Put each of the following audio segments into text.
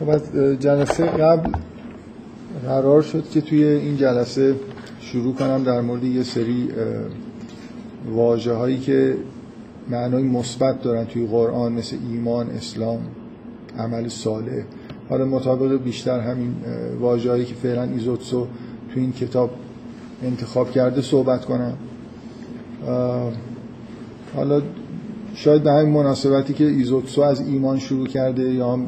خب از جلسه قبل قرار شد که توی این جلسه شروع کنم در مورد یه سری واجه هایی که معنای مثبت دارن توی قرآن مثل ایمان، اسلام، عمل صالح. حالا مطابق بیشتر همین واجه هایی که فعلا ایزوتسو توی این کتاب انتخاب کرده صحبت کنم. حالا شاید به همین مناسبتی که ایزوتسو از ایمان شروع کرده یا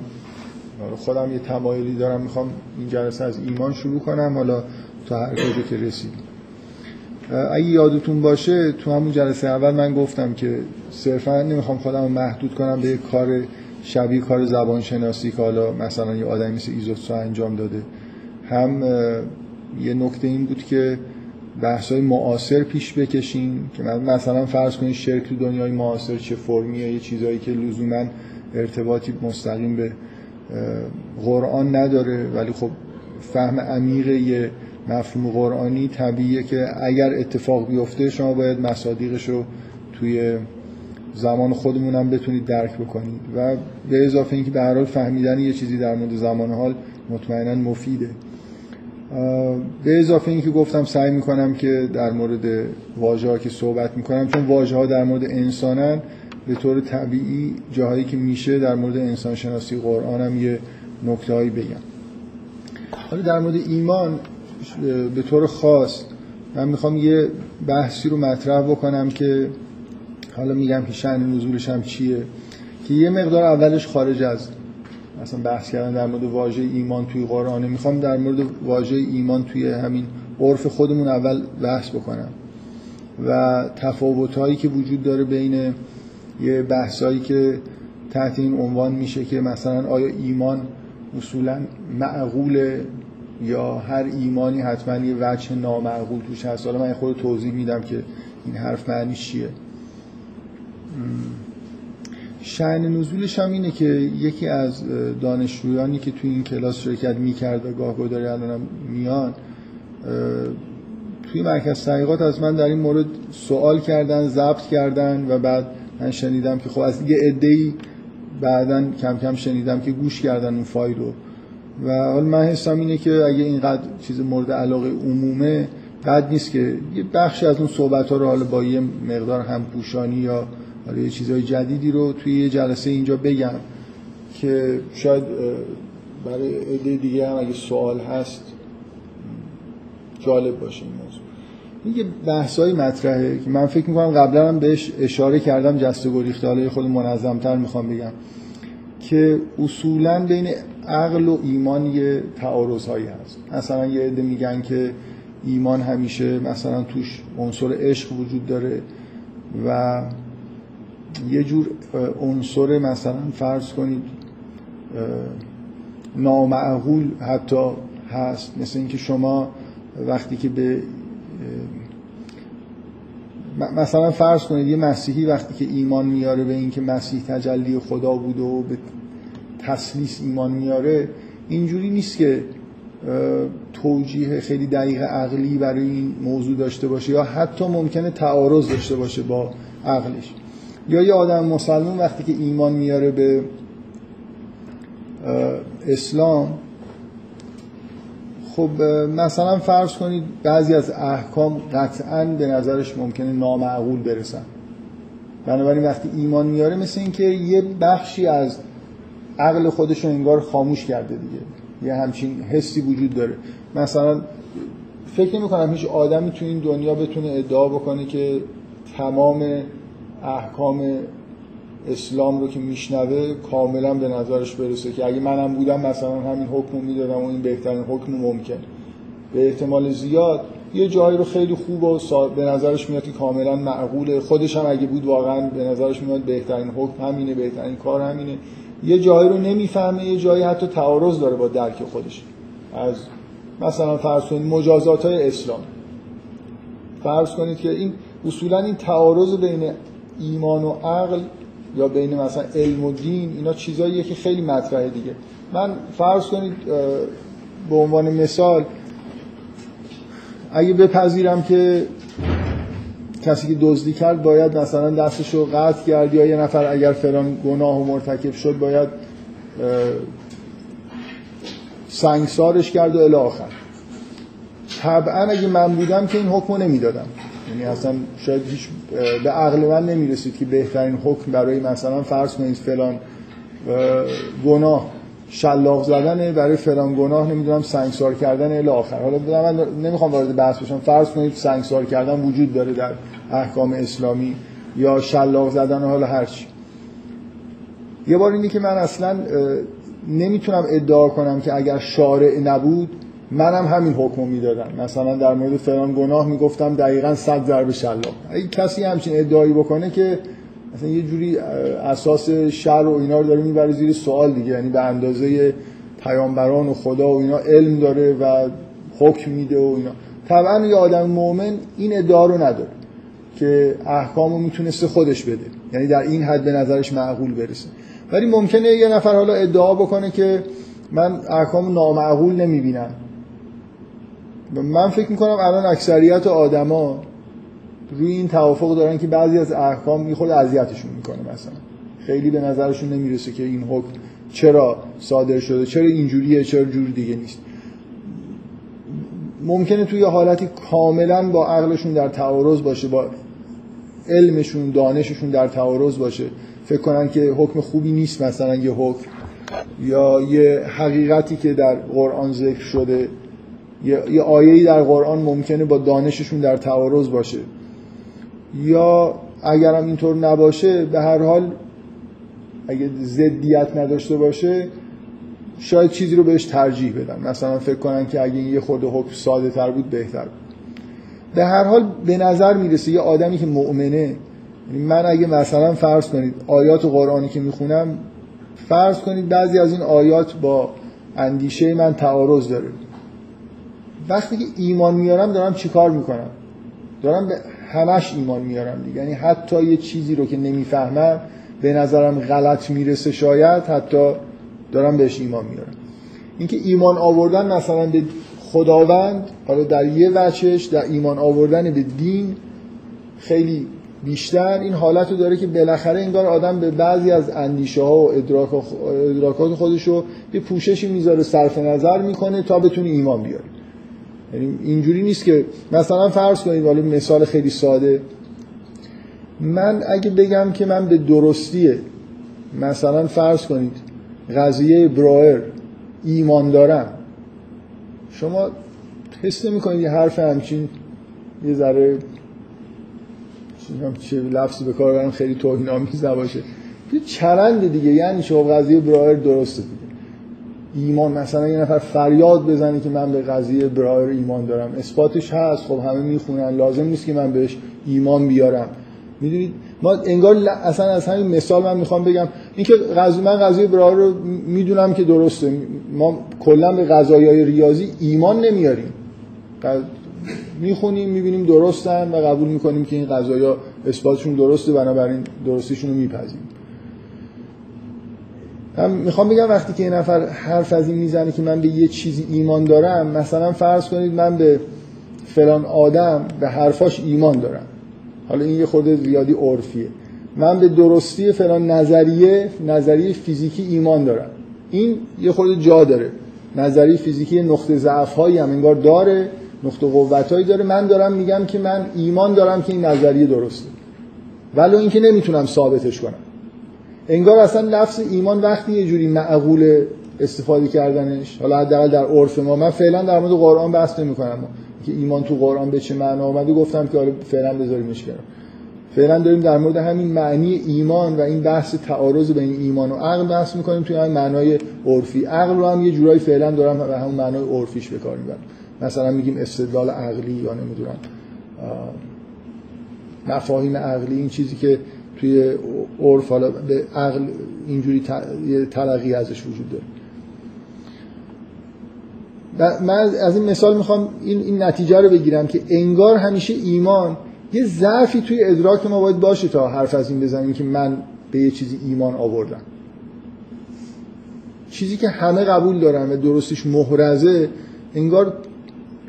خودم یه تمایلی دارم می‌خوام این جلسه از ایمان شروع کنم. حالا تا هر کجا که رسیدیم. اگه یادتون باشه تو همون جلسه اول من گفتم که صرفا نمی‌خوام خودم رو محدود کنم به کار شبیه کار زبان شناسی که حالا مثلا یه آدمی مثل ایزوتسو انجام داده. هم یه نکته این بود که بحث های معاصر پیش بکشیم که مثلا فرض کنید شرک تو دنیای معاصر چه فرمیه یه چیزایی که لزوما ارتباطی مستقیم به قرآن نداره. ولی خب فهم عمیق یه مفهوم قرآنی طبیعیه که اگر اتفاق بیفته شما باید مصادیقش رو توی زمان خودمون هم بتونید درک بکنید. و به اضافه اینکه به هر حال فهمیدن یه چیزی در مورد زمان حال مطمئنا مفیده. به اضافه اینکه گفتم سعی می‌کنم که در مورد واژه که صحبت می‌کنم چون واژه ها در مورد انسانن به طور طبیعی جاهایی که میشه در مورد انسان شناسی قرآن هم یه نکته هایی بگم. حالا در مورد ایمان به طور خاص من می‌خوام یه بحثی رو مطرح بکنم که حالا میگم که شأن نزولش هم چیه که یه مقدار اولش خارج از مثلا بحث کردن در مورد واژه ایمان توی قرآنه می‌خوام در مورد واژه ایمان توی همین عرف خودمون اول بحث بکنم و تفاوتهایی که وجود داره بین یه بحثایی که تحت این عنوان میشه که مثلا آیا ایمان اصولا معقوله یا هر ایمانی حتما یه وجه نامعقول توش هست؟ حالا من خود توضیح میدم که این حرف معنی چیه. شعن نزولش هم اینه که یکی از دانشجویانی که توی این کلاس شرکت می‌کرد و گاه گداری الان میان توی مرکز تحقیقات از من در این مورد سوال کردن ضبط کردن و بعد من شنیدم که خب از یه عده‌ای بعدا کم کم شنیدم که گوش کردن اون فایل رو. و حالا من حسم اینه که اگه اینقدر چیز مورد علاقه عمومه بد نیست که یه بخشی از اون صحبت ها رو حالا با یه مقدار همپوشانی یا حالا یه چیزهای جدیدی رو توی یه جلسه اینجا بگم که شاید برای عده دیگه هم اگه سوال هست جالب باشه این موضوع. یه بحثای مطرحه که من فکر می‌کنم قبلا هم بهش اشاره کردم جست و گریخته. خود منظمتر می‌خوام بگم که اصولا بین عقل و ایمان یه تعارض هایی هست. مثلا یه عده میگن که ایمان همیشه مثلا توش عنصر عشق وجود داره و یه جور عنصر مثلا فرض کنید نامعقول حتی هست. مثل اینکه شما وقتی که به مثلا فرض کنید یه مسیحی وقتی که ایمان میاره به اینکه مسیح تجلی خدا بوده و به تسلیس ایمان میاره اینجوری نیست که توجیه خیلی دقیق عقلی برای این موضوع داشته باشه یا حتی ممکنه تعارض داشته باشه با عقلش. یا یه آدم مسلمان وقتی که ایمان میاره به اسلام خب مثلا فرض کنید بعضی از احکام قطعا به نظرش ممکنه نامعقول برسن. بنابراین وقتی ایمان میاره مثل اینکه یه بخشی از عقل خودش رو انگار خاموش کرده دیگه. یه همچین حسی وجود داره. مثلا فکر نمی کنم هیچ آدمی تو این دنیا بتونه ادعا بکنه که تمام احکام اسلام رو که میشنوه کاملا به نظرش برسه که اگه منم بودم مثلا همین حکم می‌دادم و این بهترین حکم ممکن. به احتمال زیاد یه جایی رو خیلی خوب و به نظرش میاد که کاملا معقوله. خودش هم اگه بود واقعا به نظرش میاد بهترین حکم همینه بهترین کار همینه. یه جایی رو نمی‌فهمه یه جایی حتی تعارض داره با درک خودش. از مثلا فرض کنید مجازات های اسلام. فرض کنید که این اصولا این تعارض بین ایمان و عقل یا بین مثلا علم و دین اینا چیزاییه که خیلی مطرحه دیگه. من فرض کنید به عنوان مثال اگه بپذیرم که کسی که دزدی کرد باید مثلا دستش رو قطع کرد یا یه نفر اگر فلان گناه و مرتکب شد باید سنگسارش کرد و الی آخر. طبعا اگه من بودم که این حکم نمی‌دادم. یعنی اصلا شاید هیچ به عقل من نمی‌رسید که بهترین حکم برای مثلا فرض کنید فلان گناه شلاق زدن برای فلان گناه نمی‌دونم سنگسار کردن الی آخر. حالا من نمی‌خوام وارد بحث بشم. فرض کنید سنگسار کردن وجود داره در احکام اسلامی یا شلاق زدن حالا هرچی یه بار اینی که من اصلا نمی‌تونم ادعا کنم که اگر شارع نبود منم همین حکم می‌دادم. مثلا در مورد فلان گناه می‌گفتم دقیقا صد ضرب شلاق. اگه کسی همچین ادعایی بکنه که مثلا یه جوری اساس شر و اینا رو داره می‌بره زیر سوال دیگه یعنی به اندازه پیامبران و خدا و اینا علم داره و حکم میده و اینا. طبعا یه آدم مؤمن این ادعا رو نداره که احکام رو می‌تونسته خودش بده. یعنی در این حد به نظرش معقول برسه. ولی ممکنه یه نفر حالا ادعا بکنه که من احکام نامعقول نمی‌بینم. من فکر می‌کنم الان اکثریت آدما روی این توافق دارن که بعضی از احکام خود اذیتشون می‌کنه مثلا. خیلی به نظرشون نمی‌رسه که این حکم چرا صادر شده چرا اینجوریه چرا جور دیگه نیست. ممکنه توی حالتی کاملا با عقلشون در تعارض باشه با علمشون دانششون در تعارض باشه. فکر کنن که حکم خوبی نیست مثلا یه حکم یا یه حقیقتی که در قرآن ذکر شده یه آیه‌ای در قرآن ممکنه با دانششون در تعارض باشه. یا اگرم اینطور نباشه به هر حال اگه ضدیت نداشته باشه شاید چیزی رو بهش ترجیح بدن. مثلا فکر کنن که اگه این یه خورده حکم ساده تر بود بهتر بود. به هر حال به نظر می‌رسه یه آدمی که مؤمنه یعنی من اگه مثلا فرض کنید آیات قرآنی که می‌خونم فرض کنید بعضی از این آیات با اندیشه من تعارض داره. وقتی که ایمان میارم دارم چیکار می‌کنم؟ دارم به همش ایمان میارم دیگه. یعنی حتی یه چیزی رو که نمی‌فهمم به نظرم غلط می‌رسه شاید حتی دارم بهش ایمان میارم. اینکه ایمان آوردن مثلا به خداوند حالا در یه وچش در ایمان آوردن به دین خیلی بیشتر این حالت رو داره که بالاخره انگار آدم به بعضی از اندیشه ها و ادراکات خودش رو یه پوششی می‌ذاره صرف نظر می‌کنه تا بتونه ایمان بیاره. یعنی اینجوری نیست که مثلا فرض کنید ولی مثال خیلی ساده. من اگه بگم که من به درستیه مثلا فرض کنید قضیه برایر ایمان دارم. شما حس نمی کنید یه حرف همچین یه ذره چه لفظی به کار برم خیلی توهین آمیز نباشه. یه چرند دیگه یعنی شما قضیه برایر درسته. ایمان مثلا یه نفر فریاد بزنه که من به قضیه برایر ایمان دارم. اثباتش هست. خب همه می‌خونن. لازم نیست که من بهش ایمان بیارم. می‌دونید؟ ما انگار اصلا از همین مثال من می‌خوام بگم. اینکه قضیه من قضیه برایر رو می‌دونم که درسته. ما کلا به قضایای ریاضی ایمان نمیاریم. می‌خونیم می‌بینیم درستن و قبول می‌کنیم که این قضایا اثباتشون درسته. بنابراین درستیشون رو میپذیریم. من می‌خوام بگم وقتی که یه نفر حرف از این می‌زنه که من به یه چیزی ایمان دارم مثلا فرض کنید من به فلان آدم به حرفاش ایمان دارم. حالا این یه خورده زیادی عرفیه. من به درستی فلان نظریه نظریه فیزیکی ایمان دارم. این یه خورده جا داره. نظریه فیزیکی نقطه ضعف هایی هم انگار داره نقطه قوت هایی داره. من دارم میگم که من ایمان دارم که این نظریه درسته. ولی اینکه نمی‌تونم ثابتش کنم. انگار اصلا لفظ ایمان وقتی یه جوری معقول استفاده کردنش حالا حداقل در عرف ما من فعلا در مورد قرآن بحث نمی کنم که ایمان تو قرآن به چه معنا آمده گفتم که حالا فعلا بذاریمش کنم. فعلا داریم در مورد همین معنی ایمان و این بحث تعارض بین ایمان و عقل بحث می‌کنیم. توی همین معنای عرفی عقل رو هم یه جورایی فعلا دارم و همون معنای عرفیش به کار می‌برم. مثلا میگیم استدلال عقلی یا نمی‌دونم مفاهیم عقلی این چیزی که توی عرف حالا به عقل اینجوری یه تلقی ازش وجود داره. من از این مثال می‌خوام این, این نتیجه رو بگیرم که انگار همیشه ایمان یه ضعفی توی ادراک ما باید باشه تا حرف از این بزنیم که من به یه چیزی ایمان آوردم. چیزی که همه قبول دارن و درستش محرزه انگار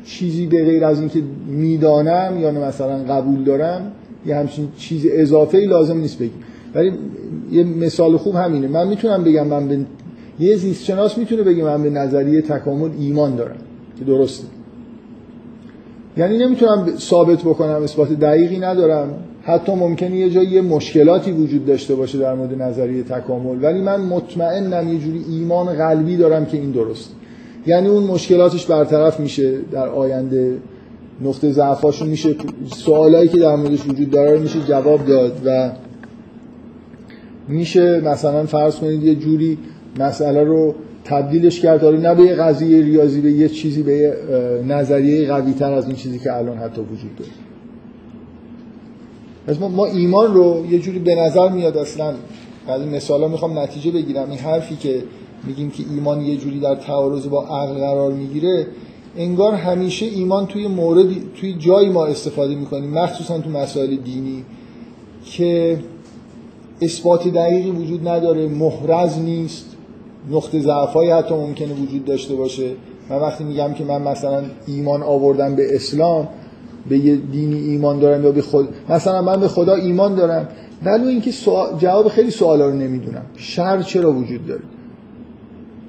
چیزی به غیر از اینکه می‌دانم یا مثلا قبول دارم یه همچین چیز اضافه ای لازم نیست بگیم. ولی یه مثال خوب همینه. من می‌تونم بگم من به یه زیست شناس می‌تونه بگه من به نظریه تکامل ایمان دارم که درسته. یعنی نمی‌تونم ثابت بکنم اثبات دقیقی ندارم. حتی ممکنه یه جایی یه مشکلاتی وجود داشته باشه در مورد نظریه تکامل. ولی من مطمئنم یه جوری ایمان قلبی دارم که این درست یعنی اون مشکلاتش برطرف میشه در آینده. نقطه ضعفاشون میشه. سوالایی که در موردش وجود داره میشه جواب داد و میشه مثلا فرض کنید یه جوری مسئله رو تبدیلش کرد. حالا نه به یه قضیه ریاضی به یه چیزی به یه نظریه قوی تر از این چیزی که الان حتی وجود داره. پس ما ایمان رو یه جوری به نظر میاد اصلا. بعد مثالا می‌خوام نتیجه بگیرم. این حرفی که میگیم که ایمان یه جوری در تعارض با عقل قرار می‌گیره انگار همیشه ایمان توی موردی توی جایی ما استفاده می‌کنیم مخصوصا تو مسائل دینی که اثبات دقیقی وجود نداره محرز نیست. نقطه ضعفایی حتی ممکنه وجود داشته باشه. من وقتی میگم که من مثلا ایمان آوردم به اسلام به یه دینی ایمان دارم یا به خود مثلا من به خدا ایمان دارم ولی اینکه سوال... جواب خیلی سوالا رو نمی‌دونم. شر چرا وجود داره؟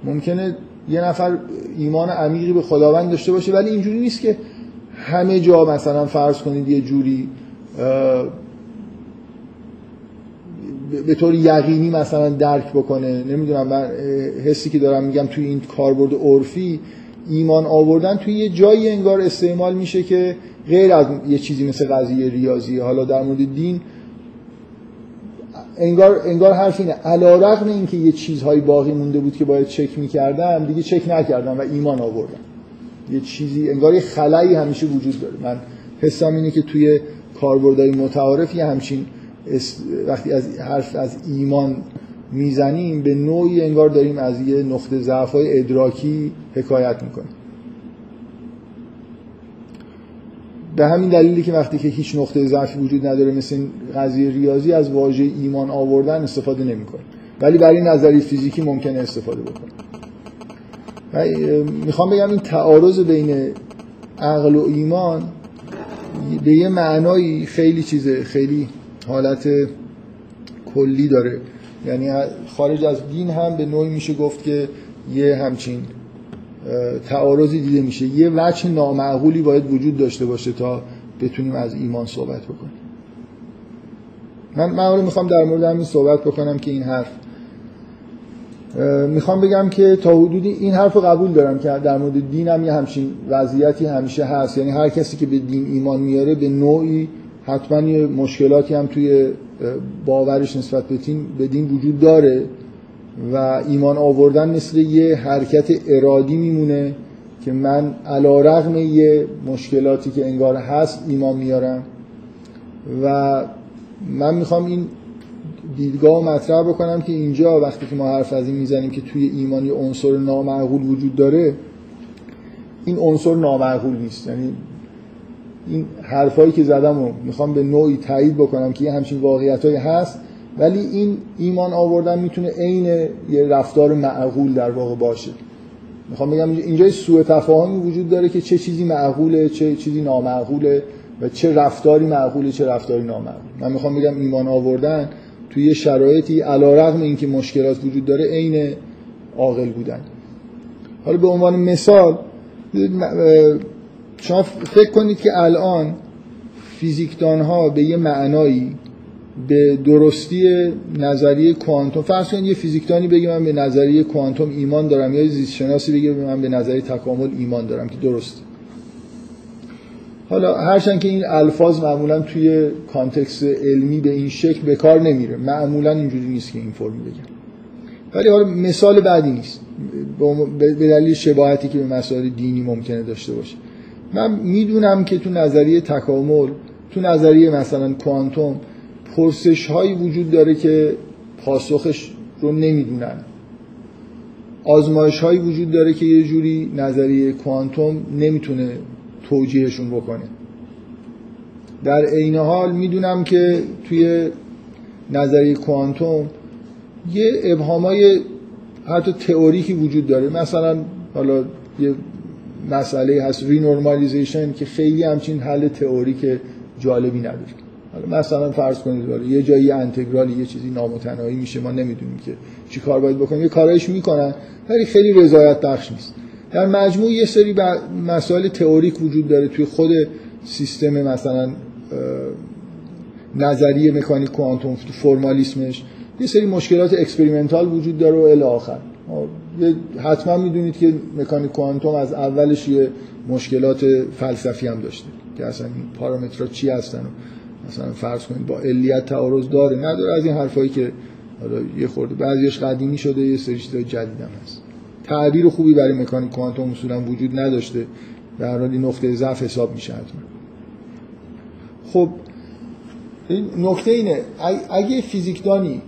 ممکنه یه نفر ایمان عمیقی به خداوند داشته باشه ولی اینجوری نیست که همه جا مثلا فرض کنید یه جوری به طور یقینی مثلا درک بکنه. نمی‌دونم من حسی که دارم میگم توی این کاربرد عرفی ایمان آوردن توی یه جایی انگار استعمال میشه که غیر از یه چیزی مثل قضیه ریاضی. حالا در مورد دین انگار انگار حرف اینه. این که یه چیزهایی باقی مونده بود که باید چک می‌کردم دیگه چک نکردم و ایمان آوردم. یه چیزی انگار یه خلایی همیشه وجود داره. من حسم اینه که توی کاربردهای متعارف یه همچین وقتی از حرف از ایمان می‌زنیم به نوعی انگار داریم از یه نقطه ضعف ادراکی حکایت می‌کنیم. به همین دلیلی که وقتی که هیچ نقطه ضعفی وجود نداره مثل این قضیه ریاضی از واژه ایمان آوردن استفاده نمی‌کنه. ولی برای نظری فیزیکی ممکنه استفاده بکنه. می‌خوام بگم این تعارض بین عقل و ایمان به یه معنایی خیلی چیزه خیلی حالت کلی داره. یعنی خارج از دین هم به نوعی میشه گفت که یه همچین تعارضی دیده میشه. یه وجه نامعقولی باید وجود داشته باشه تا بتونیم از ایمان صحبت بکنیم. من معمولا می‌خوام در مورد همین صحبت بکنم که این حرف می‌خوام بگم که تا حدودی این حرف رو قبول دارم که در مورد دین هم یه همچین وضعیتی همیشه هست. یعنی هر کسی که به دین ایمان میاره به نوعی حتما یه مشکلاتی هم توی باورش نسبت به دین, به دین وجود داره. و ایمان آوردن مثل یه حرکت ارادی میمونه که من علا رغم یه مشکلاتی که انگار هست ایمان میارم. و من می‌خوام این دیدگاه مطرح بکنم که اینجا وقتی که ما حرف از این می‌زنیم که توی ایمان یه عنصر نامعقول وجود داره این عنصر نامعقول نیست. یعنی این حرفایی که زدم رو می‌خوام به نوعی تایید بکنم که یه همچین واقعیتایی هست. ولی این ایمان آوردن می‌تونه عین یه رفتار معقول در واقع باشه. می‌خوام بگم اینجا سوء تفاهمی وجود داره که چه چیزی معقوله چه چیزی نامعقوله و چه رفتاری معقوله چه رفتاری نامعقول من می‌خوام بگم ایمان آوردن توی یه شرایطی علا رغم اینکه مشکلات وجود داره عین عاقل بودن. حالا به عنوان مثال شما فکر کنید که الان فیزیکدان ها به یه معنایی به درستی نظریه کوانتوم. فرض کنید یه فیزیکدانی بگه من به نظریه کوانتوم ایمان دارم یا زیست شناسی بگه من به نظریه تکامل ایمان دارم که درست. حالا هرچند که این الفاظ معمولا توی کانتکست علمی به این شکل به کار نمیره. معمولا اینجوری نیست که این فرمی بگم ولی حالا مثال بعدی نیست. به دلیل شباهتی که به مسائل دینی ممکنه داشته باشه. من می‌دونم که تو نظریه تکامل تو نظریه مثلا کوانتوم پرسش هایی وجود داره که پاسخش رو نمی‌دونن. آزمایش هایی وجود داره که یه جوری نظریه کوانتوم نمی‌تونه توجیهشون بکنه. در عین حال می‌دونم که توی نظریه کوانتوم یه ابهامای حتی تئوریکی وجود داره. مثلا حالا یه مسئله هست رینورمالیزیشن که خیلی همچین حل تئوریک جالبی نداره. حالا مثلا فرض کنید ولی یه جایی انتگرالی یه چیزی نامتناهی میشه ما نمی‌دونیم که چی کار باید بکنیم. یه کارایش می‌کنن ولی خیلی رضایت بخش نیست. در مجموع یه سری مسائل تئوریک وجود داره توی خود سیستم مثلا نظریه مکانیک کوانتوم تو فرمالیسمش. یه سری مشکلات experimental وجود داره و الی آخر. حتما می‌دونید که مکانیک کوانتوم از اولش یه مشکلات فلسفی هم داشته که اصلا پارامترها چی هستن مثلا فرض کنید با علیت تعارض داره نداره از این حرفایی که حالا یه خورده بعضیش قدیمی شده یه سری چیزای جدید هم هست. تعبیر خوبی برای مکانیک کوانتوم اصولا وجود نداشته. در حال این نقطه ضعف حساب میشه حتما. خب این نکته اینه. اگه فیزیکدانی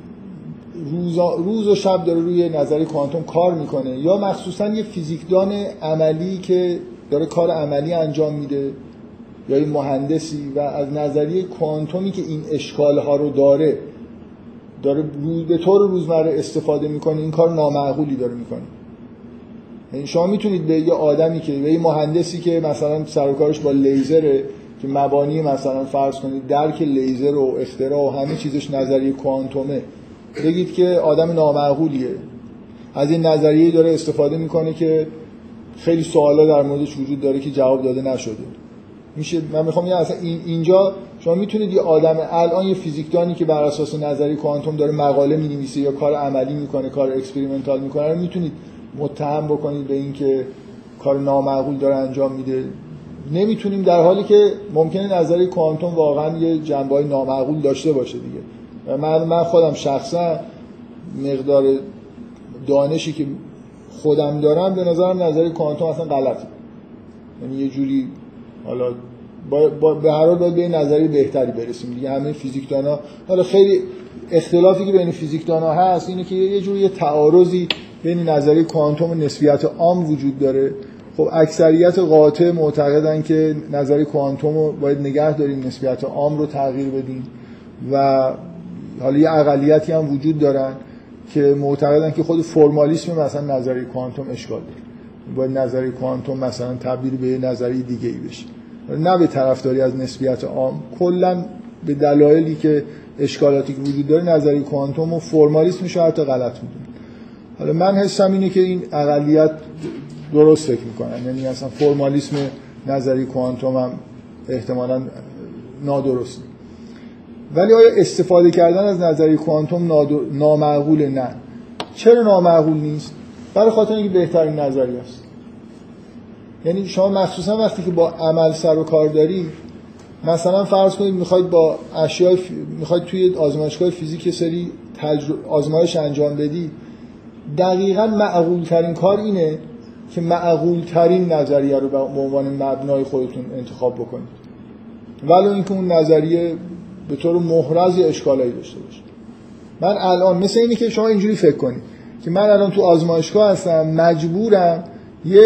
روز, روز و شب داره روی نظری کوانتوم کار می‌کنه یا مخصوصا یه فیزیکدان عملی که داره کار عملی انجام میده یا این مهندسی و از نظریه کوانتومی که این اشکال ها رو داره داره به طور روزمره استفاده می‌کنه این کار نامعقولی داره می‌کنه. یعنی شما می‌تونید به یه آدمی که به یه مهندسی که مثلا سر کارش با لیزره که مبانی مثلا فرض کنید درک لیزر و اختراع و همه چیزش نظریه کوانتومه بگید که آدم نامعقولیه. از این نظریه داره استفاده می‌کنه که خیلی سوالا در موردش وجود داره که جواب داده نشده. میشه. من می‌خوام یه اصلا اینجا شما می‌تونید یه آدم الان یه فیزیکدانی که بر اساس نظری کوانتوم داره مقاله می‌نویسه یا کار عملی می‌کنه کار experimental می‌کنه رو می‌تونید متهم بکنید به اینکه کار نامعقول داره انجام میده. نمی‌تونیم در حالی که ممکنه نظریه کوانتوم واقعا یه جنبه نامعقول داشته باشه دیگه. من من خودم شخصا مقدار دانشی که خودم دارم به نظرم نظری کوانتوم اصلا غلطه. یعنی یه جوری حالا با, با به هر حال باید به نظری بهتری برسیم دیگه. همه فیزیکدانا حالا خیلی اختلافی که بین فیزیکدانا هست اینه که یه جوری تعارضی بین نظری کوانتوم و نسبیت عام وجود داره. خب اکثریت قاطع معتقدن که نظری کوانتوم رو باید نگه داریم نسبیت عام رو تغییر بدیم و حالا یه اقلیتی هم وجود دارن که معتقدن که خود فرمالیسم مثلا نظری کوانتوم اشکال داره. باید نظری کوانتوم مثلا تبدیل به نظری دیگه ای بشه. نه به طرفداری از نسبیت عام. کلا به دلایلی که اشکالاتی که وجود داره نظری کوانتوم و فرمالیسمش حتی غلط می‌دونه حالا من حسم اینه که این اقلیت درست فکر می‌کنن. یعنی اصلا فرمالیسم نظری کوانتوم هم احتمالا نادرست. ولی آیا استفاده کردن از نظری کوانتوم نامعقول نه. چرا نامعقول نیست؟ برای خاطر اینکه بهترین نظری است. یعنی شما مخصوصا وقتی که با عمل سر و کار داری مثلا فرض کنید می‌خواید با اشیاء می‌خواید توی آزمایشگاه فیزیک سری آزمایش انجام بدی دقیقا معقول ترین کار اینه که معقول ترین نظریه رو به عنوان مبنای خودتون انتخاب بکنید. ولو اینکه اون نظریه به طور محرز اشکالایی داشته باشه. من الان مثل اینی که شما اینجوری فکر کنید که من الان تو آزمایشگاه هستم مجبورم یه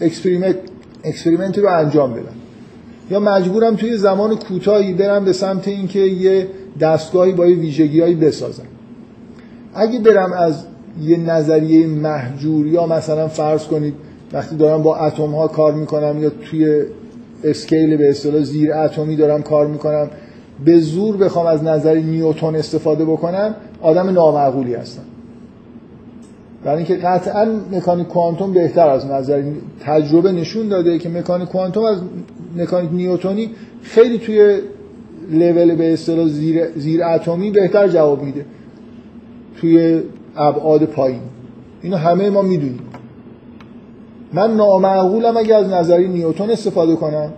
experiment experiment ی رو انجام بدم. یا مجبورم توی زمان کوتاهی برم به سمت اینکه یه دستگاهی با یه ویژگیهایی بسازم. اگه برم از یه نظریه مهجور یا مثلا فرض کنید وقتی دارم با اتم ها کار می‌کنم یا توی اسکیل به اصطلاح زیر اتمی دارم کار می‌کنم به زور بخوام از نظر نیوتن استفاده بکنم آدم نامعقولی هستم. برای اینکه قطعا مکانیک کوانتوم بهتر از نظر تجربه نشون داده که مکانیک کوانتوم از مکانیک نیوتونی خیلی توی لول به اصطلاح زیر, زیر اتمی بهتر جواب میده. توی ابعاد پایین. اینو همه ما می‌دونیم. من نامعقولم اگر از نظری نیوتن استفاده کنم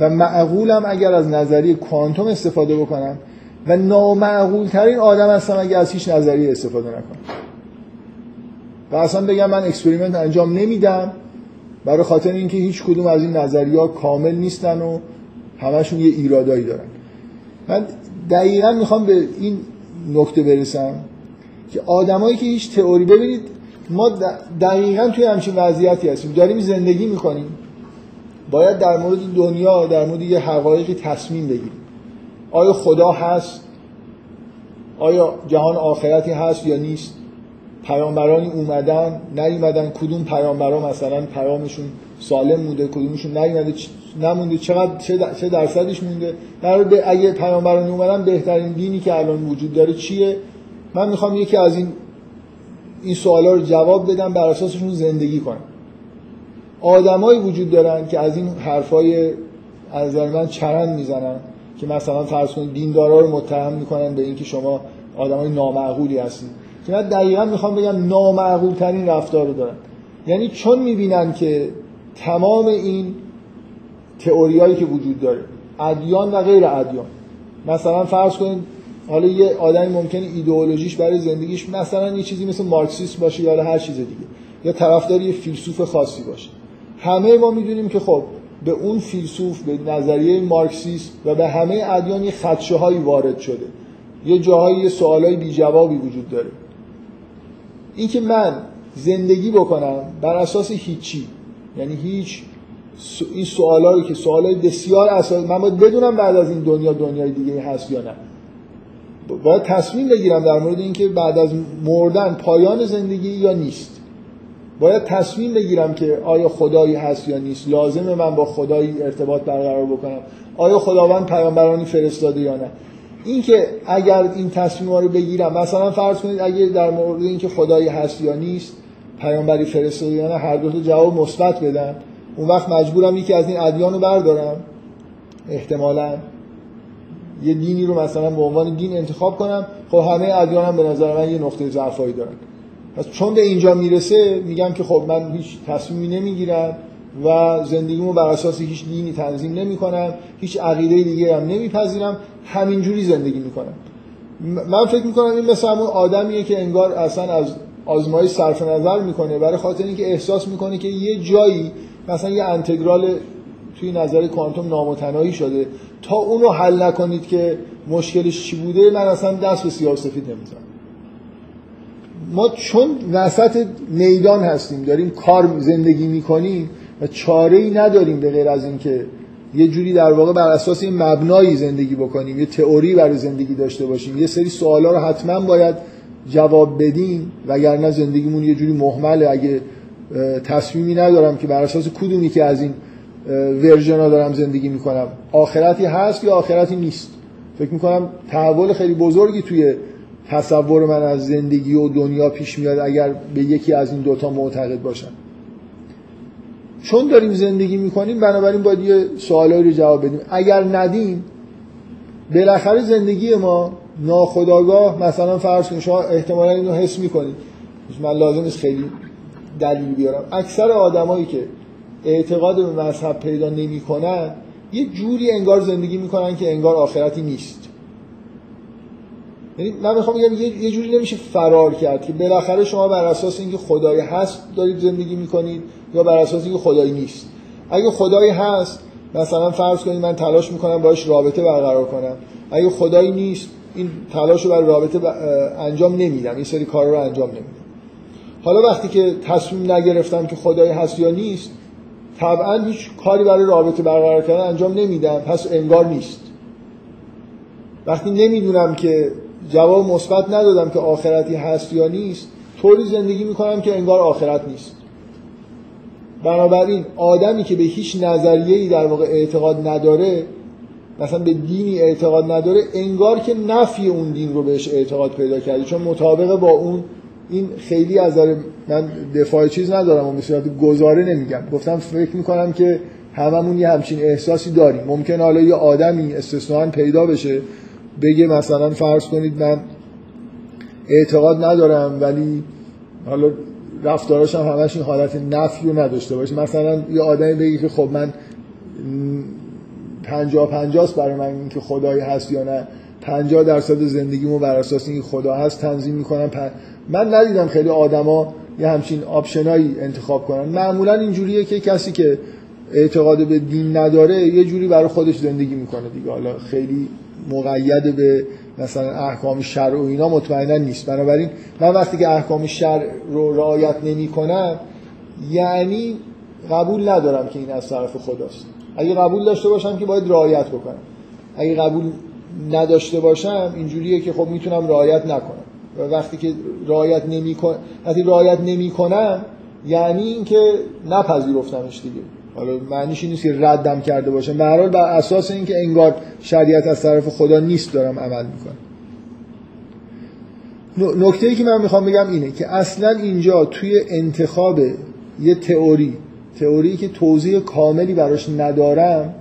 و معقولم اگر از نظری کوانتوم استفاده بکنم و نامعقول ترین آدم هستم اگر از هیچ نظری استفاده نکنم. و اصلا بگم من experiment انجام نمیدم برای خاطر اینکه هیچ کدوم از این نظریه کامل نیستن و همشون یه ایرادایی دارن. من دقیقا می‌خوام به این نکته برسم که آدمایی که هیچ تئوری ببینید ما دقیقا توی همچین وضعیتی هستیم. داریم زندگی می‌کنیم. باید در مورد دنیا در مورد یه حقایقی تصمیم بگیریم. آیا خدا هست؟ آیا جهان آخرتی هست یا نیست؟ پیامبرانی اومدن نیومدن کدوم پیامبرا مثلا پیامشون سالم مونده کدومشون نیومده نمونده چقدر چه درصدش مونده؟ در اگه پیامبرانی اومدن بهترین دینی که الان وجود داره چیه؟ من می‌خوام یکی از این این سوالا رو جواب بدم بر اساسشون زندگی کنم آدمایی وجود دارن که از این حرفای از من چرند می‌زنن که مثلا فرض کنید دیندارا رو متهم می‌کنن به اینکه شما آدمای نامعقولی هستید. که من دقیقا می‌خوام بگم نامعقول ترین رفتار رو دارن. یعنی چون می‌بینن که تمام این تئوریایی که وجود داره ادیان و غیر ادیان مثلا فرض کنید حالا یه آدمی ممکنه ایدئولوژیش برای زندگیش مثلا یه چیزی مثل مارکسیسم باشه یا هر چیز دیگه یا طرفدار یه فیلسوف خاصی باشه. همه ما می‌دونیم که خب به اون فیلسوف به نظریه مارکسیسم و به همه ادیان یه خدشه وارد شده. یه جاهایی یه سوالای بی جوابی وجود داره. اینکه من زندگی بکنم بر اساس هیچی. یعنی هیچ این سوالا رو که سوالای بسیار اساسی من باید بدونم بعد از این دنیا دنیای دیگه هست یا نه. باید تصمیم بگیرم در مورد اینکه بعد از مردن پایان زندگی یا نیست. باید تصمیم بگیرم که آیا خدایی هست یا نیست. لازمه من با خدایی ارتباط برقرار بکنم. آیا خداوند پیامبرانی فرستاده یا نه. اینکه اگر این تصمیم رو بگیرم مثلا فرض کنید اگه در مورد اینکه خدایی هست یا نیست پیامبری فرستاده یا نه هر دو تا جواب مثبت بدن. اون وقت مجبورم یکی از این ادیان رو بردارم. احتمالا یه دینی رو مثلا به عنوان دین انتخاب کنم. خب همه ادیان هم به نظر من یه نقطه ضعفایی دارن. پس چون به اینجا می‌رسه میگم که خب من هیچ تصمیمی نمی‌گیرم. و زندگیمو بر اساس هیچ دینی تنظیم نمی کنم هیچ عقیده دیگه هم نمیپذیرم همینجوری زندگی می‌کنم. من فکر می‌کنم این مثل همون آدمیه که انگار اصلا از آزمایش صرف نظر می‌کنه برای خاطر اینکه احساس می‌کنه که یه جایی مثلا یه انتگرال توی نظر کوانتوم نامتناهی شده. تا اون رو حل نکنید که مشکلش چی بوده من اصلا دست به سیاه سفید نمی‌زنم. ما چون وسط میدان هستیم داریم کار زندگی می‌کنیم چاره ای نداریم به غیر از اینکه یه جوری در واقع بر اساس این مبنایی زندگی بکنیم یه تئوری برای زندگی داشته باشیم. یه سری سوالا رو حتما باید جواب بدیم وگرنه زندگیمون یه جوری محمله. اگه تصمیمی ندارم که بر اساس کدومی که از این ورژن دارم زندگی می‌کنم آخرتی هست یا آخرتی نیست. فکر می‌کنم تحول خیلی بزرگی توی تصور من از زندگی و دنیا پیش میاد اگر به یکی از این دوتا معتقد باشم. چون داریم زندگی می‌کنیم بنابراین باید یه سوالایی رو جواب بدیم. اگر ندیم بالاخره زندگی ما ناخداگاه مثلا فرض کنید شما احتمالا اینو حس می‌کنید. من لازم نیست خیلی دلیل بیارم. اکثر آدمایی که اعتقاد به مذهب پیدا نمی‌کنن یه جوری انگار زندگی می‌کنن که انگار آخرتی نیست. یعنی من می‌خوام بگم یه جوری نمیشه فرار کرد که بالاخره شما بر اساس اینکه خدایی هست دارید زندگی می‌کنید یا بر اساس اینکه خدایی نیست. اگه خدایی هست مثلا فرض کنید من تلاش می‌کنم باش رابطه برقرار کنم. اگه خدایی نیست این تلاش رو برای رابطه انجام نمیدم. این سری کار رو انجام نمیدم. حالا وقتی که تصمیم نگرفتم که خدایی هست یا نیست طبعا هیچ کاری برای رابطه برقرار کردن انجام نمیدم. پس انگار نیست. وقتی نمی‌دونم که جواب مثبت ندادم که آخرتی هست یا نیست طوری زندگی می‌کنم که انگار آخرت نیست. بنابراین آدمی که به هیچ نظریه‌ای در واقع اعتقاد نداره مثلا به دینی اعتقاد نداره انگار که نفی اون دین رو بهش اعتقاد پیدا کرده. چون مطابق با اون این خیلی از من دفاع چیز ندارم و مثلا گزاره نمیگم. گفتم فکر می‌کنم که هممون یه همچین احساسی داریم. ممکن حالا یه آدمی استثنان پیدا بشه بگه مثلا فرض کنید من اعتقاد ندارم ولی حالا رفتاراش هم همش این حالت نفی رو نداشته باشه. مثلا یه آدمی بگه که خب من پنجاه پنجاست برای من اینکه خدایی هست یا نه. پنجاه درصد زندگیمو بر اساس اینکه خدا هست تنظیم می‌کنم. من ندیدم خیلی آدما یه همچین آپشنایی انتخاب کنن. معمولا اینجوریه که کسی که اعتقاد به دین نداره یه جوری برای خودش زندگی می‌کنه دیگه. حالا خیلی مقید به مثلا احکام شرع و اینا مطمئنا نیست. بنابراین من وقتی که احکام شرع رو رعایت نمی کنم یعنی قبول ندارم که این از طرف خداست. اگه قبول داشته باشم که باید رعایت بکنم. اگه قبول نداشته باشم اینجوریه که خب می‌تونم رعایت نکنم. وقتی که رعایت نمی‌کنم وقتی رعایت نمی‌کنم یعنی اینکه نپذیرفتمش دیگه. حالا معنیش این نیست که ردم کرده باشم. به هر حال بر اساس اینکه انگار شریعت از طرف خدا نیست دارم عمل می‌کنم. نکته ای که من می‌خوام بگم اینه که اصلا اینجا توی انتخاب یه تئوری تئوری که توضیح کاملی براش ندارم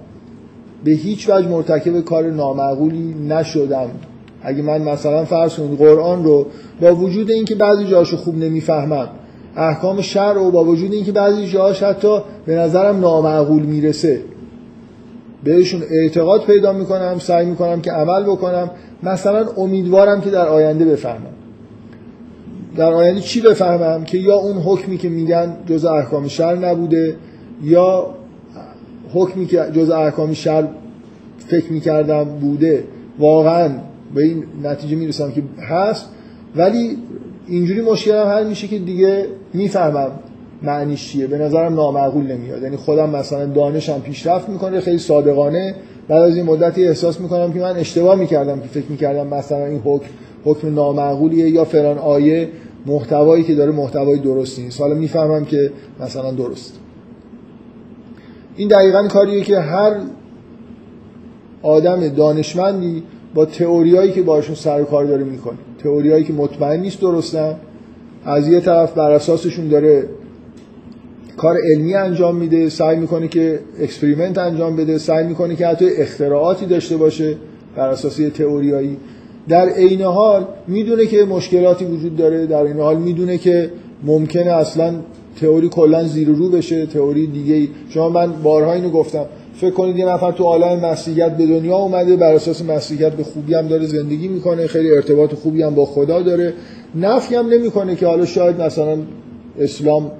به هیچ وجه مرتکب کار نامعقولی نشدم. اگه من مثلا فرض کنید قرآن رو با وجود اینکه بعضی جاشو خوب نمی‌فهمم احکام شرع و با وجود اینکه بعضی جاهاش حتی به نظرم نامعقول می‌رسه. بهشون اعتقاد پیدا می‌کنم سعی می‌کنم که عمل بکنم. مثلا امیدوارم که در آینده بفهمم. در آینده چی بفهمم؟ که یا اون حکمی که میگن جز احکام شر نبوده یا حکمی که جز احکام شر فکر می‌کردم بوده. واقعا به این نتیجه می‌رسم که هست. ولی اینجوری مشکلم حل میشه که دیگه می‌فهمم معنیش چیه. به نظرم نامعقول نمیاد. یعنی خودم مثلا دانشم پیشرفت می‌کنه خیلی صادقانه. بعد از این مدتی احساس می‌کنم که من اشتباه می‌کردم که فکر می‌کردم مثلا این حکم حکم نامعقولیه یا فلان آیه محتوایی که داره محتوای درستی نیست. حالا می‌فهمم که مثلا درست. این دقیقا کاریه که هر آدم دانشمندی با تئوریایی که باشون سر کار داره می‌کنه. تئوریایی که مطمئن نیست درستن. از یه طرف بر اساسشون داره کار علمی انجام میده سعی می‌کنه که experiment انجام بده سعی می‌کنه که حتی اختراعاتی داشته باشه بر اساس تئوریایی. در عین حال می‌دونه که مشکلاتی وجود داره در عین حال می‌دونه که ممکنه اصلا تئوری کلا زیر رو بشه تئوری دیگه ای شما من بارها اینو گفتم. فکر کنید یه نفر تو عالم مسیحیت به دنیا اومده بر اساس مسیحیت به خوبی هم داره زندگی می‌کنه خیلی ارتباط خوبی هم با خدا داره. نفی هم نمی‌کنه که حالا شاید مثلا اسلام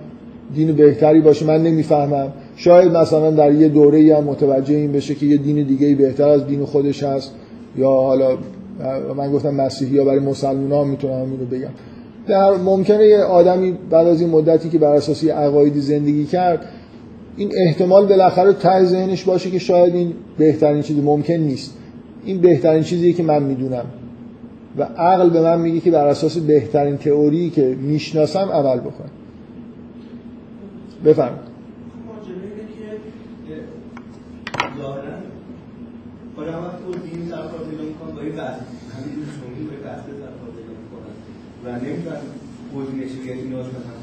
دین بهتری باشه من نمی‌فهمم. شاید مثلا در یه دوره هم متوجه این بشه که یه دین دیگه بهتر از دین خودش هست. یا حالا من گفتم مسیحی ها برای مسلمان ها می‌تونم اینو بگم. در ممکنه یه آدمی بعد از این مدتی که بر اساس عقایدی زندگی کرد این احتمال بالاخره ته ذهنش باشه که شاید این بهترین چیزی ممکن نیست. این بهترین چیزیه که من می‌دونم. و عقل به من میگه که بر اساس بهترین تئوری که می‌شناسم عمل و یعنی نیاز مثلا خوبونش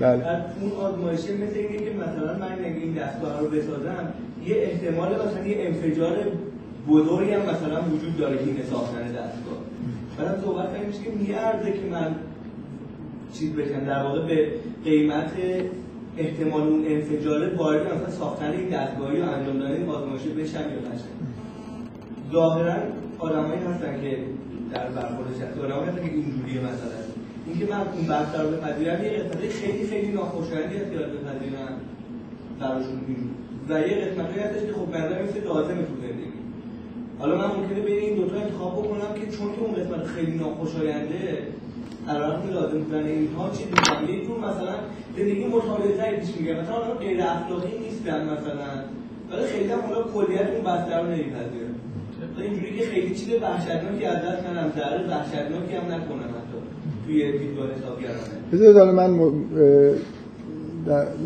بله. اون آزمایشه مثل اینه که مثلا من این دستگاه رو بسازم یه احتمال مثلا یه انفجار بزرگی هم مثلا وجود داره که این ساختن دستگاه. بعد صحبت میشه که میارزه که من چیز بشم در واقع به قیمت احتمال اون انفجار وارد مثلا ساختن این دستگاهی و انجام دادن این آزمایشه بشم یا نشم ظاهرا آدمایی هستن که در برخورد شخصی آدمایی هستن که اینجوریه مثلا. اینکه من اون بحث رو بپذیرم یه قسمت خیلی خیلی ناخوشایندی هست که بپذیرم براشون و یه قسمتی هستش که خب بنظر مثل لازمه تو زندگی. حالا من ممکنه بین این دوتا انتخاب بکنم که چون که اون قسمت خیلی ناخوشاینده علاقه لازم بودن اینها چی میگم جور مثلا زندگی مطالعه تری پیش میگه مثلا آدم غیر اخلاقی نیستن مثلا. ولی خیلی هم اونا کلیت اون بسته رو نمیپذیرن اینجوری که خیلی چیز وحشتناکی از دست ندم ضرر وحشتناکی هم نکنم. توی دیدگاه حسابگرانه من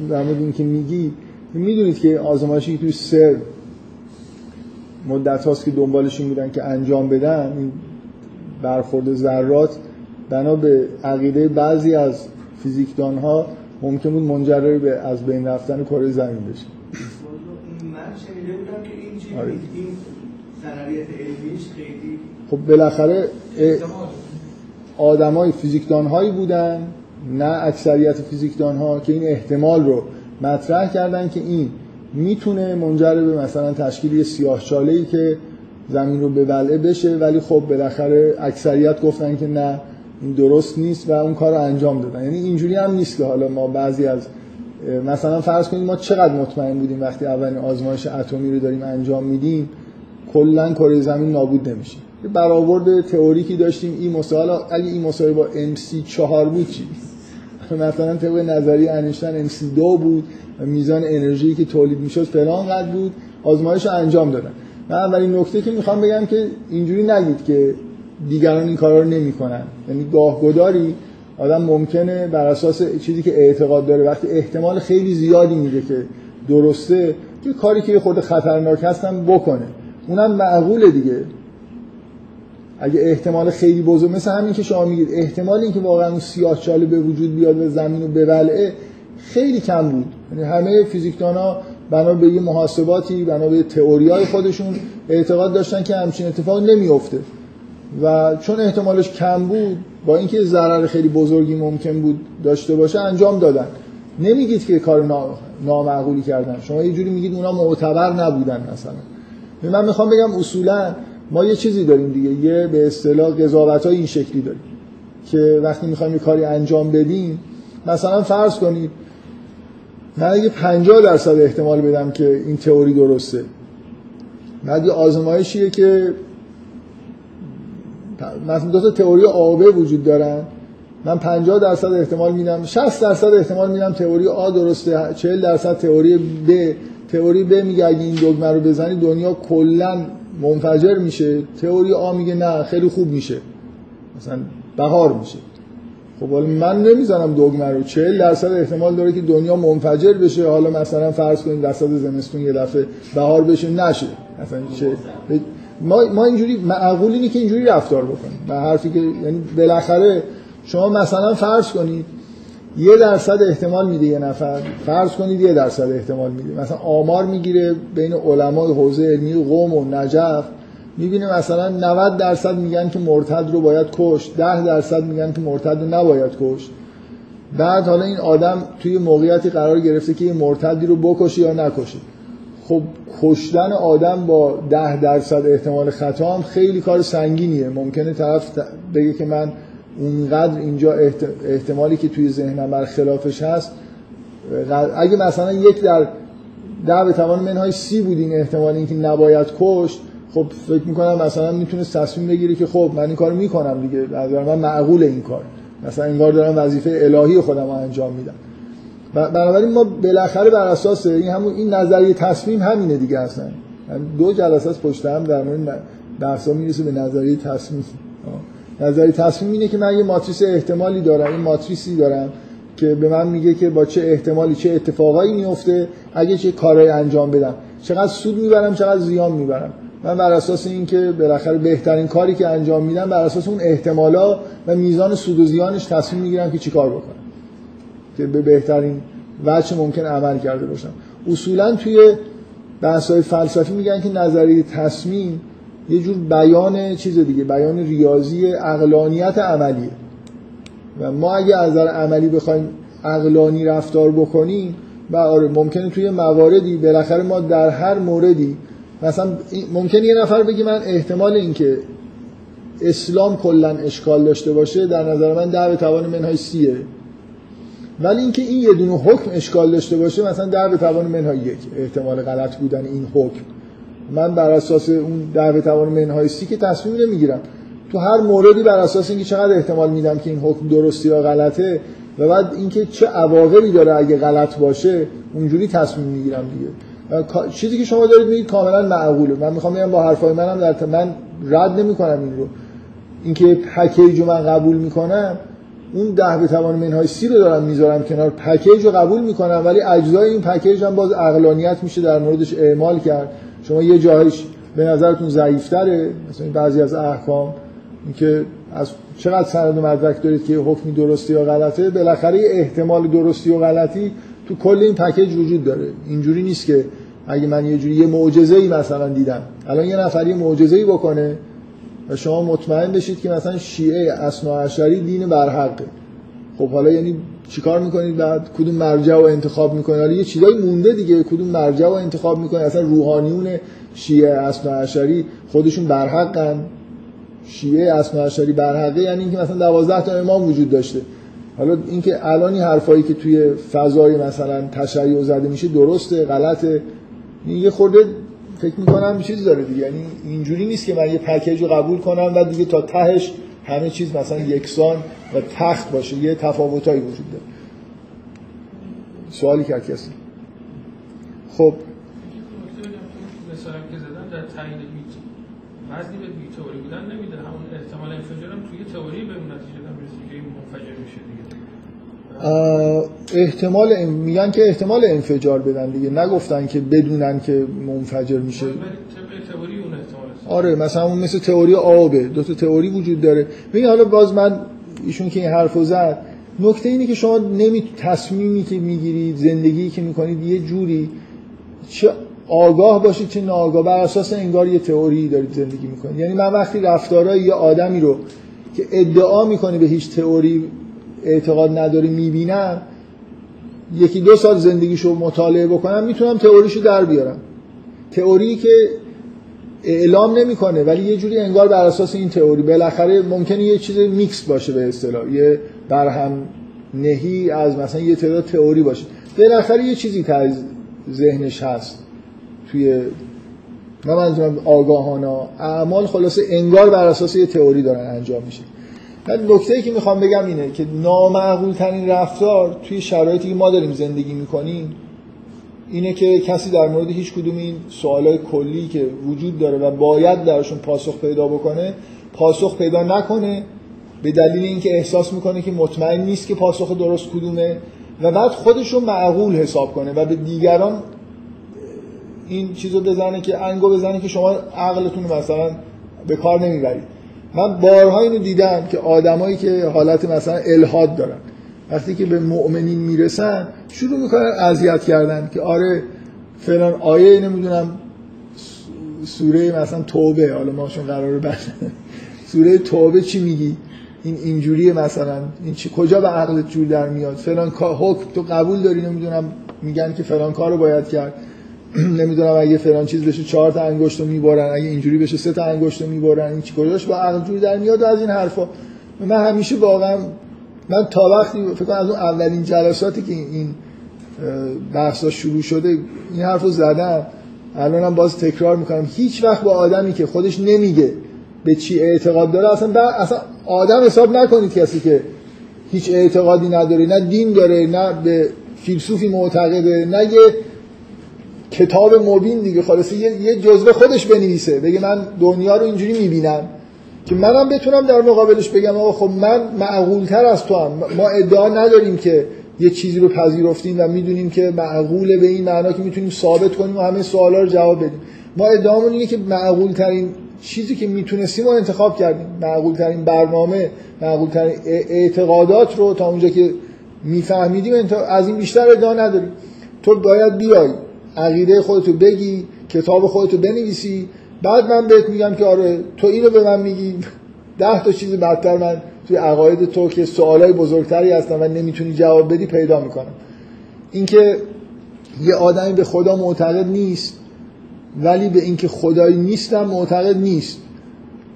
در مورد اینکه میگی می‌دونید که آزمایشی که توی سر مدت هاست که دنبالش این بودن که انجام بدن این برخورد ذرات بنا به عقیده بعضی از فیزیکدان ها ممکن بود منجر به از بین رفتن کره زمین بشه. من شنیده بودم که این چیزی آره. این علمیش خیلی خب بالاخره آدمای فیزیکدان هایی بودن نه اکثریت فیزیکدان ها که این احتمال رو مطرح کردن که این می‌تونه منجر به مثلا تشکیل یه سیاه ای که زمین رو ببلعه بشه ولی خب بالاخره اکثریت گفتن که نه این درست نیست و اون کار رو انجام دادن. یعنی اینجوری هم نیست که حالا ما بعضی از مثلا فرض کنیم ما چقدر مطمئن بودیم وقتی اولین آزمایش اتمی رو داریم انجام میدیم کلا کره زمین نابود نمیشه. برآورد تئوریکی داشتیم. این مسائل اگه این مسائل با MC4 بود چی؟ مثلا طبق نظری انیشتین MC2 بود و میزان انرژی که تولید می‌شد فلان قد بود. آزمایش انجام دادن. من اولین نکته که می‌خوام بگم که اینجوری نگید که دیگران این کارا رو نمی‌کنن. یعنی گاهگداری آدم ممکنه بر اساس چیزی که اعتقاد داره. وقتی احتمال خیلی زیادی میده که درسته که کاری که خود خطرناک هستن بکنه. اونم معقوله دیگه. اگه احتمال خیلی بزرگ مثل همین که شما میگید احتمال اینکه واقعا اون سیاه چاله به وجود بیاد و زمین رو ببلعه خیلی کم بود. یعنی همه ها بنا به یه محاسباتی بنا به تئوریای خودشون اعتقاد داشتن که همچین اتفاق نمیفته و چون احتمالش کم بود با اینکه ضرر خیلی بزرگی ممکن بود داشته باشه انجام دادن. نمیگید که کار نامعقولی کردن. شما یه جوری میگید اونا معتبر نبودن مثلا. من می‌خوام بگم اصولا ما یه چیزی داریم دیگه یه به اصطلاح قضاوت این شکلی داریم که وقتی می‌خوایم یه کاری انجام بدیم مثلا فرض کنید من اگه 50 درصد احتمال بدم که این تئوری درسته بعد یه آزمایشیه که مثلا دو تا تئوری آبه وجود دارن من 50 درصد احتمال میدم 60 درصد احتمال میدم تئوری آ درسته 40 درصد تئوری ب تئوری ب میگه اگه این دگمه رو بزنی دنیا کلا منفجر میشه تئوری آ میگه نه خیلی خوب میشه. مثلا بهار میشه. خب حالا من نمی‌زنم دگمه رو. 40 درصد احتمال داره که دنیا منفجر بشه. حالا مثلا فرض کنید وسط زمستون یه دفعه بهار بشه نشه. مثلا چه ما ما اینجوری معقول اینه که اینجوری رفتار بکنیم. به حرفی که یعنی بالاخره شما مثلا فرض کنید یه درصد احتمال میده یه نفر. فرض کنید یه درصد احتمال میده. مثلا آمار می‌گیره بین علمای حوزه علمی قوم و نجف. می‌بینه مثلا 90 درصد میگن که مرتد رو باید کشت. 10 درصد میگن که مرتد رو نباید کشت. بعد حالا این آدم توی موقعیتی قرار گرفته که یه مرتدی رو بکشه یا نکشه. خب کشتن آدم با 10 درصد احتمال خطا هم خیلی کار سنگینیه. ممکنه طرف بگه که من اونقدر اینجا احتمالی که توی ذهنم بر خلافش هست اگه مثلا یک در ده به توان منهای سی بود این احتمال اینکه نباید کشت خب فکر می‌کنم مثلا می‌تونه تصمیم بگیره که خب من این کار می‌کنم دیگه من معقول این کار. مثلا انگار دارم وظیفه الهی خودم رو انجام میدم. بنابراین ما بالاخره بر اساس این همون این نظریه تصمیم همینه دیگه اصلا. دو جلسه از پشت هم در مورد بحثا می‌رسه به نظریه تصمیم. نظریه تصمیم اینه که من یه ماتریس احتمالی دارم این ماتریسی دارم که به من میگه که با چه احتمالی چه اتفاقایی میفته اگه چه کارایی انجام بدم. چقدر سود می‌برم چقدر زیان می‌برم. من بر اساس اینکه بالاخره بهترین کاری که انجام میدم بر اساس اون احتمالا و میزان سود و زیانش تصمیم می‌گیرم که چیکار بکنم. که به بهترین وجه ممکن عمل کرده باشم. اصولا توی بحث های فلسفی میگن که نظریه تصمیم یه جور بیان چیز دیگه بیان ریاضی اقلانیت عملیه. و ما اگه از نظر عملی بخوایم اقلانی رفتار بکنیم و آره ممکنه توی مواردی بالاخره ما در هر موردی مثلا ممکنه یه نفر بگه من احتمال اینکه اسلام کلا اشکال داشته باشه در نظر من در به توان منهای سیه. ولی اینکه این یه دونه حکم اشکال داشته باشه مثلا در به توان منهای یک احتمال غلط بودن این حکم. من بر اساس اون در به توان منهای سی که تصمیم نمی‌گیرم. تو هر موردی بر اساس اینکه چقدر احتمال میدم که این حکم درستی یا غلطه و بعد اینکه چه عواقبی داره اگه غلط باشه اونجوری تصمیم می‌گیرم دیگه. چیزی که شما دارید میگید کاملا معقوله. من می‌خوام بگم با حرفای منم در من رد نمی‌کنم این رو. اینکه پکیج رو من قبول می‌کنم اون ده به توان منهای سی رو دارم می‌ذارم کنار. پکیج رو قبول می‌کنم ولی اجزای این پکیج هم باز اقلانیت میشه در موردش اعمال کرد. شما یه جایش به نظرتون ضعیفتره؟ مثلا بعضی از احکام اینکه از چقدر سند و مدرک دارید که حکمی درستی یا غلطه؟ بالاخره احتمال درستی و غلطی تو کل این پکیج وجود داره. اینجوری نیست که اگه من یه جوری یه معجزه ای مثلا دیدم الان یه نفری معجزه ای بکنه و شما مطمئن بشید که مثلا شیعه اصنا دین برحقه. خب حالا یعنی چیکار می‌کنید بعد کدوم مرجع رو انتخاب می‌کنید حالا یه چیزایی مونده دیگه. کدوم مرجع رو انتخاب می‌کنید اصلا روحانیون شیعه اصنا خودشون برحقن. شیعه اصنا برحقه یعنی اینکه مثلا 12 تا امام وجود داشته. حالا اینکه الان حرفایی که توی فضای مثلا تشیع زده میشه درسته غلطه. این یه خورده فکر می‌کنم چیزی داره دیگه. یعنی اینجوری نیست که من یه پکیج رو قبول کنم و دیگه تا تهش همه چیز مثلا یکسان و تخت باشه یه تفاوتایی وجود داره. سوالی کرد کسی. خب. مثلا که زدن در تعیین هیچ وزنی به تئوری بودن نمیده. همون احتمال انفجار هم توی تئوری به اون نتیجه رسید که منفجر میشه دیگه. احتمال میگن که احتمال انفجار بدن دیگه. نگفتن که بدونن که منفجر میشه. تئوری اون آره مثلا اون مثل تئوری آبه. دو تا تئوری وجود داره. ببین حالا باز من ایشون که این حرفو زد نکته اینه که شما نمی تصمیمی که می‌گیرید زندگی که می‌کنید یه جوری چه آگاه باشید چه ناآگاه بر اساس انگار یه تئوری دارید زندگی می‌کنید. یعنی من وقتی رفتارهای یه آدمی رو که ادعا می‌کنه به هیچ تئوری اعتقاد نداره می‌بینم یکی دو سال زندگیشو مطالعه بکنم می‌تونم تئوریشو در بیارم. تئوری که اعلام نمی‌کنه ولی یه جوری انگار بر اساس این تئوری بالاخره ممکنه یه چیز میکس باشه به اصطلاح یه برهم نهی از مثلا یه تعداد تئوری باشه. بالاخره یه چیزی تا ذهنش هست توی نه منظورم آگاهانه اعمال خلاصه انگار بر اساس یه تئوری دارن انجام میشه. من نکته ای که می‌خوام بگم اینه که نامعقول ترین رفتار توی شرایطی که ما داریم زندگی می‌کنیم اینه که کسی در مورد هیچ کدوم این سوالای کلی که وجود داره و باید درشون پاسخ پیدا بکنه پاسخ پیدا نکنه به دلیل اینکه احساس می‌کنه که مطمئن نیست که پاسخ درست کدومه و بعد خودش رو معقول حساب کنه و به دیگران این چیزو بزنه که انگو بزنه که شما عقلتون مثلا به کار نمی‌برید. من بارها اینو دیدم که آدمایی که حالت مثلا الهاد دارن. وقتی که به مؤمنین می‌رسن شروع می‌کنن اذیت کردن که آره فلان آیه نمی‌دونم سوره مثلا توبه حالا ما چون قراره بعد سوره توبه چی میگی؟ این اینجوریه مثلا این چی کجا به عقلت جور در میاد؟ فلان حکم تو قبول داری؟ نمی‌دونم میگن که فلان کارو باید کرد. نمی‌دونم اگه فلان چیز بشه چهار تا انگشت رو می‌برن اگه اینجوری بشه سه تا انگشت رو می‌برن این چی کجاش با عقل جور در میاد؟ از این حرفا. من همیشه واقعا من تا وقتی فکر کنم از اون اولین جلساتی که این بحثا شروع شده این حرفو زدم الانم باز تکرار می‌کنم. هیچ وقت با آدمی که خودش نمیگه به چی اعتقاد داره اصلا اصلا آدم حساب نکنید کسی که هیچ اعتقادی نداره. نه دین داره نه به فیلسوفی معتقده نه یه کتاب مبین دیگه. خلاص یه, یه جزوه خودش بنویسه. بگه من دنیا رو اینجوری می‌بینم. که منم بتونم در مقابلش بگم آقا خب من معقولتر از تو هم. ما ادعا نداریم که یه چیزی رو پذیرفتیم و می‌دونیم که معقوله به این معنا که می‌تونیم ثابت کنیم و همه سوالا رو جواب بدیم. ما ادعامون اینه که معقول ترین چیزی که می‌تونستیم رو انتخاب کردیم. معقول ترین برنامه معقول ترین اعتقادات رو تا اونجا که میفهمیدیم از این بیشتر ادعا نداریم. تو باید بیای عقیده خودتو بگی کتاب خودتو بنویسی بعد من بهت میگم که آره تو اینو به من میگی. ده تا چیز بدتر من توی عقاید تو که سوالای بزرگتری هستن و نمی‌تونی جواب بدی پیدا می‌کنم. اینکه یه آدمی به خدا معتقد نیست ولی به اینکه خدایی نیستم معتقد نیست.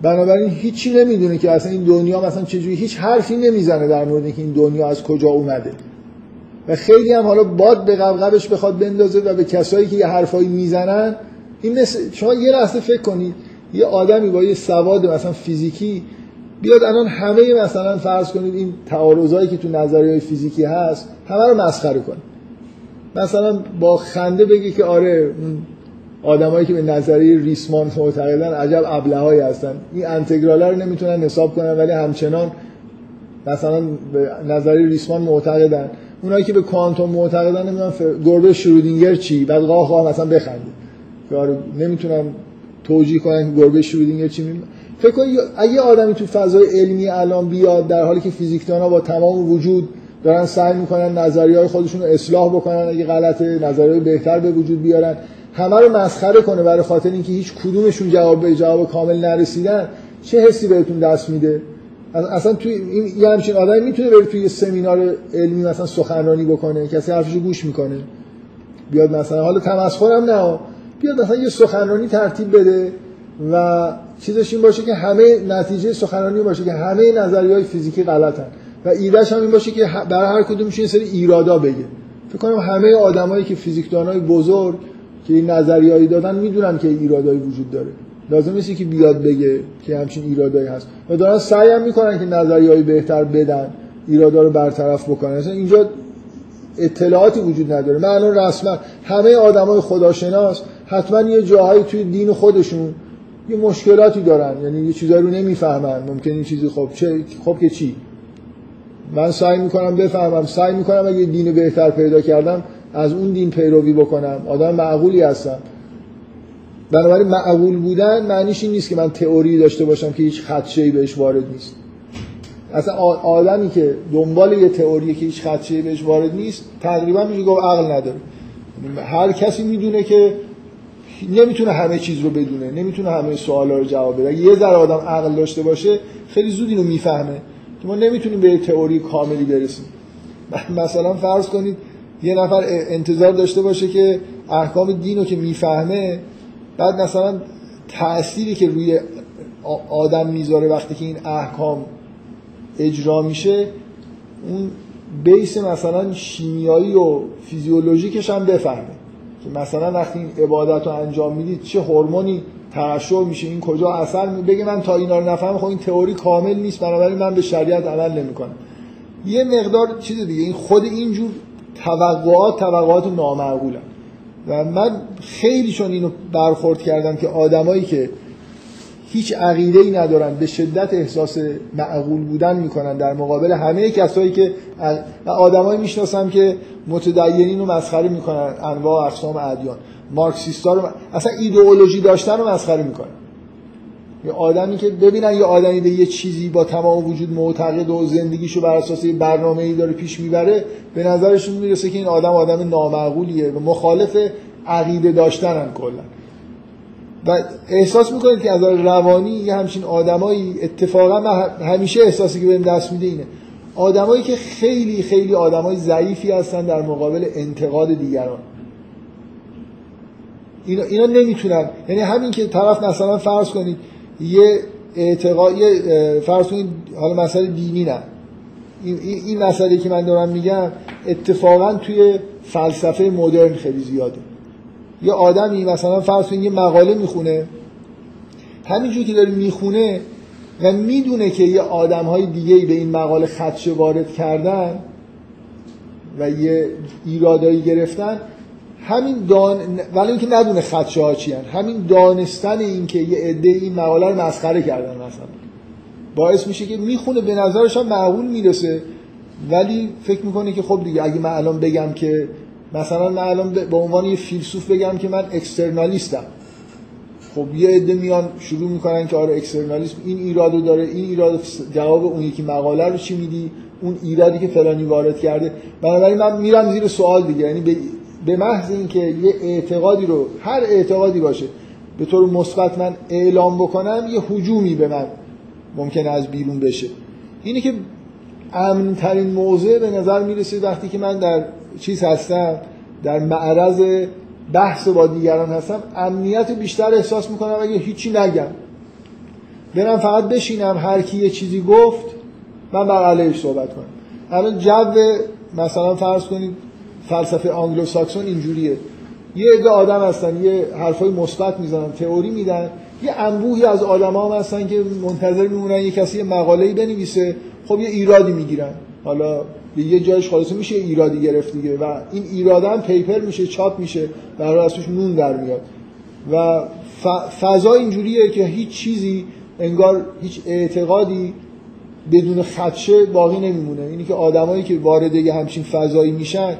بنابراین هیچی نمی‌دونه که اصلا این دنیا مثلا چجوری هیچ حرفی نمی‌زنه در مورد اینکه این دنیا از کجا اومده. و خیلی هم حالا باد به قبقبش بخواد بندازه و به کسایی که یه حرفایی می‌زنن این مثل شما یه لحظه فکر کنید یه آدمی با یه سواد مثلا فیزیکی بیاد الان همه مثلا فرض کنید این تعارضایی که تو نظریه فیزیکی هست همه رو مسخره کنه. مثلا با خنده بگی که آره آدمایی که به نظریه ریسمان معتقدن عجب ابلهایی هستن. این انتگراله رو نمی‌تونن حساب کنن ولی همچنان مثلا به نظریه ریسمان معتقدن. اونایی که به کوانتوم معتقدن نمی‌دونم گربه شرودینگر چی؟ بعد قاه قاه مثلا بخنده آره نمی‌تونم توجیه کنن که گربه شرودینگر چی می فکر کنید اگه آدمی تو فضای علمی الان بیاد در حالی که فیزیکدانا با تمام وجود دارن سعی می‌کنن نظریه های خودشون رو اصلاح بکنن اگه غلطه نظریه بهتر به وجود بیارن همه رو مسخره کنه برای خاطر اینکه هیچ کدومشون جواب به جواب کامل نرسیدن چه حسی بهتون دست میده؟ اصلا توی این یه همچین آدمی می‌تونه بره توی سمینار علمی مثلا سخنرانی بکنه کسی حرفشو گوش می‌کنه بیاد مثلا. حالا تمسخرم نه بیاد مثلا یه سخنرانی ترتیب بده و چیزش این باشه که همه نتیجه سخنرانی باشه که همه نظریه های فیزیکی غلطن. و ایدهش هم این باشه که برای هر کدومش یه سری ایرادا بگه. فکر کنم همه آدمایی که فیزیکدانای بزرگ که این نظریه‌ای دادن می‌دونن که ایرادایی وجود داره. لازم نیست که بیاد بگه که همچین ایرادایی هست. و دارن سعی هم می‌کنن که نظریه‌ای بهتر بدن ایرادا رو برطرف بکنن. مثلا اینجا اطلاعاتی وجود نداره. من الان رسما همه آدمای خداشناس حتما یه جاهایی توی دین خودشون یه مشکلاتی دارن. یعنی یه چیزایی رو نمی‌فهمن. ممکن این چیزی خب چه خب که چی؟ من سعی می‌کنم بفهمم. سعی می‌کنم اگه دین بهتر پیدا کردم از اون دین پیروی بکنم. آدم معقولی هستم. بنابراین معقول بودن معنیش این نیست که من تئوری داشته باشم که هیچ خدشه‌ای بهش وارد نیست. اصلا آدمی که دنبال یه تئوری که هیچ خدشه‌ای بهش وارد نیست تقریبا میشه گفت عقل نداره. هر کسی می‌دونه که نمی‌تونه همه چیز رو بدونه نمی‌تونه همه سوالا رو جواب بده. یه ذره آدم عقل داشته باشه خیلی زود اینو می‌فهمه که ما نمی‌تونیم به تئوری کاملی برسیم. مثلا فرض کنید یه نفر انتظار داشته باشه که احکام دین رو که می‌فهمه بعد مثلا تأثیری که روی آدم می‌ذاره وقتی که این احکام اجرا میشه اون بیس مثلا شیمیایی و فیزیولوژیکش هم بفهمه. که مثلا وقتی این عبادت رو انجام می‌دید چه هورمونی ترشح میشه؟ این کجا اثر بگه من تا اینا رو نفهم خب این تئوری کامل نیست بنابراین من به شریعت عمل نمی‌کنم. یه مقدار چیز دیگه این خود اینجور توقعات توقعات نامعقولن و من خیلی چون اینو برخورد کردم که آدمایی که هیچ عقیده ای ندارن. به شدت احساس معقول بودن می‌کنن در مقابل همه کسایی که آدمایی می‌شناسم که متدینین رو مسخره می‌کنن. انواع اقسام ادیان. مارکسیستا رو اصلا ایدئولوژی داشتن رو مسخره می‌کنن. یه آدمی که ببینن یه آدمی به یه چیزی با تمام وجود معتقد و زندگیشو بر اساس یه برنامه ای داره پیش می‌بره به نظرشون می‌رسه که این آدم آدم نامعقولیه و مخالف عقیده داشتنن کلا. و احساس می‌کنید که از روانی یه همچین آدمایی اتفاقا همیشه احساسی که بهم دست میده اینه. آدمایی که خیلی خیلی آدمای ضعیفی هستن در مقابل انتقاد دیگران. اینا, اینا نمی‌تونن. یعنی همین که طرف مثلا فرض کنید یه اعتقاد فرض کنید حالا مسئله دینی نه. این, این مسئله که من دارم میگم اتفاقا توی فلسفه مدرن خیلی زیاده. یه آدمی مثلا فرض یه مقاله می‌خونه. همینجور که داره می‌خونه و می‌دونه که یه آدم های دیگه به این مقاله خدشه وارد کردن و یه ایرادایی گرفتن همین دان ولی اینکه ندونه خدشه ها چی همین دانستن این که یه عده این مقاله رو مسخره کردن مثلا. باعث میشه که می‌خونه به نظرش هم معقول می‌رسه. ولی فکر می‌کنه که خب دیگه اگه من الان بگم که مثلا من الان به عنوان یه فیلسوف بگم که من اکسترنالیستم. خب یه عده میان شروع می‌کنن که آره اکسترنالیسم این ایرادو داره این ایراد جواب اون یکی مقاله رو چی میدی؟ اون ایرادی که فلانی وارد کرده. بنابراین من میرم زیر سوال دیگه. یعنی به, محض اینکه یه اعتقادی رو هر اعتقادی باشه به طور مثبت من اعلام بکنم یه حجومی به من ممکنه از بیرون بشه. اینی که امن ترین موضع به نظر می‌رسه وقتی که من در چیز هستم در معرض بحث با دیگران هستم امنیت بیشتر احساس می‌کنم اگه هیچی نگم. برم فقط بشینم هر کی یه چیزی گفت من بر علیهش صحبت کنم. الان جو مثلا فرض کنید فلسفه آنگلو ساکسون اینجوریه. یه عده آدم هستن یه حرفای مثبت می‌زنن تئوری میدن. یه انبوهی از آدما هم هستن که منتظر میمونن یه کسی یه مقاله‌ای بنویسه. خب یه ایرادی می‌گیرن. حالا یه جایش خلاصه میشه ایرادی گرفت دیگه. و این ایراد هم paper میشه چاپ میشه برای ازش نون در میاد. و فضا اینجوریه که هیچ چیزی انگار هیچ اعتقادی بدون خدشه باقی نمیمونه. اینی که آدمایی که وارد یه همچین فضایی میشن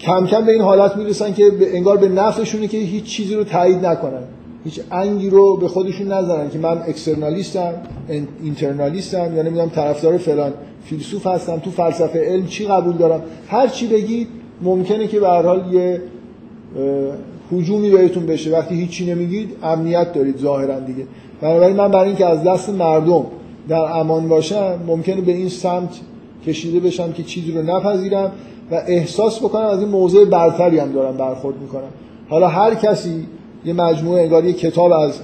کم کم به این حالت می‌رسن که انگار به نفعشونه که هیچ چیزی رو تایید نکنن. هیچ انگی رو به خودشون نزنن که من اکسترنالیستم اینترنالیستم یا نمی‌دونم طرفدار فلان فیلسوف هستم تو فلسفه علم چی قبول دارم؟ هر چی بگید ممکنه که به هر حال یه هجومی بهتون بشه. وقتی هیچی نمیگید امنیت دارید ظاهرا دیگه. بنابراین من برای اینکه از دست مردم در امان باشم ممکنه به این سمت کشیده بشم که چیزی رو نپذیرم و احساس بکنم از این موضع برتری هم دارم برخورد می‌کنم. حالا هر کسی یه مجموعه انگار یه کتاب از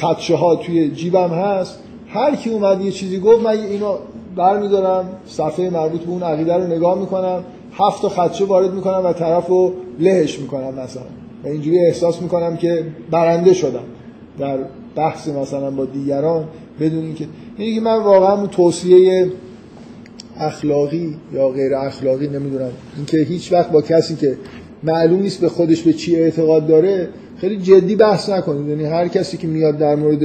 خدشه ها توی جیبم هست. هر کی اومد یه چیزی گفت من اینو برمیدارم صفحه مربوط به اون عقیده رو نگاه می‌کنم. هفت تا خدشه وارد می‌کنم و طرف رو لهش می‌کنم مثلا. و اینجوری احساس می‌کنم که برنده شدم. در بحث مثلا با دیگران بدون اینکه اینکه من واقعا توصیه اخلاقی یا غیر اخلاقی نمی‌دونم. اینکه هیچ وقت با کسی که معلوم نیست به خودش به چی اعتقاد داره خیلی جدی بحث نکنید. یعنی هر کسی که میاد در مورد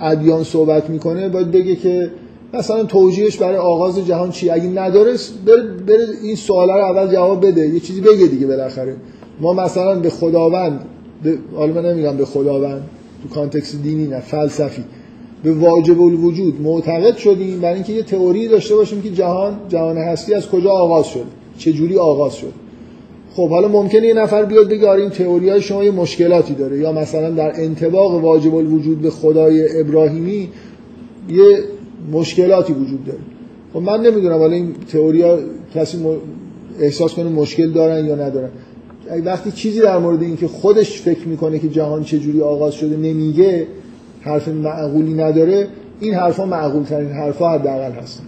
ادیان صحبت می‌کنه باید بگه که مثلا توجیهش برای آغاز جهان چی اگه نداره بره, بره این سوالا رو اول جواب بده. یه چیزی بگه دیگه بالاخره. ما مثلا به خداوند حالا من نمیگم به خداوند تو کانتکست دینی نه فلسفی. به واجب الوجود معتقد شدیم برای اینکه یه تئوری داشته باشیم که جهان جهان هستی از کجا آغاز شد؟ چه جوری آغاز شد؟ خب حالا ممکنه یه نفر بیاد بگه آره این تئوری های شما یه مشکلاتی داره. یا مثلا در انطباق واجب الوجود به خدای ابراهیمی یه مشکلاتی وجود داره. خب من نمی‌دونم حالا این تئوری ها کسی احساس کنه مشکل دارن یا ندارن. وقتی چیزی در مورد اینکه خودش فکر می‌کنه که جهان چجوری آغاز شده نمیگه حرف معقولی نداره این حرفا معقول ترین حرفا حداقل هستن.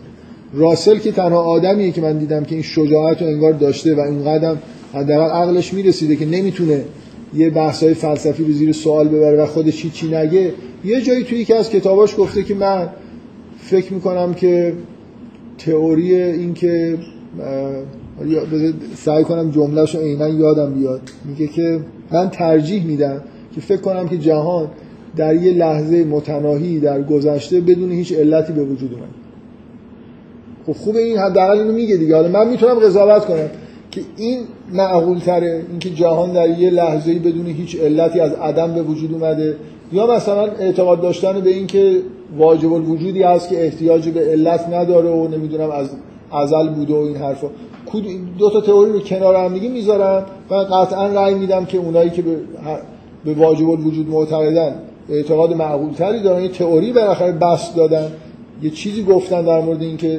راسل که تنها آدمیه که من دیدم که این شجاعت رو انگار داشته و این قدم حداقل عقلش می‌رسیده که نمی‌تونه یه بحثای فلسفی رو زیر سوال ببره و خودش چی نگه. یه جایی توی یکی از کتاباش گفته که من فکر می‌کنم که تئوری این که سعی کنم جملهش رو عینا یادم بیاد. میگه که من ترجیح میدم که فکر کنم که جهان در یه لحظه متناهی در گذشته بدون هیچ علتی به وجود اومد. خب خوبه این حداقل اینو میگه دیگه. حالا من می‌تونم قضاوت کنم. که این معقول تره اینکه جهان در یه لحظه بدون هیچ علتی از عدم به وجود اومده. یا مثلا اعتقاد داشتن به اینکه واجب الوجودی هست که احتیاج به علت نداره و نمی‌دونم از ازل بوده و این حرفا. دو تا تئوری رو کنار هم دیگه می‌ذارم و قطعا رأی میدم که اونایی که به, به واجب الوجود معتقدن اعتقاد معقول تری دارن. یه تئوری بالاخره بس دادن. یه چیزی گفتن در مورد اینکه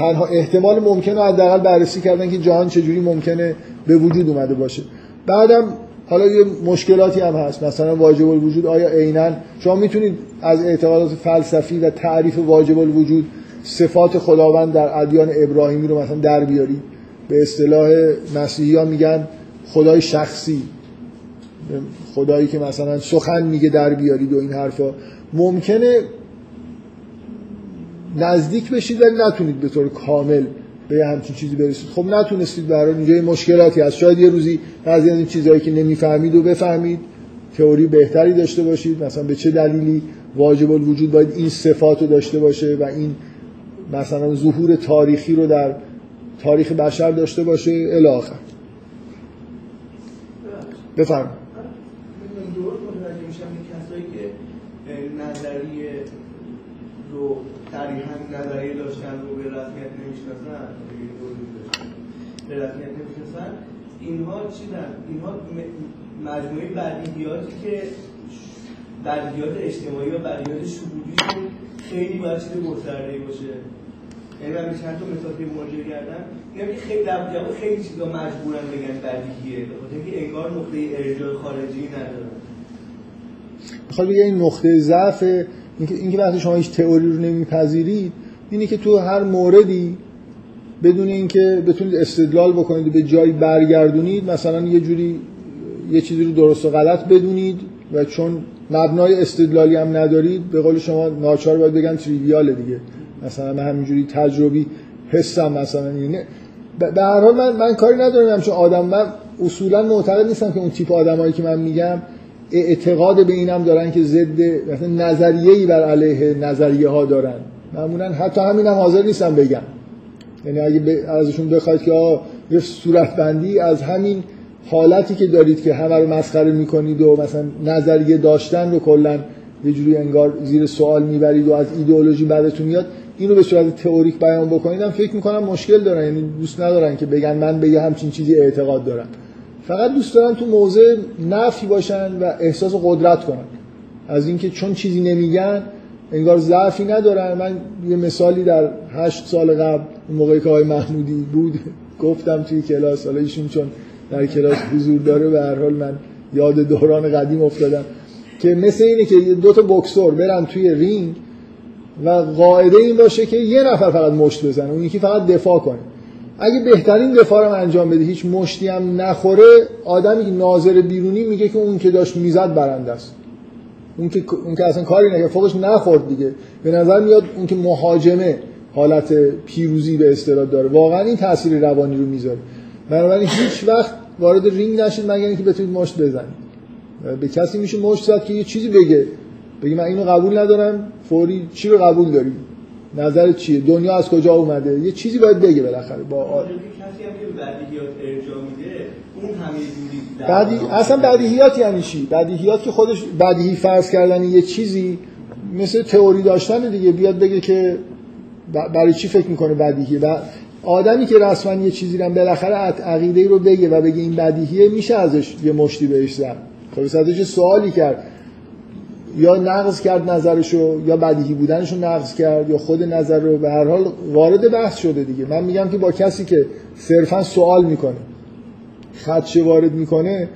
تنها احتمال ممکن رو حداقل بررسی کردن که جهان چجوری ممکنه به وجود اومده باشه. بعدم حالا یه مشکلاتی هم هست. مثلا واجب الوجود آیا عینا؟ شما می‌تونید از اعتقادات فلسفی و تعریف واجب الوجود صفات خداوند در ادیان ابراهیمی رو مثلا در بیارید. به اصطلاح مسیحی ها میگن خدای شخصی. خدایی که مثلا سخن میگه در بیارید و این حرفا. ممکنه نزدیک بشید ولی نتونید به طور کامل به همچین چیزی برسید. خب نتونستید برای اینجا مشکلاتی هست. شاید یه روزی بعضی از این چیزهایی که نمی‌فهمید و بفهمید تئوری بهتری داشته باشید. مثلا به چه دلیلی واجب الوجود باید این صفات رو داشته باشه و این مثلا ظهور تاریخی رو در تاریخ بشر داشته باشه. الی آخر. بفرمایید نظریه رو نظریه داشتن رو به رسمیت نمی‌شناسن به رسمیت نمی‌شناسن. اینها چی اینها مجموعه بدیهیاتی که بدیهیات اجتماعی و بدیهیات شهودیشون خیلی باید چیز گسترده باشه. یعنی من چند تا مثال که مراجعه کردم که خیلی در جواب خیلی چیزا مجبورن بگن بدیهیه بخاطر اینکه انگار نقطه ارجاع خارجی ندارن می‌خواد بگه این نقطه ضعف اینکه اینکه وقتی شما هیچ تئوری رو نمیپذیرید اینه که تو هر موردی بدون اینکه بتونید استدلال بکنید به جایی برگردونید مثلا یه جوری یه چیزی رو درست و غلط بدونید و چون مبنای استدلالی هم ندارید به قول شما ناچار باید بگن تریویاله دیگه. مثلا من همینجوری تجربی حسم مثلا اینه. به هر حال من, من کاری ندارم چون آدم من اصولا معتقد نیستم که اون تیپ آدمایی که من میگم اعتقاد به اینم دارن که ضد مثلا نظریه‌ای بر علیه نظریه ها دارن. معمولا حتی همینم حاضر نیستم بگم. یعنی اگه ازشون بخواید که یه صورت بندی از همین حالتی که دارید که همه رو مسخره می‌کنید و مثلا نظریه داشتن رو کلا یه جوری انگار زیر سوال می‌برید و از ایدئولوژی بعدتون میاد اینو به صورت تئوریک بیان بکنید هم فکر می‌کنم مشکل دارن. یعنی دوست ندارن که بگن من به یه همچین چیزی اعتقاد دارم. فقط دوست دارن تو موضع نفی باشن و احساس قدرت کنن. از اینکه چون چیزی نمیگن انگار ضعفی ندارن. من یه مثالی در هشت سال قبل اون موقعی که آقای محمودی بود گفتم توی کلاس حالا ایشون چون در کلاس حضور داره به هر حال من یاد دوران قدیم افتادم که مثل اینه که دو تا بکسور برن توی رینگ و قاعده این باشه که یه نفر فقط مشت بزنه اون یکی فقط دفاع کنه. اگه بهترین دفاع رو انجام بده هیچ مشتی هم نخوره آدمی که ناظر بیرونی میگه که اون که داشت می‌زد برنده است. اون که اون که اصلا کاری نگه فوقش نخورد دیگه. به نظر میاد اون که مهاجمه حالت پیروزی به اصطلاح داره. واقعا این تاثیر روانی رو می‌ذاره. بنابراین هیچ وقت وارد رینگ نشید مگر اینکه بتونید مشت بزنید. به کسی میشه مشت زد که یه چیزی بگه. بگی من اینو قبول ندارم فوری چی رو قبول داری نظرت چیه؟ دنیا از کجا اومده؟ یه چیزی باید بگه بالاخره با آ... کسی هم که بدیهیات ارجاع میده اون همه بعدی اصلا بدیهیات یعنی چی؟ بدیهیات که خودش بدیهی فرض کردن یه چیزی مثل تئوری داشتن دیگه بیاد بگه که برای چی فکر می‌کنه بدیهیه و آدمی که رسما یه چیزی رو بالاخره عقیده رو بگه و بگه این بدیهیه میشه ازش یه مشتی بهش زد. خب ازش سوالی کرد. یا نقض کرد نظرشو یا بدیهی بودنشو نقض کرد یا خود نظر رو به هر حال وارد بحث شده دیگه. من میگم که با کسی که صرفا سوال می‌کنه خدشه وارد می‌کنه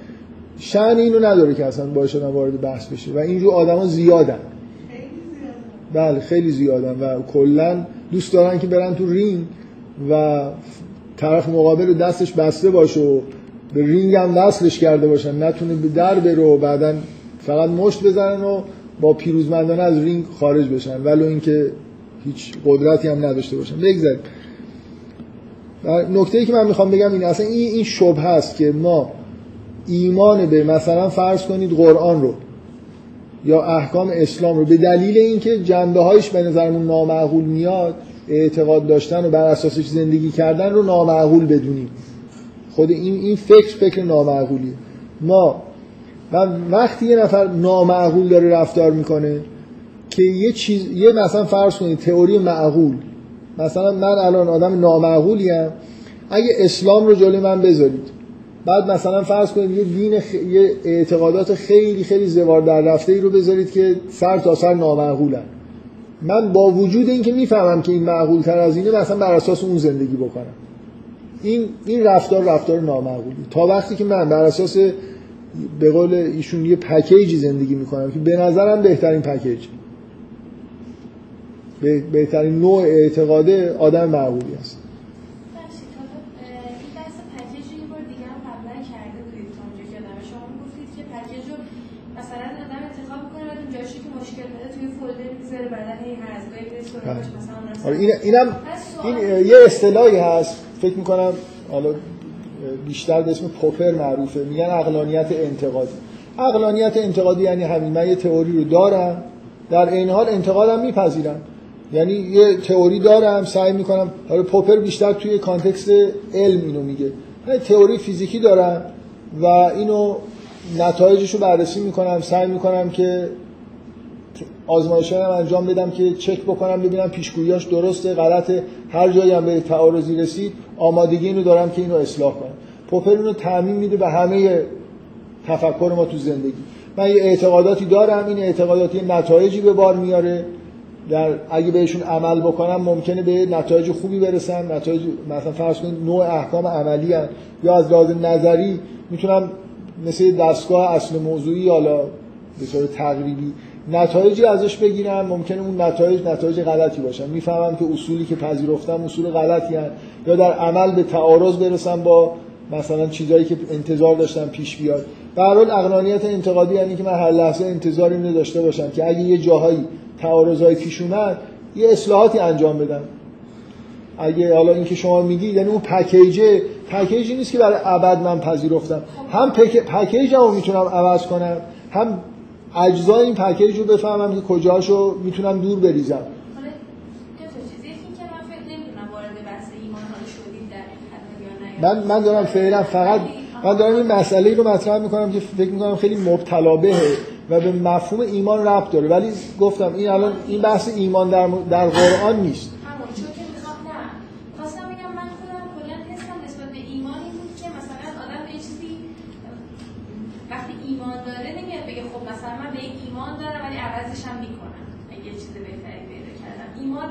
شأن اینو نداره که اصلا باشه وارد بحث بشه. و اینجور آدما زیادن. بله خیلی زیادن و کلا دوست دارن که برن تو رینگ و طرف مقابل دستش بسته باشه و به رینگ هم وصلش کرده باشن. نتونه به در بره و بعدا فقط مشت بزنن و با پیروزمندانه از رینگ خارج بشن. ولو اینکه هیچ قدرتی هم نداشته باشن. بگذاریم. نکته ای که من می‌خوام بگم این اصلا این این شبه هست که ما ایمان به مثلا فرض کنید قرآن رو یا احکام اسلام رو به دلیل اینکه جنبه هایش به نظرمون نامعقول میاد اعتقاد داشتن و بر اساسش زندگی کردن رو نامعقول بدونیم. خود این این فکر فکر نامعقولیه. ما من وقتی یه نفر نامعقول داره رفتار می‌کنه که یه چیز یه مثلا فرض کنید تئوری معقول مثلا من الان آدم نامعقولیم اگه اسلام رو جلوی من بذارید بعد مثلا فرض کنید یه دین خ... یه اعتقادات خیلی خیلی زوار در رفته ای رو بذارید که سر تا سر نامعقولن من با وجود اینکه می‌فهمم که این معقول تر از اینه مثلا بر اساس اون زندگی بکنم. این این رفتار رفتار نامعقولی. تا وقتی که من بر اساس به قول ایشون یه پکیجی زندگی می‌کنم که به نظرم بهترین پکیج بهترین نوع اعتقاده آدم معقولی است. آره این اینم این یه اصطلاحی هست. فکر می‌کنم حالا بیشتر به اسم پوپر معروفه. میگن عقلانیت انتقادی. عقلانیت انتقادی یعنی همین. من یه تئوری رو دارم در عین حال انتقادم میپذیرم. یعنی یه تئوری دارم سعی می‌کنم. حالا پوپر بیشتر توی context علم اینو میگه. من تئوری فیزیکی دارم و اینو نتایجش رو بررسی می‌کنم سعی می‌کنم که آزمایش هم انجام بدم که چک بکنم ببینم پیشگوییاش درسته غلطه. هر جایی هم به تعارضی رسید آمادگی اینو دارم که اینو اصلاح کنم. پوپر اینو تعمین میده به همه تفکر ما تو زندگی. من یه اعتقاداتی دارم این اعتقاداتی نتایجی به بار میاره. در اگه بهشون عمل بکنم ممکنه به نتایج خوبی برسم نتایج مثلا فرض کنید نوع احکام عملی هست. یا از لحاظ نظری می‌تونم مثل دستگاه اصل موضوعی حالا به طور تقریبی نتایجی ازش بگیرم ممکنه اون نتایج نتایج غلطی باشن. می‌فهمم که اصولی که پذیرفتم اصول غلطی هن. یا در عمل به تعارض برسم با مثلا چیزایی که انتظار داشتم پیش بیاد. هر حال اقلانیت انتقادی یعنی که من هر لحظه انتظاری اینو داشته باشم که اگه یه جاهایی تعارضای پیش اومد یه اصلاحاتی انجام بدم. اگه حالا اینکه شما میگی یعنی اون پکیج پکیجی نیست که برای ابد من پذیرفتم. هم پک... پکیجمو می‌تونم عوض کنم هم اجزای این پکیج رو بفهمم که کجاشو می‌تونم دور بریزم. من من دارم فعلا فقط من دارم این مسئله رو مطرح می‌کنم که فکر می‌کنم خیلی مبتلا بهه و به مفهوم ایمان ربط داره. ولی گفتم این الان این بحث ایمان در, در قرآن نیست. ایمان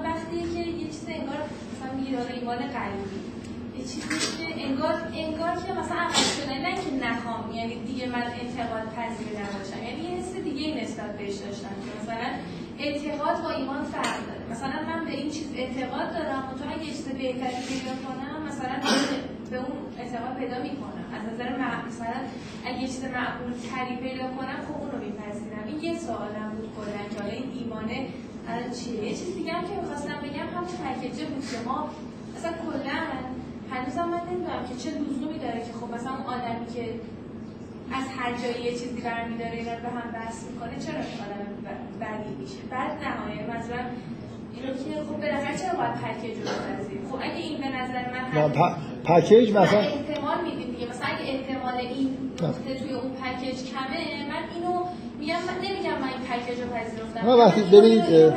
وقتیه که یه چیز انگار مثلا میگه ایمان قلبی. یه چیزی که انگار انگار که مثلا عقل شده نه که نخوام. یعنی دیگه من اعتقاد پذیر نباشم. یعنی یه حس دیگه نسبت بهش داشتم که مثلا اعتقاد با ایمان فرق داره. مثلا من به این چیز اعتقاد دارم و تو اگه چیز بهتری پیدا کنم مثلا به اون اعتقاد پیدا می‌کنم. از نظر مثلا اگه چیز معقول تری پیدا کنم خب میپذیرم این یه سوالم بود کلا که حالا این ایمانه الان چیه؟ یه چیز دیگه هم که می‌خواستم بگم هم پکیجه بود که ما مثلا کلا هنوزم من نمی‌دونم که چه لزومی داره که خب مثلا اون آدمی که از هر جایی یه چیزی برمیداره اینا به هم بحث می‌کنه چرا این آدم بدی میشه؟ بعد نهایه مثلا اینو که خب بالاخره چرا باید پکیج رو بپذیر خب اگه این به نظر من پکیج مثلا احتمال میدیم دیگه مثلا اگه احتمال این نقطه توی اون پکیج کمه من اینو میگم من نمیگم من این پکیج رو پذیرفتم. نه وقتی ببینید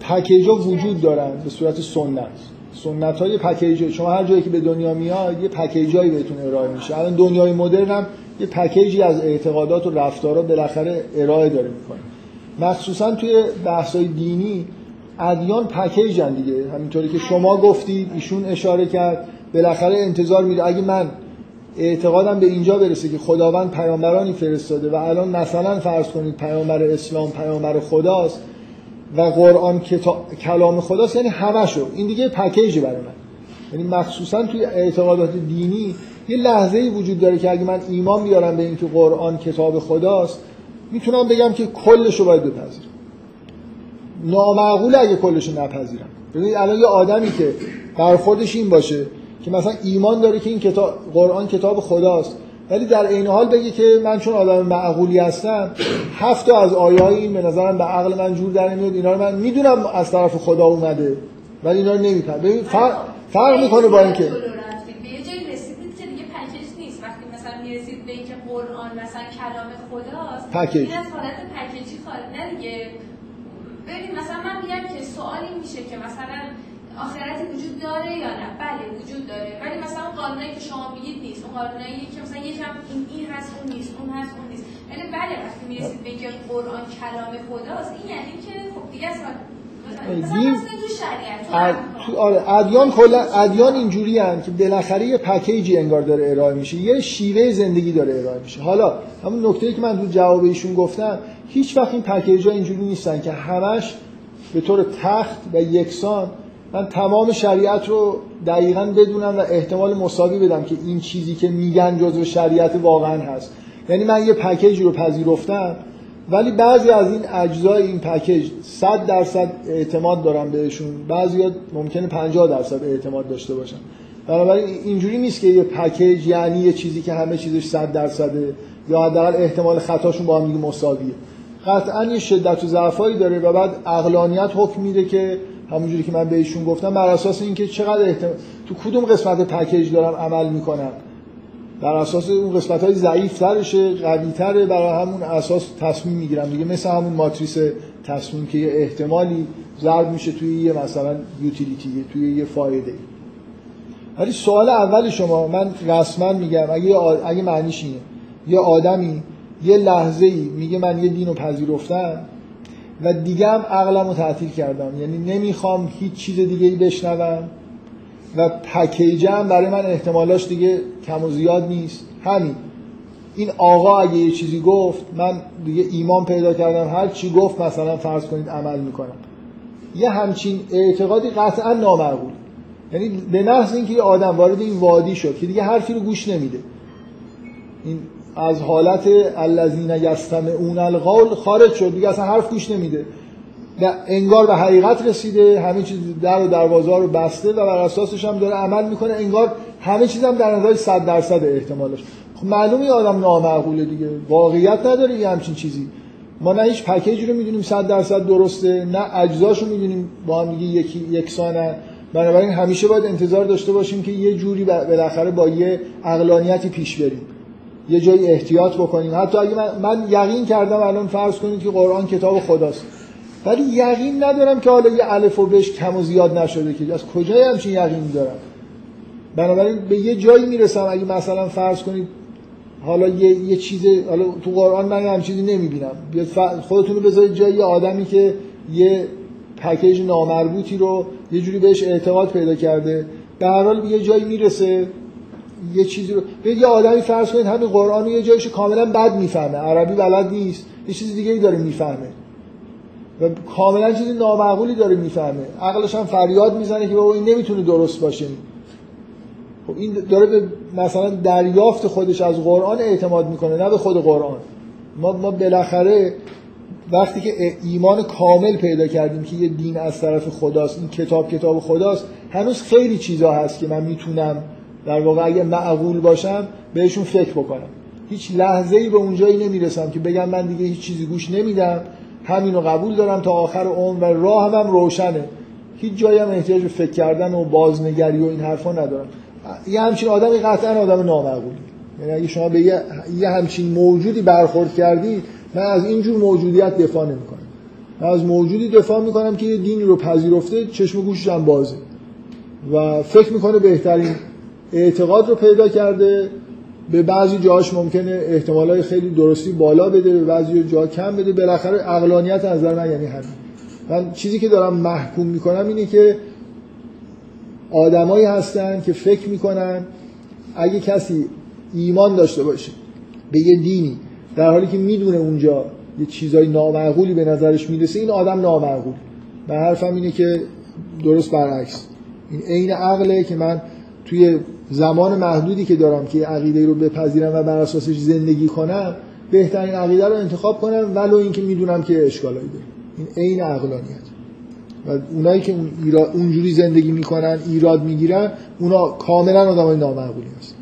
پکیج ها وجود دارن به صورت سنت. سنت های پکیج شما هر جایی که به دنیا میاد یه پکیجایی بهتون ارائه میشه. الان دنیای مدرن هم یه پکیجی از اعتقادات و رفتارا بالاخره ارائه داره می‌کنه. مخصوصا توی بحث‌های دینی ادیان پکیجن دیگه. همینطوری که شما گفتید ایشون اشاره کرد بالاخره انتظار میره اگه من اعتقادم به اینجا برسه که خداوند پیامبرانی فرستاده و الان مثلا فرض کنید پیامبر اسلام پیامبر خداست و قرآن کلام خداست یعنی همشو این دیگه پکیج برای من. یعنی مخصوصا توی اعتقادات دینی یه لحظه ای وجود داره که اگه من ایمان بیارم به اینکه قرآن کتاب خداست می‌تونم بگم که کلش رو باید بپذیرم. نامعقول اگه کلش رو نپذیرم. ببینید الان یه آدمی که برخوردش این باشه که مثلا ایمان داره که این کتاب قرآن کتاب خداست. ولی در این حال بگه که من چون آدم معقولی هستم هفت تا از آیه این به نظرم به عقل من جور در نمیاد. اینا رو من می‌دونم از طرف خدا اومده ولی اینا رو نمی‌کنم ببین فرق, فرق می‌کنه با اینکه قرآن مثلا کلام خداست پکیج این از حالت پکیجی خارج. نه دیگه. ببین مثلا من میگم که سوالی میشه که مثلا آخرتی وجود داره یا نه؟ بله وجود داره. ولی مثلا قانونایی که شما میگید نیست. اون قانونایی که مثلا یکم این این هست اون نیست اون هست اون نیست. یعنی بله وقتی می‌رسید به قرآن کلام خداست این یعنی که خب دیگه اصلا دین آره ادیان کلا ادیان اینجوری هن که بالاخره یه پکیجی انگار داره ارائه میشه. یه شیوه زندگی داره ارائه میشه. حالا همون نکته که من تو جواب ایشون گفتم هیچ وقت این پکیج ها اینجوری نیستن که همش به طور تخت و یکسان من تمام شریعت رو دقیقا بدونم و احتمال مساوی بدم که این چیزی که میگن جزو شریعت واقعا هست. یعنی من یه پکیج رو پذیرفتم ولی بعضی از این اجزای این پکیج 100 درصد اعتماد دارم بهشون. بعضی ممکنه 50 درصد اعتماد داشته باشن. بنابراین اینجوری نیست که یه پکیج یعنی یه چیزی که همه چیزش 100 درصده یا حداقل احتمال خطاشون با هم مساویه. قطعا یه شدت و ضعفایی داره و بعد عقلانیت حکم میده که همونجوری که من بهشون گفتم بر اساس اینکه چقدر احتمال تو کدوم قسمت پکیج دارم عمل می‌کنم؟ بر اساس اون قسمت های ضعیف ترشه قوی تره برای همون اساس تصمیم می‌گیرم دیگه. مثل همون ماتریس تصمیم که یه احتمالی ضرب میشه توی یه مثلا یوتیلیتی توی یه فایده. ولی سوال اول شما من رسما میگم اگه اگه معنیش اینه یه آدمی یه لحظه ای میگه من یه دینو پذیرفتم و دیگه هم عقلم رو تعطیل کردم. یعنی نمی‌خوام هیچ چیز دیگه ای بشنوم و پکیجم برای من احتمالاش دیگه کم و زیاد نیست. همین. این آقا اگه یه چیزی گفت من دیگه ایمان پیدا کردم. هر چی گفت مثلا فرض کنید عمل می‌کنم. یه همچین اعتقادی قطعا نامعقول یعنی به محض اینکه یه آدم وارد این وادی شد که دیگه حرفی رو گوش نمیده. این از حالت الذین یستمعون القول خارج شد. دیگه اصلا حرف گوش نمیده. انگار به حقیقت رسیده همه چیز در و دروازه رو بسته و بر اساسش هم داره عمل می‌کنه. انگار همه چیز هم در نظر 100 درصد احتمالش. خب معلومه آدم نامعقوله دیگه. واقعیت نداره یه همچین چیزی. ما نه هیچ پکیجی رو می‌دونیم 100 درصد درسته نه اجزاشو می‌دونیم با هم دیگه یکی یکسانن. بنابراین همیشه باید انتظار داشته باشیم که یه جوری بالاخره با یه عقلانیتی پیش بریم. یه جایی احتیاط بکنیم. حتی اگه من, من یقین کردم الان فرض کنید که قرآن کتاب خداست. ولی یقین ندارم که حالا یه الف و بهش کم و زیاد نشده که از کجای همچین یقین دارم؟ بنابراین به یه جایی می‌رسم اگه مثلا فرض کنید حالا یه, یه چیز حالا تو قرآن من هم چیزی نمی‌بینم. خودتون رو بذارید جای یه آدمی که یه پکیج نامربوطی رو یه جوری بهش اعتقاد پیدا کرده. به هر حال یه جایی می‌رسه. یه چیزی رو به یه آدمی فرض کنید همین قرآن یه جایش کاملا بد می‌فهمه. عربی بلد نیست. یه چیز دیگه ای داره می‌فهمه. و کاملا چیز نامعقولی داره می‌فهمه. عقلش هم فریاد می‌زنه که بابا این نمی‌تونه درست باشه. خب این داره به مثلا دریافت خودش از قرآن اعتماد می‌کنه نه به خود قرآن. ما ما بالاخره وقتی که ایمان کامل پیدا کردیم که یه دین از طرف خداست این کتاب کتاب خداست هنوز خیلی چیزا هست که من می‌تونم در واقع اگه معقول باشم بهشون فکر بکنم. هیچ لحظه ای به اونجایی نمی‌رسم که بگم من دیگه هیچ چیزی گوش نمیدم. همینو قبول دارم تا آخر عمر و راه هم, روشنه. هیچ جایی هم احتیاج به فکر کردن و بازنگری و این حرفا ندارم. یه همچین آدمی قطعا آدم نامعقولی. یعنی اگه شما به یه, همچین موجودی برخورد کردی من از اینجور موجودیت دفاع نمی‌کنم. من از موجودی دفاع می‌کنم که یه دینی رو پذیرفته چشم گوشش هم بازه. و فکر می‌کنه بهترین اعتقاد رو پیدا کرده به بعضی جاهاش ممکنه احتمالای خیلی درستی بالا بده به بعضی جاها کم بده. بالاخره عقلانیت از نظر من یعنی همین. من چیزی که دارم محکوم می‌کنم اینه که آدمایی هستن که فکر می‌کنن اگه کسی ایمان داشته باشه به یه دینی در حالی که می‌دونه اونجا یه چیزای نامعقولی به نظرش می‌رسه این آدم نامعقول. من حرفم اینه که درست برعکس. این عین عقله که من توی زمان محدودی که دارم که عقیده رو بپذیرم و بر اساسش زندگی کنم بهترین عقیده رو انتخاب کنم ولو اینکه می‌دونم که اشکالایی داره. این عین عقلانیت. و اونایی که اون اونجوری زندگی می‌کنن ایراد می‌گیرن اونا کاملا آدمای نامعقولی هستن.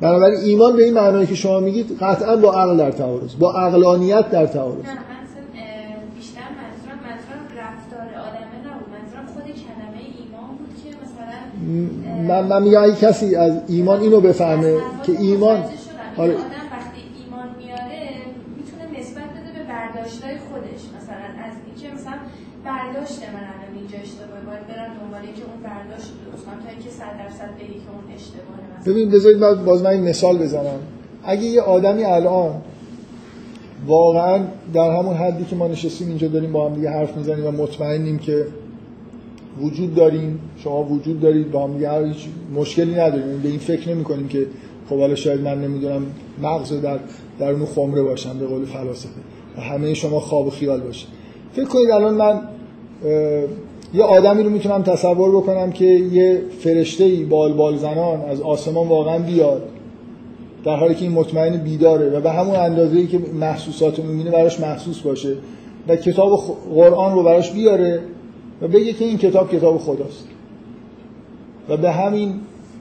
بنابراین ایمان به این معنایی که شما میگید قطعا با عقل در تعارض با عقلانیت در تعارض بیشتر منظورم منظورم رفتار آدمه نبود منظورم خود کلمه ایمان بود که مثلا من من میگم اگه کسی از ایمان اینو بفهمه که ایمان آره وقتی ایمان میاره می‌تونه نسبت بده به برداشتای خودش. مثلا از اینکه مثلا برداشت من الان اینجا اشتباهه. باید برم دنبال که اون برداشت درست کنم تا اینکه 100 درصد بگی که اون اشتباهه ببین بذارید من باز من این مثال بزنم. اگه یه آدمی الان واقعا در همون حدی که ما نشستیم اینجا داریم با هم دیگه حرف می‌زنیم و مطمئنیم که وجود داریم شما وجود دارید با هم هیچ مشکلی نداریم. به این فکر نمی کنیم که خب حالا شاید من نمی‌دونم مغز در در اون خمره باشم به قول فلاسفه. همه شما خواب و خیال باشه. فکر کنید الان من یه آدمی رو می‌تونم تصور بکنم که یه فرشته ای بال بال زنان از آسمان واقعا بیاد. در حالی که این مطمئن بیداره و به همون اندازه‌ای که محسوسات رو می‌بینه براش محسوس باشه و کتاب قرآن رو براش بیاره و بگه که این کتاب کتاب خداست. و به همین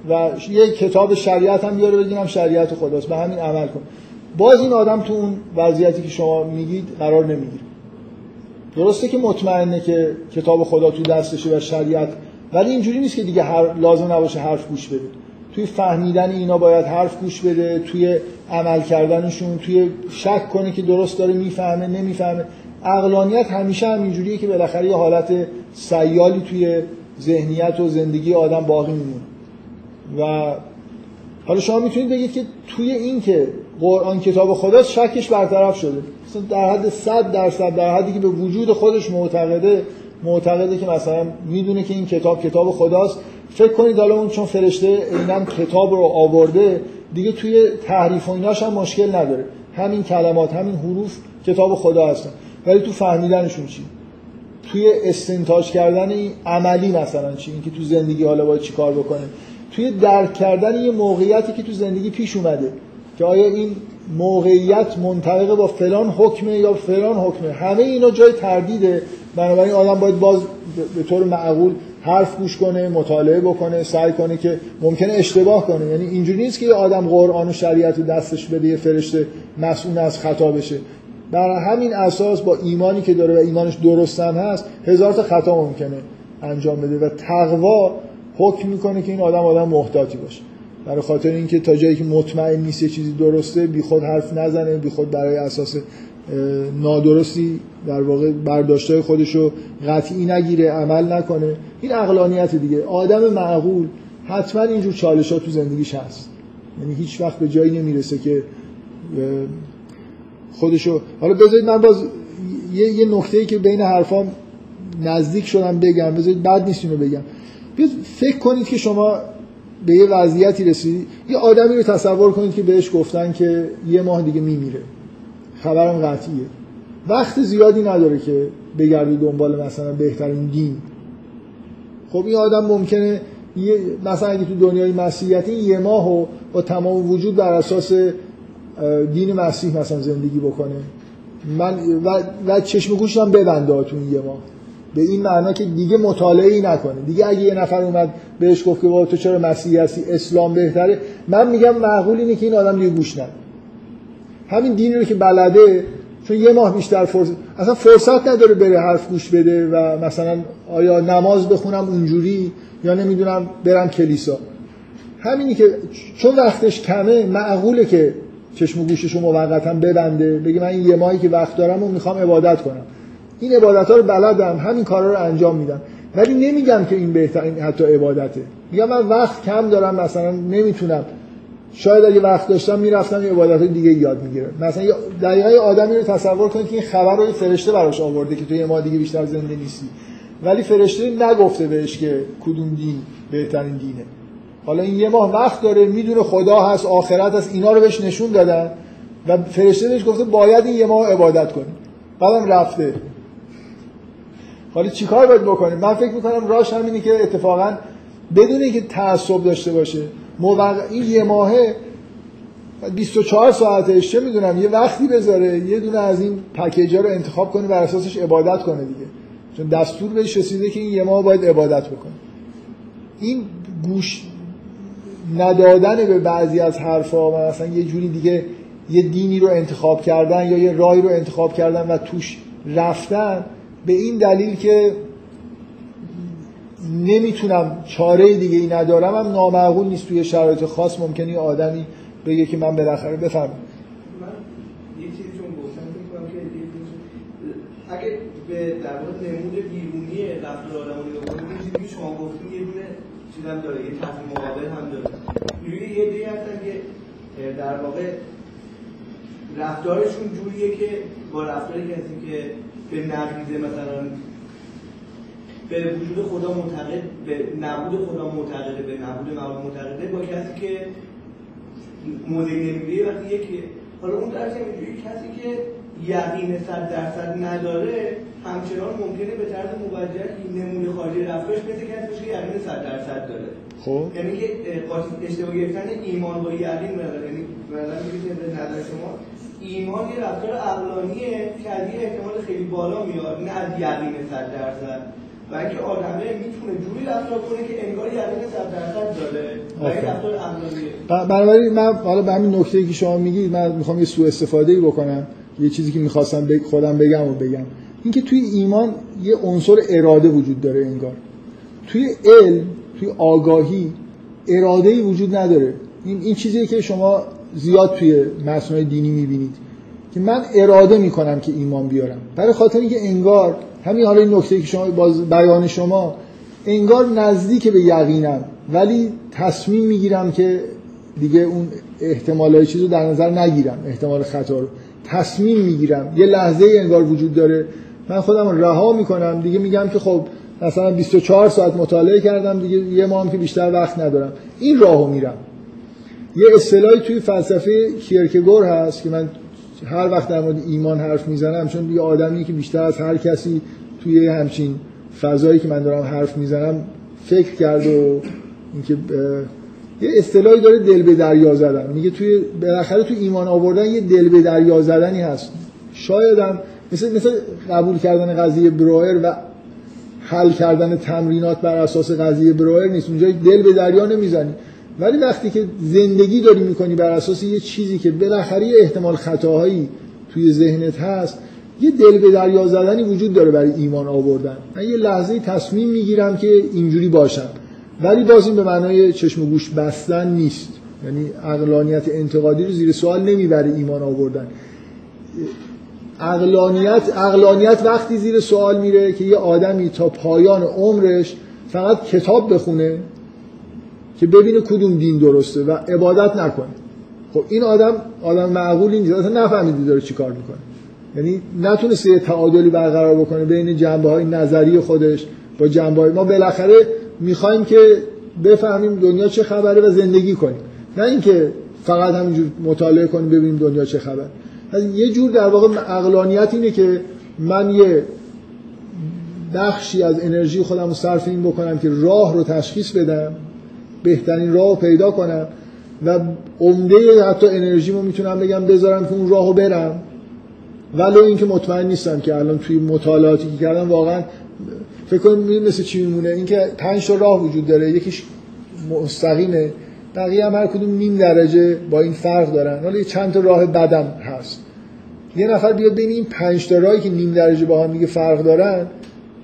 و یه کتاب شریعت هم بیاره بگیم شریعت خداست. به همین عمل کن. باز این آدم تو اون وضعیتی که شما میگید قرار نمی‌گیره. درسته که مطمئنه که کتاب خدا تو دستشه و شریعت ولی اینجوری نیست که دیگه هر لازم نباشه حرف گوش بده. توی فهمیدن اینا باید حرف گوش بده توی عمل کردنشون توی شک کنه که درست داره می‌فهمه نمی‌فهمه. اقلانیت همیشه هم اینجوریه که بالاخره یه حالت سیالی توی ذهنیت و زندگی آدم باقی میمونه. و حالا شما می‌تونید بگید که توی این که قرآن کتاب خداست شکش برطرف شده. مثلا در حد 100 درصد در حدی که به وجود خودش معتقده معتقده که مثلا می‌دونه که این کتاب کتاب خداست. فکر کنید حالا اون چون فرشته عیناً کتاب رو آورده دیگه توی تحریف و ایناش هم مشکل نداره. همین کلمات همین حروف کتاب خدا هستن. ولی تو فهمیدنشون چی؟ توی استنتاج کردن عملی مثلا چی؟ اینکه تو زندگی حالا باید چیکار بکنه؟ توی درک کردن یه موقعیتی که تو زندگی پیش اومده که آیا این موقعیت منطبق با فلان حکمه یا فلان حکمه؟ همه اینا جای تردیده. بنابراین آدم باید باز به طور معقول حرف گوش کنه مطالعه بکنه سعی کنه که ممکنه اشتباه کنه. یعنی اینجوری نیست که یه آدم قرآن و شریعت رو دستش بده یه فرشته مسئول از خطا بشه. بر همین اساس با ایمانی که داره و ایمانش درست هم هست هزار تا خطا ممکنه انجام بده و تقوا حکم می‌کنه که این آدم آدم محتاطی باشه. برای خاطر اینکه تا جایی که مطمئن نیست یه چیزی درسته بی خود حرف نزنه بی خود برای اساس نادرستی در واقع برداشتهای خودش رو قطعی نگیره عمل نکنه. این اقلانیت دیگه. آدم معقول حتما اینجور چالش ها تو زندگیش هست. یعنی هیچ وقت به جایی نمی‌رسه که خودشو. حالا بذارید من باز یه, یه نکته ای که بین حرفام نزدیک شدم بگم. بذارید بعد نیست اینو بگم. فکر کنید که شما به یه وضعیتی رسیدید یه آدمی رو تصور کنید که بهش گفتن که یه ماه دیگه میمیره. خبرم قطعیه. وقت زیادی نداره که بگرده دنبال مثلا بهترین دین. خب این آدم ممکنه مثلا اگه تو دنیای مسیحیتی یه ماه و با تمام وجود بر اساس دین مسیح مثلا زندگی بکنه. من و, و چشم گوشم ببنده تو یه ماه. به این معنا که دیگه مطالعه ای نکنه. دیگه اگه یه نفر اومد بهش گفت که بابا تو چرا مسیحی هستی؟ اسلام بهتره. من میگم معقول اینه که این آدم دیگه گوش نده همین دینی رو که بلده چون یه ماه بیشتر فرصت اصلا فرصت نداره بره حرف گوش بده و مثلا آیا نماز بخونم اونجوری یا نمی‌دونم برم کلیسا. همینی که چون وقتش کمه معقوله که چشم و گوشش رو موقتا ببنده بگه من این یه ماهی که وقت دارم و می‌خوام عبادت کنم. این عبادت ها رو بلدم همین کارا رو انجام میدم. ولی نمیگم که این بهترین حتی عبادته. میگم من وقت کم دارم مثلا نمی‌تونم. شاید اگه وقت داشتم می‌رفتم یه عبادت دیگه یاد می‌گیرم مثلا دقیقا آدمی رو تصور کنید که این خبر رو فرشته براش آورده که تو یه ما دیگه بیشتر زنده نیستی. ولی فرشته نگفته بهش که کدوم دین بهترین دینه. حالا این یه ماه وقت داره می‌دونه خدا هست آخرت هست اینا رو بهش نشون دادن و فرشته بهش گفته باید این یه ماه عبادت کنی. بعدم رفته. حالا چیکار باید بکنیم؟ من فکر می‌کنم راش همینه که اتفاقا بدون اینکه تعصب داشته باشه موقع این یه ماهه 24 ساعتش چه می‌دونم یه وقتی بذاره یه دونه از این پکیجا رو انتخاب کنه بر اساسش عبادت کنه دیگه. چون دستور بهش رسیده که این یه ماه باید عبادت بکنه. این گوش ندادن به بعضی از حرفا و مثلا یه جوری دیگه یه دینی رو انتخاب کردن یا یه رای رو انتخاب کردن و توش رفتن به این دلیل که نمی‌تونم چاره دیگه ای ندارم هم نامعقول نیست توی شرایط خاص ممکنی آدمی بگه که من بالاخره بفهم من یه چیزی چون گفتم که اگه به در واقع نمود بیرونی رفتار آدم رو شما گفتیم چیزم داره یه تصمیم مقابل هم داره. می‌بینی یه دیگه هستن که در واقع رفتارشون جوریه که با رفتار کسی که به نقیزه مثلا به وجود خدا معتقد به نبود خدا معتقده به نبود مواد معتقده با کسی که مدل نمی‌گیره وقتی یکی حالا اون درس اینجوری کسی که یقین صد درصد نداره همچنان ممکنه به طرز موجه نمونه خارجی رفتارش مثل کسی که یقین صد درصد داره. خب. یعنی که اشتباه گرفتن ایمان با یقین نداره. یعنی مثلا میگید نظر شما ایمان یه رفتار عقلانیه که از یه احتمال خیلی بالا میاد نه از یقین صد درصد. و اینکه آدمه می‌تونه جوری رفتار کنه که انگار یقین صد درصد داره. و این رفتار من حالا به همین نکته که شما میگید من می‌خوام یه سوء استفاده ای بکنم. یه چیزی که می‌خواستم خودم بگم و بگم. اینکه توی ایمان یه عنصر اراده وجود داره انگار. توی علم توی آگاهی اراده ای وجود نداره. این این چیزیه که شما زیاد توی متن‌های دینی می‌بینید که من اراده می‌کنم که ایمان بیارم. برای خاطر اینکه انگار همین حالا این نکته که شما باز بیان شما انگار نزدیک به یقینم ولی تصمیم می‌گیرم که دیگه اون احتمالای چیز رو در نظر نگیرم احتمال خطا رو. تصمیم می‌گیرم. یه لحظه ای انگار وجود داره. من خودم رها می‌کنم. دیگه میگم که خب مثلا 24 ساعت مطالعه کردم دیگه یه ماه که بیشتر وقت ندارم. این راهو میرم. یه اصطلاحی توی فلسفه کیرکگور هست که من هر وقت در مورد ایمان حرف می‌زنم چون یه آدمی که بیشتر از هر کسی توی همچین فضایی که من دارم حرف می‌زنم فکر کرد و اینکه یه اصطلاحی داره دل به دریا زدن. میگه توی بالاخره توی ایمان آوردن یه دل به دریا زدنی هست. شایدم مثل مثل قبول کردن قضیه بروئر و حل کردن تمرینات بر اساس قضیه بروئر نیست. اونجا دل به دریا نمی‌زنی. ولی وقتی که زندگی داری می‌کنی بر اساس یه چیزی که بالاخره احتمال خطاهایی توی ذهنت هست یه دل به دریا زدنی وجود داره برای ایمان آوردن. من یه لحظه تصمیم می‌گیرم که اینجوری باشم. ولی باز این به معنای چشم و گوش بستن نیست. یعنی اقلانیت انتقادی رو زیر سوال نمی‌بره ایمان آوردن. اقلانیت اقلانیت وقتی زیر سوال میره که یه آدمی تا پایان عمرش فقط کتاب بخونه که ببینه کدوم دین درسته و عبادت نکنه. خب این آدم آدم معقولی نیست اصلا نفهمیده داره چیکار می‌کنه. یعنی نتونسته یه تعادلی برقرار بکنه بین جنبه های نظری خودش با جنبه های ما بالاخره می‌خوایم که بفهمیم دنیا چه خبره و زندگی کنیم. نه اینکه فقط همینجور مطالعه کنیم ببینیم دنیا چه خبر یه جور در واقع اقلانیت اینه که من یه بخشی از انرژی خودم رو صرف این بکنم که راه رو تشخیص بدم بهترین راه رو پیدا کنم و عمده حتی انرژیمو می‌تونم بگم بذارم که اون راهو برم. ولو اینکه مطمئن نیستم که الان توی مطالعاتی که کردم واقعا فکر کنم مثل چی میمونه؟ اینکه پنج تا راه وجود داره. یکیش مستقیمه. بقیه هم هر کدوم نیم درجه با این فرق دارن. حالا چند تا راه بدم هست. یه نفر بیاد بین این پنج تا راهی که نیم درجه با هم دیگه فرق دارن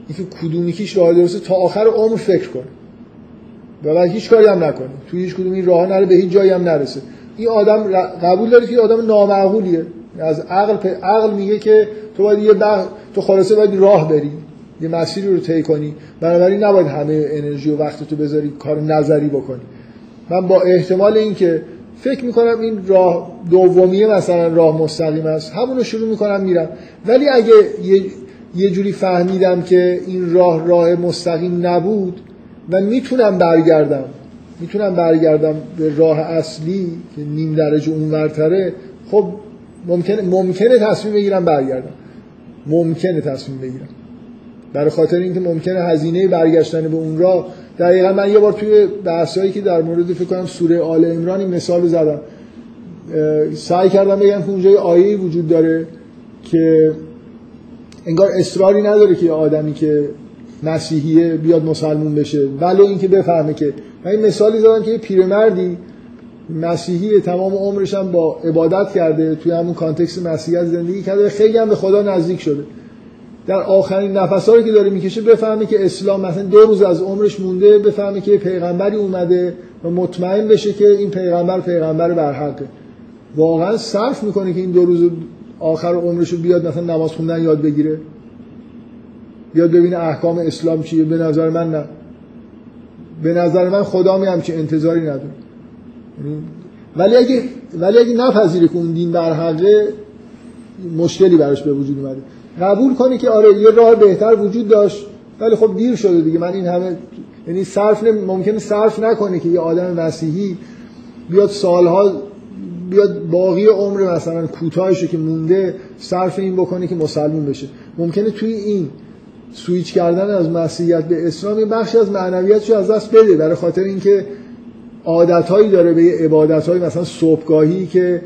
اینکه کدوم یکیش راه درسته تا آخر عمر فکر کنه و بعد هیچ کاری هم نکنه توی هیچ کدوم این راه نره به هیچ جایی هم نرسه. این آدم قبول داره که آدم نامعقولیه. از عقل عقل میگه که تو باید یه بخ... تو خلاصه باید راه بری. یه مسیری رو طی کنی. بنابراین نباید همه انرژی و وقت تو بذاری کار نظری بکنی. من با احتمال اینکه فکر می‌کنم این راه دومیه مثلا راه مستقیم است همون رو شروع می‌کنم میرم. ولی اگه یه, یه جوری فهمیدم که این راه راه مستقیم نبود و می‌تونم برگردم می‌تونم برگردم به راه اصلی که نیم درجه اونورتره خب ممکنه ممکنه تصمیم بگیرم برگردم. ممکنه تصمیم بگیرم. برای خاطر اینکه ممکنه هزینه برگشتن به اون راه دقیقا من یه بار توی بحثایی که در مورد فکر کنم سوره آل عمران مثال زدم. سعی کردم بگم که اونجا آیه وجود داره که انگار اصراری نداره که آدمی که مسیحیه بیاد مسلمون بشه. ولی اینکه بفهمه که من این مثالی زدم که یه پیرمردی مسیحی تمام عمرش هم با عبادت کرده توی همون کانتکست مسیحیت زندگی کرده خیلی هم به خدا نزدیک شده. در آخرین نفسایی که داره می‌کشه بفهمه که اسلام مثلا دو روز از عمرش مونده بفهمه که پیغمبری اومده و مطمئن بشه که این پیغمبر پیغمبر برحقه. واقعا صرف می‌کنه که این دو روز آخر عمرش رو بیاد مثلا نماز خوندن یاد بگیره. بیاد ببینه احکام اسلام چیه. به نظر من نه. به نظر من خدا می همچین انتظاری نداره. یعنی ولی اگه ولی اگه نپذیره که اون دین برحقه مشکلی براش به وجود اومده. قبول کنی که آره یه راه بهتر وجود داشت ولی خب دیر شده دیگه. من این همه یعنی صرف ممکنه صرف نکنه که یه آدم مسیحی بیاد سالها بیاد باقی عمر مثلا کوتاهش که مونده صرف این بکنه که مسلمون بشه. ممکنه توی این سویچ کردن از مسیحیت به اسلام یه بخشی از معنویتش از دست بده برای خاطر اینکه عادتهایی داره به عبادتهایی مثلا صبحگاهی که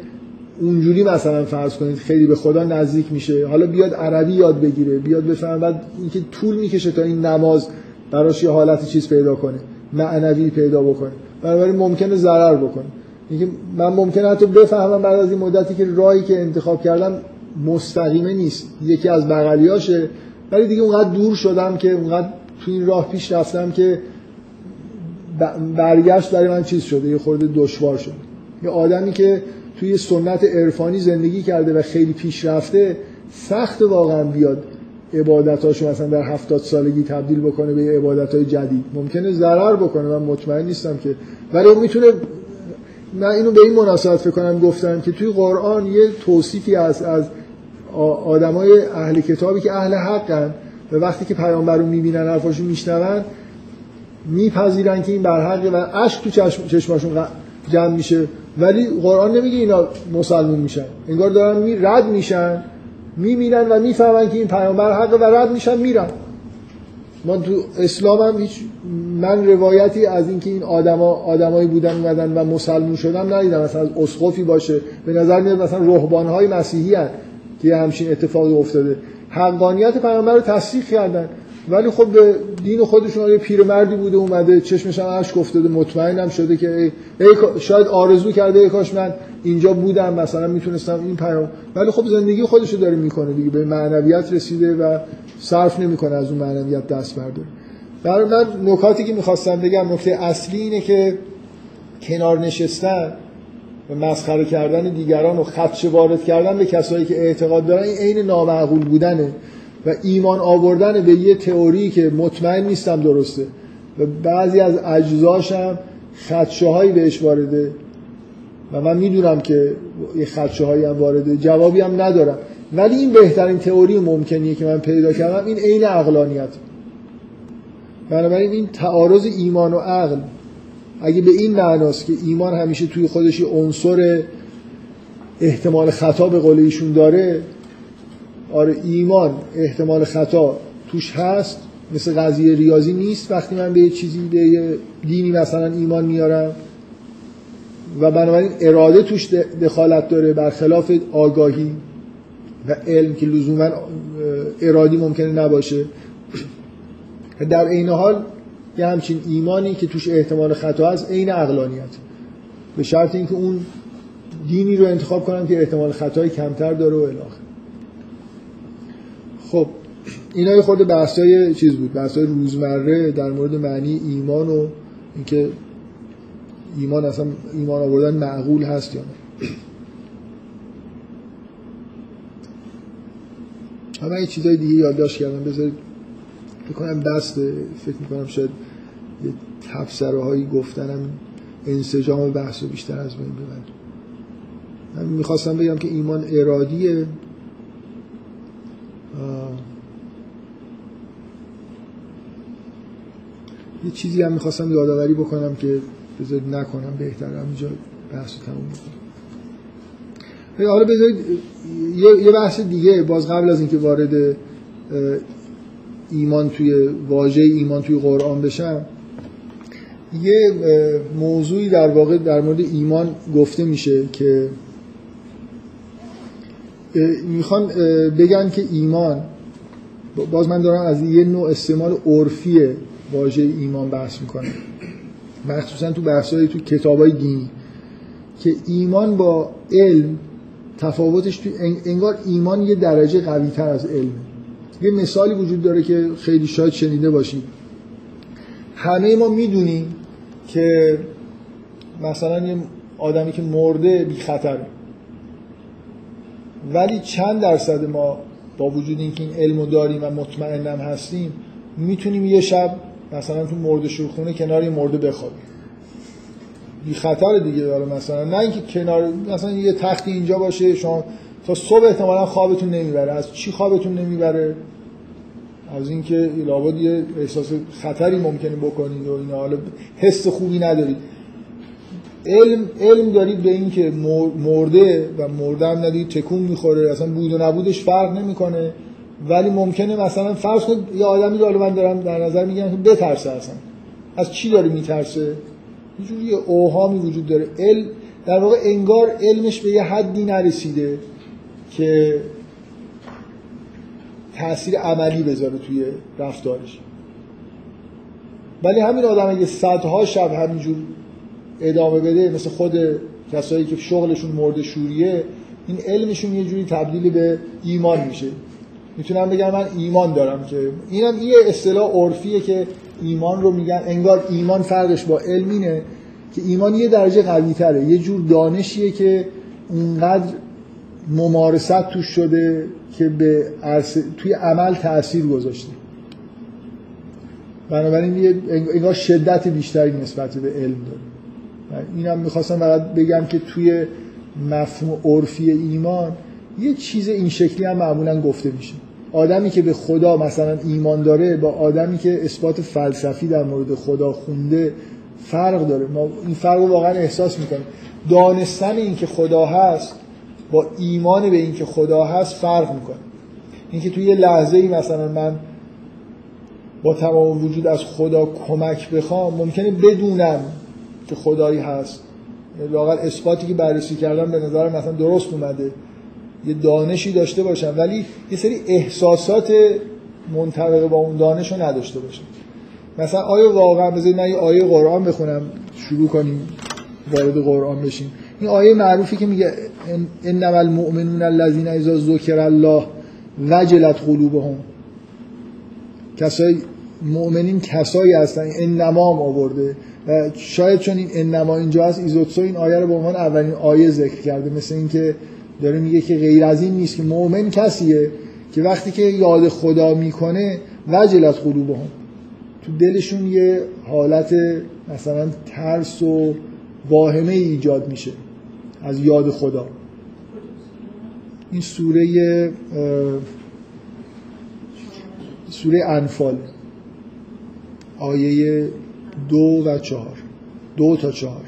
اونجوری مثلا فرض کنید خیلی به خدا نزدیک میشه. حالا بیاد عربی یاد بگیره بیاد بفهمه بعد اینکه طول می‌کشه تا این نماز براش یه حالت چیز پیدا کنه معنوی پیدا بکنه. بنابراین ممکنه ضرر بکنه. اینکه من ممکنه حتی بفهمم بعد از این مدتی که راهی که انتخاب کردم مستقیمه نیست. یکی از بغلیاشه. ولی دیگه اونقدر دور شدم که اونقدر تو این راه پیش رفتم که برگشت برای من چیز شده یه خورده دشوار شده. یه آدمی که توی سنت عرفانی زندگی کرده و خیلی پیش رفته سخت واقعا بیاد عبادتاشو مثلا در هفتاد سالگی تبدیل بکنه به عبادت های جدید. ممکنه ضرر بکنه من مطمئن نیستم که. ولی می‌تونه من اینو به این مناسبت فکر گفتم که توی قرآن یه توصیفی از از آدمای اهل کتابی که اهل حقن و وقتی که پیامبر رو می‌بینن حرفاشو میشنون میپذیرن که این برحقه و اشک تو چشماشون جمع میشه. ولی قرآن نمیگه اینا مسلمون میشن. انگار دارن می رد میشن می‌بینن و می‌فهمن که این پیامبر حقه و رد میشن میرن. من تو اسلام هم هیچ من روایتی از اینکه این آدما آدمایی بودن اومدن و مسلمون شدن ندیدم. مثلا از اسقفی باشه. به نظر میاد مثلا رهبانهای مسیحی هن که همچین اتفاقی افتاده. حقانیت پیامبر رو تصدیق کردن. ولی خب به دین خودشون یه پیرمردی بوده اومده چشمش هم اشک افتاده مطمئنم شده که ای, ای شاید آرزو کرده ای کاش من اینجا بودم مثلا می‌تونستم این پیام. ولی خب زندگی خودش رو داره می‌کنه دیگه به معنویت رسیده و صرف نمی‌کنه از اون معنویت دست برداره. برای من نکاتی که می‌خواستم بگم نکته اصلی اینه که کنار نشستن و مسخره کردن دیگران و خدشه وارد کردن به کسایی که اعتقاد دارن این عین نامعقول بودنه. و ایمان آوردن به یه تئوری که مطمئن نیستم درسته. و بعضی از اجزاشم خدشه هایی بهش وارده. و من می‌دونم که یه خدشه هایی هم وارده. جوابی هم ندارم. ولی این بهترین تئوری ممکنیه که من پیدا کردم این عین عقلانیت. بنابراین این تعارض ایمان و عقل اگه به این معناست که ایمان همیشه توی خودش عنصر احتمال خطا به قول ایشون داره آره ایمان احتمال خطا توش هست. مثل قضیه ریاضی نیست. وقتی من به یه چیزی به یه دینی مثلا ایمان میارم و بنابراین اراده توش دخالت داره برخلاف آگاهی و علم که لزوما ارادی ممکنه نباشه. در عین حال یه همچین ایمانی که توش احتمال خطا هست عین عقلانیت. به شرط اینکه اون دینی رو انتخاب کنم که احتمال خطای کمتر داره و الاخر خب اینا یه خورده بحثای چیز بود بحثای روزمره در مورد معنی ایمان و اینکه ایمان اصلا ایمان آوردن معقول هست یا نه. همه یه چیزای دیگه یادداشت کردم بذارید بکنم بسته فکر می‌کنم شاید یه تفسره هایی گفتنم انسجام بحث رو بیشتر از بین ببرم. من می‌خواستم بگم که ایمان ارادیه یه چیزی هم می‌خواستم یادآوری بکنم که بذارید نکنم بهتر همینجا بحث تموم حالا بذارید یه بحث دیگه باز قبل از اینکه وارد ایمان توی واژه ایمان توی قرآن بشم یه موضوعی در واقع در مورد ایمان گفته میشه که می‌خوان بگن که ایمان باز من دارم از یه نوع استعمال عرفی واژه ایمان بحث می‌کنم. مخصوصا تو بحثایی تو کتابای دینی. که ایمان با علم تفاوتش تو انگار ایمان یه درجه قوی تر از علم. یه مثالی وجود داره که خیلی شاید شنیده باشید. همه ما می‌دونیم که مثلا یه آدمی که مرده بی خطر ولی چند درصد ما با وجود اینکه این علمو داریم و مطمئنم هستیم می‌تونیم یه شب مثلا تو مرده شورخونه کنار یه مرده بخوابیم. بی خطر دیگه داره مثلا. نه اینکه کنار مثلا یه تختی اینجا باشه شما تا صبح احتمالا خوابتون نمی‌بره. از چی خوابتون نمی‌بره؟ از اینکه لابد یه احساس خطری ممکنه بکنید و اینا. حالا حس خوبی ندارید. علم علم دارید به اینکه مرده و مرده هم ندید تکون می‌خوره اصلا بود و نبودش فرق نمی‌کنه. ولی ممکنه مثلا فرض کنید یه آدمی رو من دارم در نظر می‌گیرم که بترسه اصلا. از چی داره میترسه؟ یه اوهامی وجود داره. علم در واقع انگار علمش به یه حدی نرسیده که تاثیر عملی بذاره توی رفتارش. ولی همین آدم اگه صدها شب همینجور ادامه بده مثل خود کسایی که شغلشون مورد شوریه این علمشون یه جوری تبدیل به ایمان میشه. می‌تونم بگم من ایمان دارم که اینم یه اصطلاح عرفیه که ایمان رو میگن. انگار ایمان فرقش با علم اینه که ایمان یه درجه قوی تره. یه جور دانشیه که اونقدر ممارست توش شده که به توی عمل تاثیر گذاشته. بنابراین یه انگار شدت بیشتری نسبت به علم داره. اینم می‌خواستم فقط بگم که توی مفهوم عرفی ایمان یه چیز این شکلی هم معمولا گفته میشه. آدمی که به خدا مثلا ایمان داره با آدمی که اثبات فلسفی در مورد خدا خونده فرق داره. ما این فرق رو واقعا احساس می‌کنیم. دانستن اینکه خدا هست با ایمان به اینکه خدا هست فرق می‌کنه. اینکه توی یه لحظه ای مثلا من با تمام وجود از خدا کمک بخوام ممکنه بدونم که خدایی هست. واقعا اثباتی که بررسی کردم به نظر مثلا درست اومده. یه دانشی داشته باشم ولی یه سری احساسات منطبق با اون دانش رو نداشته باشم. مثلا آیا واقعا بذارید من یه آیه قرآن بخونم شروع کنیم وارد قرآن بشیم. این آیه معروفی که میگه انما المؤمنون الذين اذا ذکر الله وجلت قلوبهم. کسای مؤمنین کسایی هستن. انما آورده. و شاید چون این انما اینجا هست ایزوتسو این آیه رو به عنوان اولین آیه ذکر کرده مثل اینکه داره میگه که غیر از این نیست که مؤمن کسیه که وقتی که یاد خدا می‌کنه وجلت قلوبهم. تو دلشون یه حالت مثلا ترس و واهمه ایجاد میشه از یاد خدا. این سوره سوره انفال آیه دو و چهار. دو تا چهار.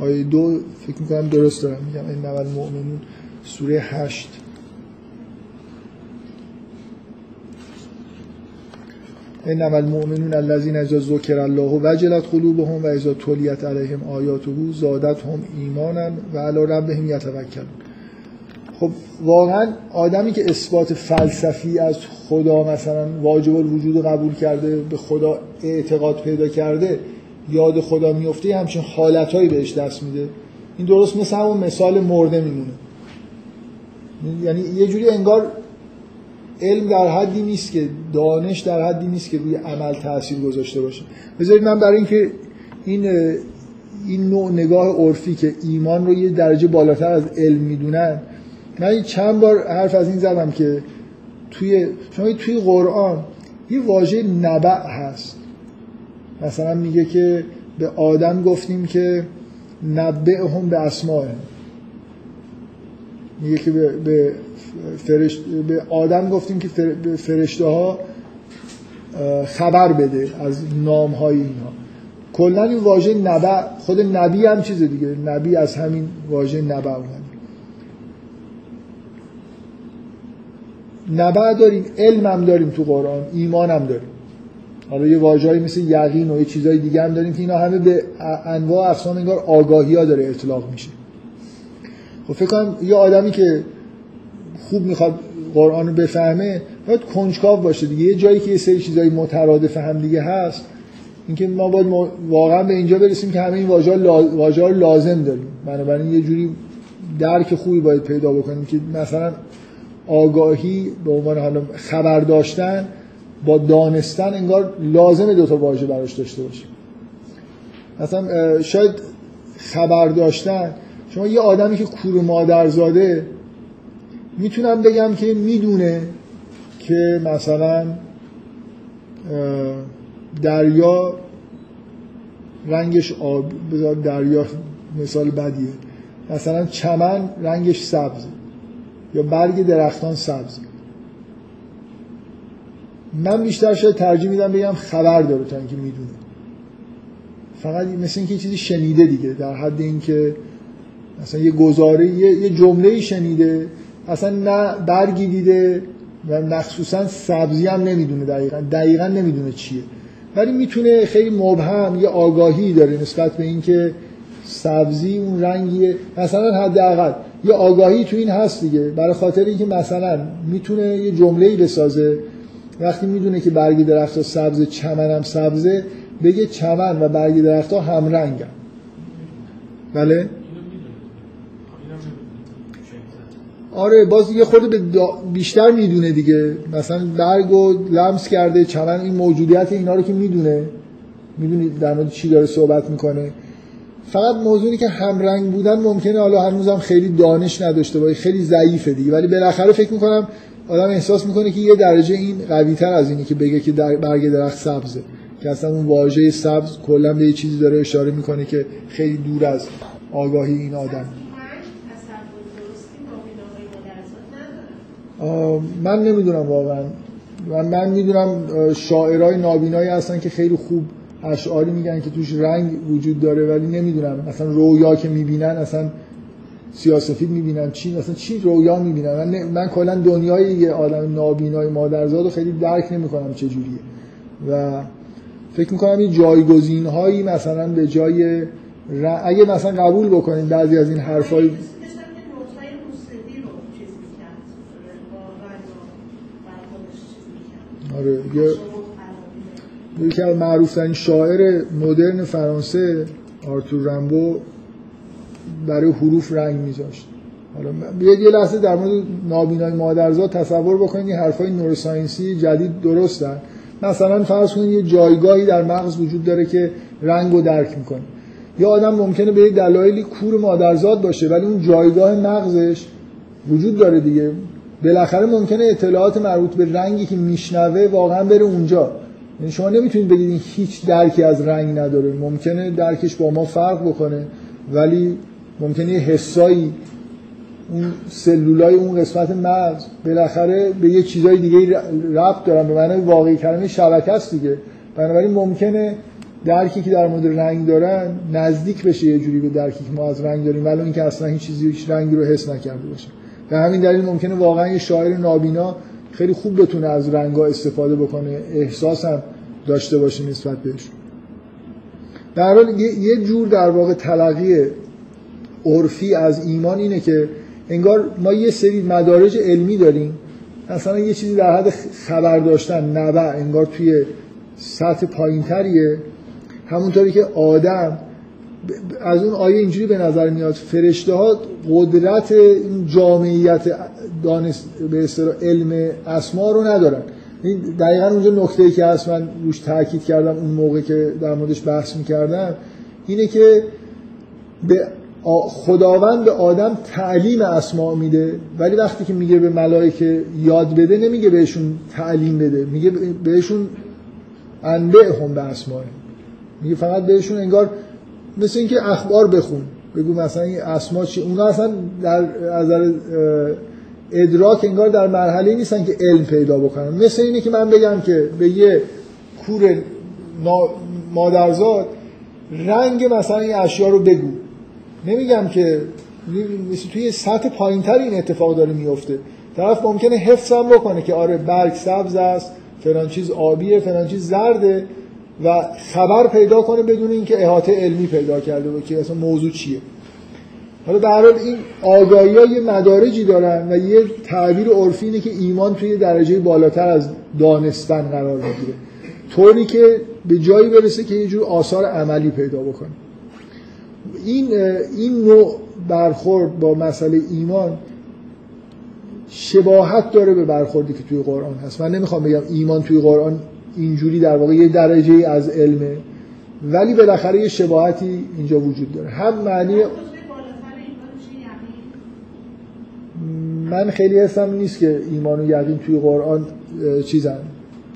آیه دو فکر می‌کنم درست دارم میگم. این نول مؤمنون. سوره هشت. انما المؤمنون الذين اذا ذکر الله وجلت قلوبهم و اذا تلیت علیهم آیاته زادتهم ایمانا و علی ربهم یتوکلون. خب واقعا آدمی که اثبات فلسفی از خدا مثلا واجب الوجود قبول کرده به خدا اعتقاد پیدا کرده یاد خدا میفته همچین حالتهایی بهش دست میده. این درست مثل همون مثال مرده میمونه. یعنی یه جوری انگار علم در حدی نیست که دانش در حدی نیست که روی عمل تاثیر گذاشته باشه. بذارید من برای اینکه این این نوع نگاه عرفی که ایمان رو یه درجه بالاتر از علم می‌دونن من چند بار حرف از این زدم که توی شما توی قرآن یه واژه نبع هست. مثلا میگه که به آدم گفتیم که هم به اسماء. میگه که به, به, فرشت به آدم گفتیم که به فرشته ها خبر بده از نام های اینها. کلا این واژه نبع خود نبی هم چیز دیگه. نبی از همین واژه نبع اومد نبع داریم علم هم داریم تو قرآن ایمان هم داریم. حالا یه واژه‌ای مثل یقین و یه چیزای دیگه هم داریم که اینا همه به انواع افسان انگار آگاهی ها داره اطلاق میشه. خب فکر کنم یه آدمی که خوب می‌خواد قرآن رو بفهمه باید کنجکاو باشه دیگه. یه جایی که یه سری چیزای مترادف هم دیگه هست اینکه ما باید واقعا به اینجا برسیم که همه این واژه رو لازم داریم. بنابراین یه جوری درک خوبی باید پیدا بکنیم که مثلا آگاهی به عنوان حالا خبر داشتن با دانستن انگار لازم دو تا واژه براش داشته باشیم مثلا شاید خبر داشتن. شما یه آدمی که کور مادرزاده می‌تونم بگم که می‌دونه که مثلا دریا رنگش آب بذار دریا مثال بدیه. مثلا چمن رنگش سبز. یا برگ درختان سبز من بیشتر شاید ترجیح میدم بگم خبر داره تا اینکه می‌دونه. فقط مثل اینکه چیزی شنیده دیگه در حد اینکه مثلا یه گزاره یه, یه جمله شنیده اصلا نه برگی دیده و مخصوصا سبزی هم نمی‌دونه دقیقا دقیقا نمی‌دونه چیه. ولی می‌تونه خیلی مبهم یه آگاهی داره نسبت به اینکه سبزی اون رنگیه. مثلا حداقل یه آگاهی تو این هست دیگه. برای خاطر اینکه مثلا می‌تونه یه جمله‌ای بسازه. وقتی می‌دونه که برگ درخت سبز چمن هم سبزه بگه چمن و برگ درخت ها هم رنگن. بله؟ آره باز یه خود بیشتر می‌دونه دیگه. مثلا برگ و لمس کرده چمن این موجودیت اینا رو که می‌دونه. می‌دونی در مورد چی داره صحبت می‌کنه. فقط موضوعی که همرنگ بودن ممکنه حالا هنوزم خیلی دانش نداشته باشه خیلی ضعیفه دیگه. ولی بالاخره فکر می‌کنم آدم احساس می‌کنه که یه درجه این قوی تر از اینی که بگه که در برگ درخت سبزه. که اصلا اون واژه سبز کلا به یه چیزی داره اشاره می‌کنه که خیلی دور از آگاهی این آدم. من نمی‌دونم واقعا. من, من می‌دونم شاعرای نابینایی هستن که خیلی خوب اشعاری میگن که توش رنگ وجود داره ولی نمی‌دونم. مثلا رویا که می‌بینن اصلا سیاسفید می‌بینن چی مثلا چی رویا می‌بینن؟ من, من کلا دنیای یه آدم نابینای مادرزاد رو خیلی درک نمی‌کنم چه جوریه و فکر می‌کنم این جایگزین هایی مثلا به جای اگه مثلا قبول بکنین بعضی از این حرفای آره یکی از معروف ترین شاعر مدرن فرانسه آرتور رمبو برای حروف رنگ میذاشت. حالا بیاید یه لحظه در مورد نابینای مادرزاد تصور بکنید این حرفای نوروساینسی جدید درستن. مثلا فرض کنید یه جایگاهی در مغز وجود داره که رنگ رو درک می‌کنه. یه آدم ممکنه به دلایلی کور مادرزاد باشه ولی اون جایگاه مغزش وجود داره دیگه. بالاخره ممکنه اطلاعات مربوط به رنگی که میشنوه واقعا بره اونجا. یعنی شما نمی‌تونید بگید این هیچ درکی از رنگ نداره. ممکنه درکش با ما فرق بکنه ولی ممکنه یه حسایی اون سلولای اون قسمت مغز بالاخره به یه چیزای دیگه ربط دارن. به معنی واقعی کلمه شبکه است دیگه. بنابراین ممکنه درکی که در مورد رنگ دارن نزدیک بشه یه جوری به درکی که ما از رنگ داریم. ولی اینکه اصلا هیچ چیزی هیچ رنگی رو حس نکرده باشه. به همین دلیل ممکنه واقعا یه شاعر نابینا خیلی خوب بتونه از رنگا استفاده بکنه. احساس هم داشته باشه نسبت بهش. در حال یه جور در واقع تلقی عرفی از ایمان اینه که انگار ما یه سری مدارج علمی داریم. مثلا یه چیزی در حد خبر داشتن نبع انگار توی سطح پایینتریه. همونطوری که آدم از اون آیه اینجوری به نظر میاد فرشته ها قدرت جامعیت دانست به علم اسما رو ندارن. این دقیقا اونجا نکته ای که هست من روش تاکید کردم اون موقع که در موردش بحث می‌کردم اینه که به خداوند به آدم تعلیم اسما میده ولی وقتی که میگه به ملائکه یاد بده نمیگه بهشون تعلیم بده میگه بهشون انبه هم به اسماه میگه فقط بهشون انگار مثل اینکه اخبار بخون بگو مثلا این اسما چی؟ اونا اصلا در نظر ادراک انگار در مرحله نیستن که علم پیدا بکنن. مثل اینه که من بگم که به یه کور مادرزاد رنگ مثلا این اشیا رو بگو. نمیگم که مثل توی سطح پایینتر این اتفاق داره میفته طرف ممکنه حفظم بکنه که آره برگ سبز است فلان چیز آبیه فلان چیز زرده و خبر پیدا کنه بدون اینکه احاطه علمی پیدا کرده باشه که اصلا موضوع چیه. حالا در حال این آگاهی یه مدارجی دارن و یه تعبیر عرفی اینه که ایمان توی درجه بالاتر از دانستن قرار می‌گیره. طوری که به جایی برسه که یه جور آثار عملی پیدا بکنه. این این نوع برخورد با مسئله ایمان شباهت داره به برخوردی که توی قرآن هست. من نمی‌خوام بگم ایمان توی قرآن اینجوری در واقع یه درجه از علمه ولی بالاخره یه شباهتی اینجا وجود داره. هم معنی من خیلی حسم نیست که ایمان و یقین توی قرآن چیزن.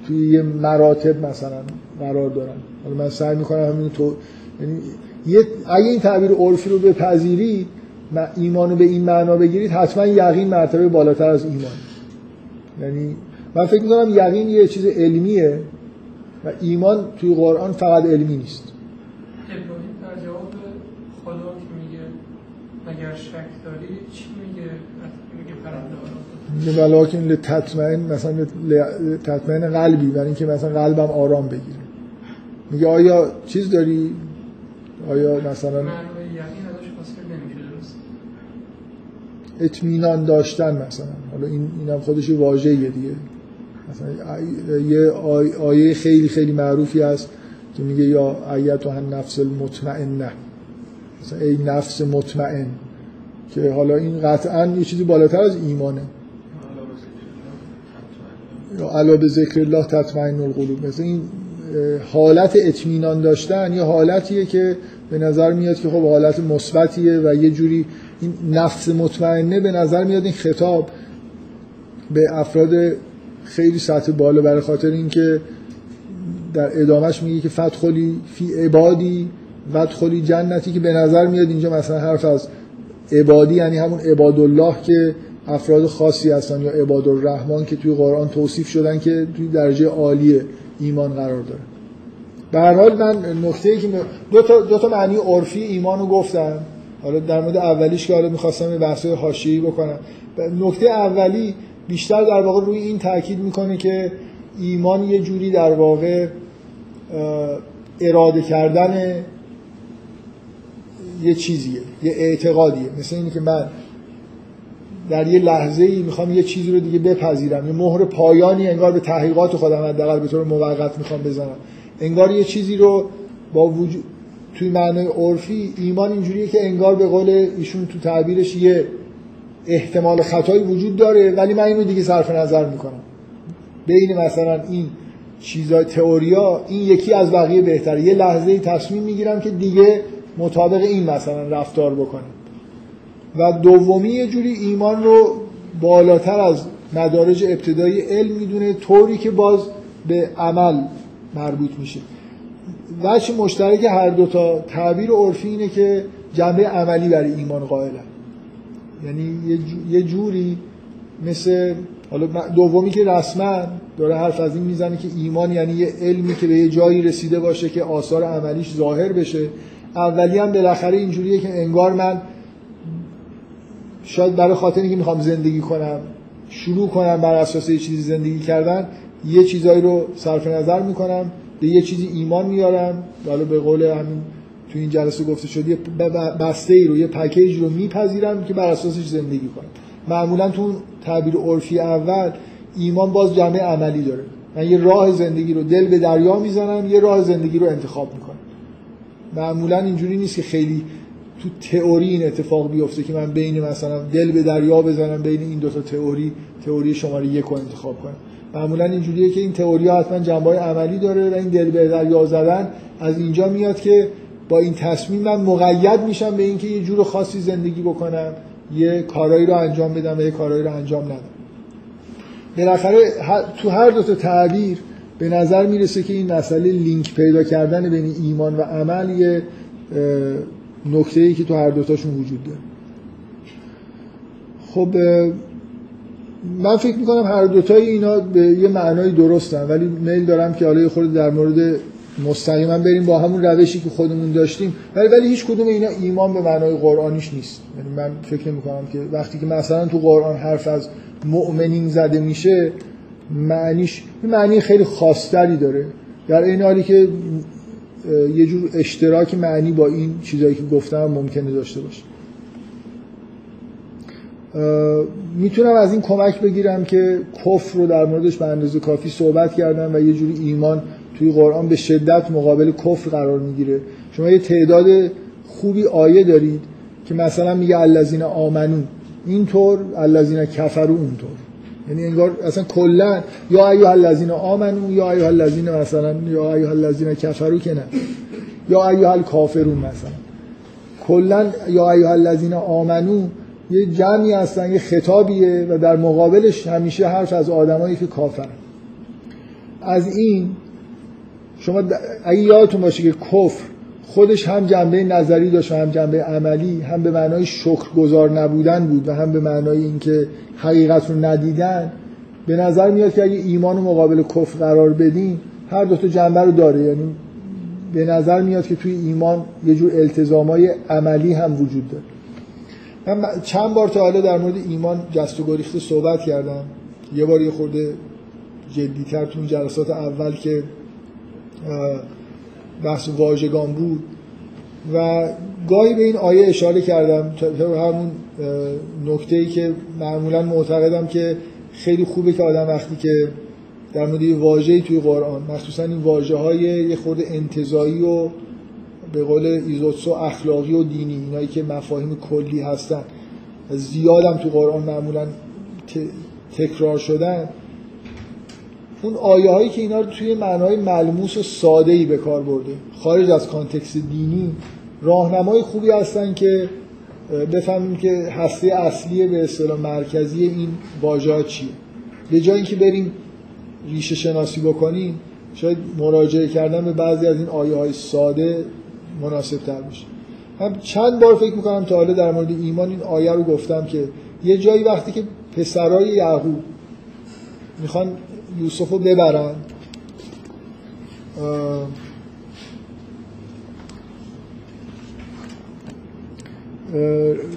توی یه مراتب مثلا قرار دارن. حالا من سعی می‌کنم همین تو یعنی یه اگه این تعبیر عرفی رو بپذیرید ایمان رو به این معنا بگیرید حتما یقین مرتبه بالاتر از ایمان. یعنی من فکر می‌کنم یقین یه چیز علمیه و ایمان توی قرآن فقط علمی نیست. در جواب خدا که میگه اگر شک داری چی میگه؟ ولکن لتطمئن مثلا تطمئن قلبی برای اینکه مثلا قلبم آرام بگیره. میگه آیا چیز داری؟ آیا مثلا اطمینان داشتن مثلا. حالا این اینم خودش واژه‌ایه دیگه. مثلا یه آیه خیلی خیلی معروفی هست که میگه یا ایت و نفس المطمئنه. مثلا ای نفس مطمئن. که حالا این قطعا یه چیزی بالاتر از ایمانه. یا علا به ذکر الله تطمئن القلوب مثل این حالت اطمینان داشتن یه حالتیه که به نظر میاد که خب حالت مثبتیه و یه جوری این نفس مطمئنه به نظر میاد این خطاب به افراد خیلی سطح بالا برای خاطر اینکه در ادامهش میگه که فتخلی فی عبادی فتخلی جنتی که به نظر میاد اینجا مثلا حرف از عبادی یعنی همون عباد الله که افراد خاصی هستن یا عباد الرحمن که توی قرآن توصیف شدن که توی درجه عالی ایمان قرار داره. به هر حال من نکته ای که دو تا, دو تا معنی عرفی ایمان رو گفتم. حالا در مورد اولیش که حالا می‌خواستم یه بحث حاشیه‌ای بکنم. نکته اولی بیشتر در واقع روی این تاکید می‌کنه که ایمان یه جوری در واقع اراده کردن یه چیزیه یه اعتقادیه. مثل اینی که من در یه لحظه ای می‌خوام یه چیزی رو دیگه بپذیرم. یه مهر پایانی انگار به تحقیقات خودم حداقل به طور موقت می‌خوام بزنم. انگار یه چیزی رو با وجود توی معنای عرفی ایمان اینجوریه که انگار به قول ایشون تو تعبیرش یه احتمال خطایی وجود داره ولی من اینو دیگه صرف نظر می‌کنم. بین مثلا این چیزای تئوریا این یکی از بقیه بهتره. یه لحظه ای تصمیم می‌گیرم که دیگه مطابق این مثلا رفتار بکنم و دومی یه جوری ایمان رو بالاتر از مدارج ابتدایی علم می‌دونه طوری که باز به عمل مربوط میشه. وچه مشترک هر دوتا تعبیر عرفی اینه که جنبه عملی برای ایمان قائلن یعنی یه جوری مثل حالا دومی که رسما داره حرف از این می‌زنه که ایمان یعنی یه علمی که به یه جایی رسیده باشه که آثار عملیش ظاهر بشه. اولی هم بالاخره اینجوریه که انگار من شاید برای خاطر اینکه می‌خوام زندگی کنم شروع کنم بر اساس یه چیزی زندگی کردن یه چیزایی رو صرف نظر می‌کنم به یه چیزی ایمان میارم. حالا به قول همین تو این جلسه گفته شد یه بسته ای رو یه پکیج رو میپذیرم که بر اساسش زندگی کنم. معمولا تو تعبیر عرفی اول ایمان باز جمعه عملی داره. من یه راه زندگی رو دل به دریا می‌زنم یه راه زندگی رو انتخاب می‌کنم. معمولا اینجوری نیست که خیلی تو تئوری این اتفاق بیفته که من بین مثلا دل به دریا بزنم بین این دو تا تئوری تئوری شماره یک رو انتخاب کنم. معمولا اینجوریه که این تئوری حتما جنبه عملی داره و این دل به دریا زدن از اینجا میاد که با این تصمیم من مقید میشم به اینکه یه جور خاصی زندگی بکنم یه کارایی رو انجام بدم و یه کارایی رو انجام ندم. بالاخره تو هر دو تا تعبیر به نظر می‌رسه که این مسئله لینک پیدا کردن بین ایمان و عمل یه نکته ای که تو هر دوتاشون وجود داره. خب من فکر می‌کنم هر دوتای اینا به یه معنای درستن ولی میل دارم که حالا خود در مورد مستقیما بریم با همون روشی که خودمون داشتیم. ولی ولی هیچ کدوم اینا ایمان به معنای قرآنیش نیست. یعنی من فکر می‌کنم که وقتی که مثلا تو قرآن حرف از مؤمنین زده میشه معنیش معنی خیلی خاصتری داره. در این حالی که یه جور اشتراک معنی با این چیزایی که گفتم ممکنه داشته باشه. می‌تونم از این کمک بگیرم که کفر رو در موردش به اندازه کافی صحبت کردم و یه جوری ایمان توی قرآن به شدت مقابل کفر قرار می‌گیره. شما یه تعداد خوبی آیه دارید که مثلا میگه الذین آمنو اینطور الذین کفرو اونطور. یعنی انگار اصلا کلا یا ایها الذین آمنو یا ایها الذین مثلا یا ایها الذین کفرو که نه. یا ایها الکافرون مثلا. کلا یا ایها الذین آمنو یه جمعی هستن یه خطابیه و در مقابلش همیشه حرف از آدمایی که کافر از این شما اگه یادتون باشه که کفر خودش هم جنبه نظری داشت و هم جنبه عملی هم به معنای شکرگزار نبودن بود و هم به معنای اینکه حقیقت رو ندیدن. به نظر میاد که اگه ایمان رو مقابل کفر قرار بدیم هر دو تا جنبه رو داره. یعنی به نظر میاد که توی ایمان یه جور التزامای عملی هم وجود داره. من چند بار تا حالا در مورد ایمان جست و گریخته صحبت کردم. یه بار یه خورده جدیتر تو جلسات اول که بحث واژگان بود و گاهی به این آیه اشاره کردم تا همون نکته ای که معمولا معتقدم که خیلی خوبه که آدم وقتی که در مورد واژه‌ای توی قرآن مخصوصا این واژه های یه خورده انتظایی و به قول ایزوتسو اخلاقی و دینی اینایی که مفاهیم کلی هستن زیادم تو قرآن معمولا تکرار شدن اون آیه هایی که اینا رو توی معنای ملموس و ساده ای به کار برده خارج از کانتکست دینی راهنمای خوبی هستن که بفهمیم که هسته اصلی به اصطلاح مرکزی این واژه چیه. به جای اینکه بریم ریشه شناسی بکنیم شاید مراجعه کردن به بعضی از این آیه های ساده مناسب تر بشه. من چند بار فکر می‌کنم تا حالا در مورد ایمان این آیه رو گفتم که یه جایی وقتی که پسرای یعقوب می‌خوان یوسف رو ببرن.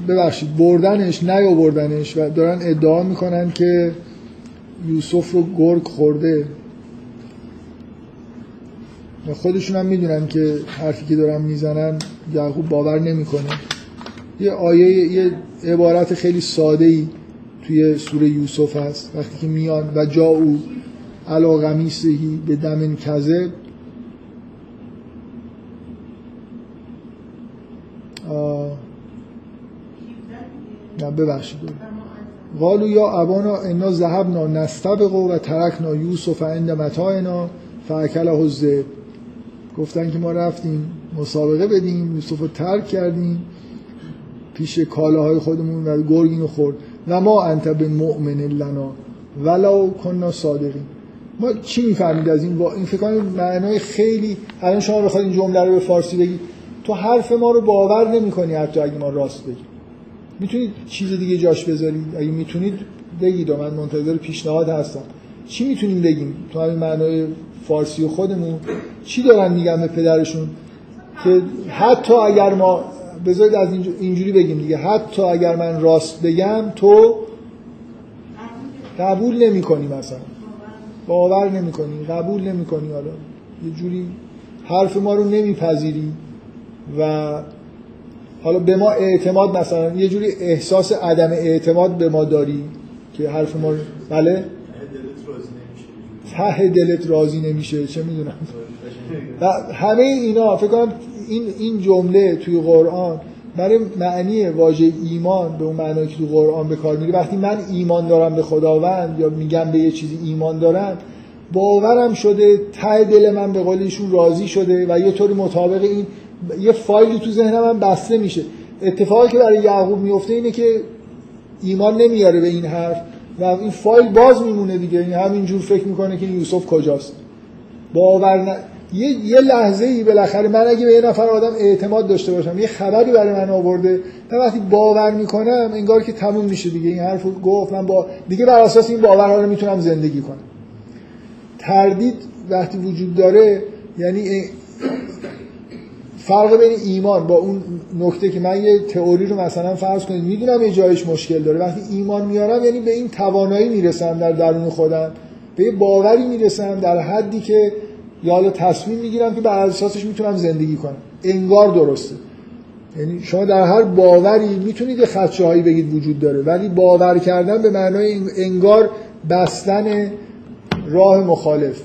ببخشید بردنش نیاوردنش و دارن ادعا می‌کنن که یوسف رو گرگ خورده. خودشون هم می‌دونن که حرفی که دارن می‌زنن یعقوب باور نمی‌کنه. یه آیه یه عبارت خیلی ساده ای توی سوره یوسف هست. وقتی که میان و جا او علا غمیسهی به دمن کذب. نه ببخشید. قالو یا ابانا انا ذهبنا نستبق و ترکنا یوسف عند متاعنا فاکله الذئب گفتن که ما رفتیم مسابقه بدیم یوسف رو ترک کردیم. پیش کالاهای خودمون و گرگین خورد. و ما انت به مؤمن لنا ولو کنا صادقین. ما چی می‌فهمید از این این فکر معنای خیلی الان شما بخواید این جمله رو به فارسی بگید تو حرف ما رو باور نمی‌کنی حتی اگه ما راست بگیم. می‌تونید چیز دیگه جاش بذارید؟ اگه می‌تونید بگید و من منتظر پیشنهاد هستم. چی می‌تونیم بگیم؟ تو همین معنای فارسی خودمون. چی دارن میگن به پدرشون؟ که حتی اگر ما بذارید از اینجوری بگیم دیگه حتی اگر من راست بگم تو قبول نمی کنی مثلا. باور نمی کنی قبول نمی کنی حالا یه جوری حرف ما رو نمیپذیری و حالا به ما اعتماد مثلا یه جوری احساس عدم اعتماد به ما داری که حرف ما بله؟ ته دلت راضی نمیشه چه می‌دونم. و همه اینا فکر کنم این این جمله توی قرآن برای معنی واژه ایمان به اون معنی که تو قرآن به کار میره وقتی من ایمان دارم به خداوند یا میگم به یه چیزی ایمان دارم باورم شده ته دل من به قول راضی شده و یه طوری مطابق این یه فایلی تو ذهن من بسته میشه. اتفاقی که برای یعقوب میفته اینه که ایمان نمیاره به این حرف و این فایل باز میمونه دیگه. این همینجور فکر می‌کنه که یوسف کجاست. باور ن... یه, یه لحظه ای بالاخره من اگه به یه نفر آدم اعتماد داشته باشم یه خبری برای من آورده من وقتی باور می‌کنم انگار که تموم میشه دیگه. این حرف گفت من با دیگه بر اساس این باورها رو می‌تونم زندگی کنم. تردید وقتی وجود داره یعنی فرق بین ایمان با اون نکته که من یه تئوری رو مثلا فرض کنید می‌دونم یه جایش مشکل داره. وقتی ایمان میارم یعنی به این توانایی می‌رسم در درون خودم به یه باوری می‌رسم در حدی که یا حالا تصمیم می‌گیرم که بر اساسش می‌تونم زندگی کنم. انگار درسته. یعنی شما در هر باوری می‌تونید خدشه هایی بگید وجود داره ولی باور کردن به معنای انگار بستن راه مخالف.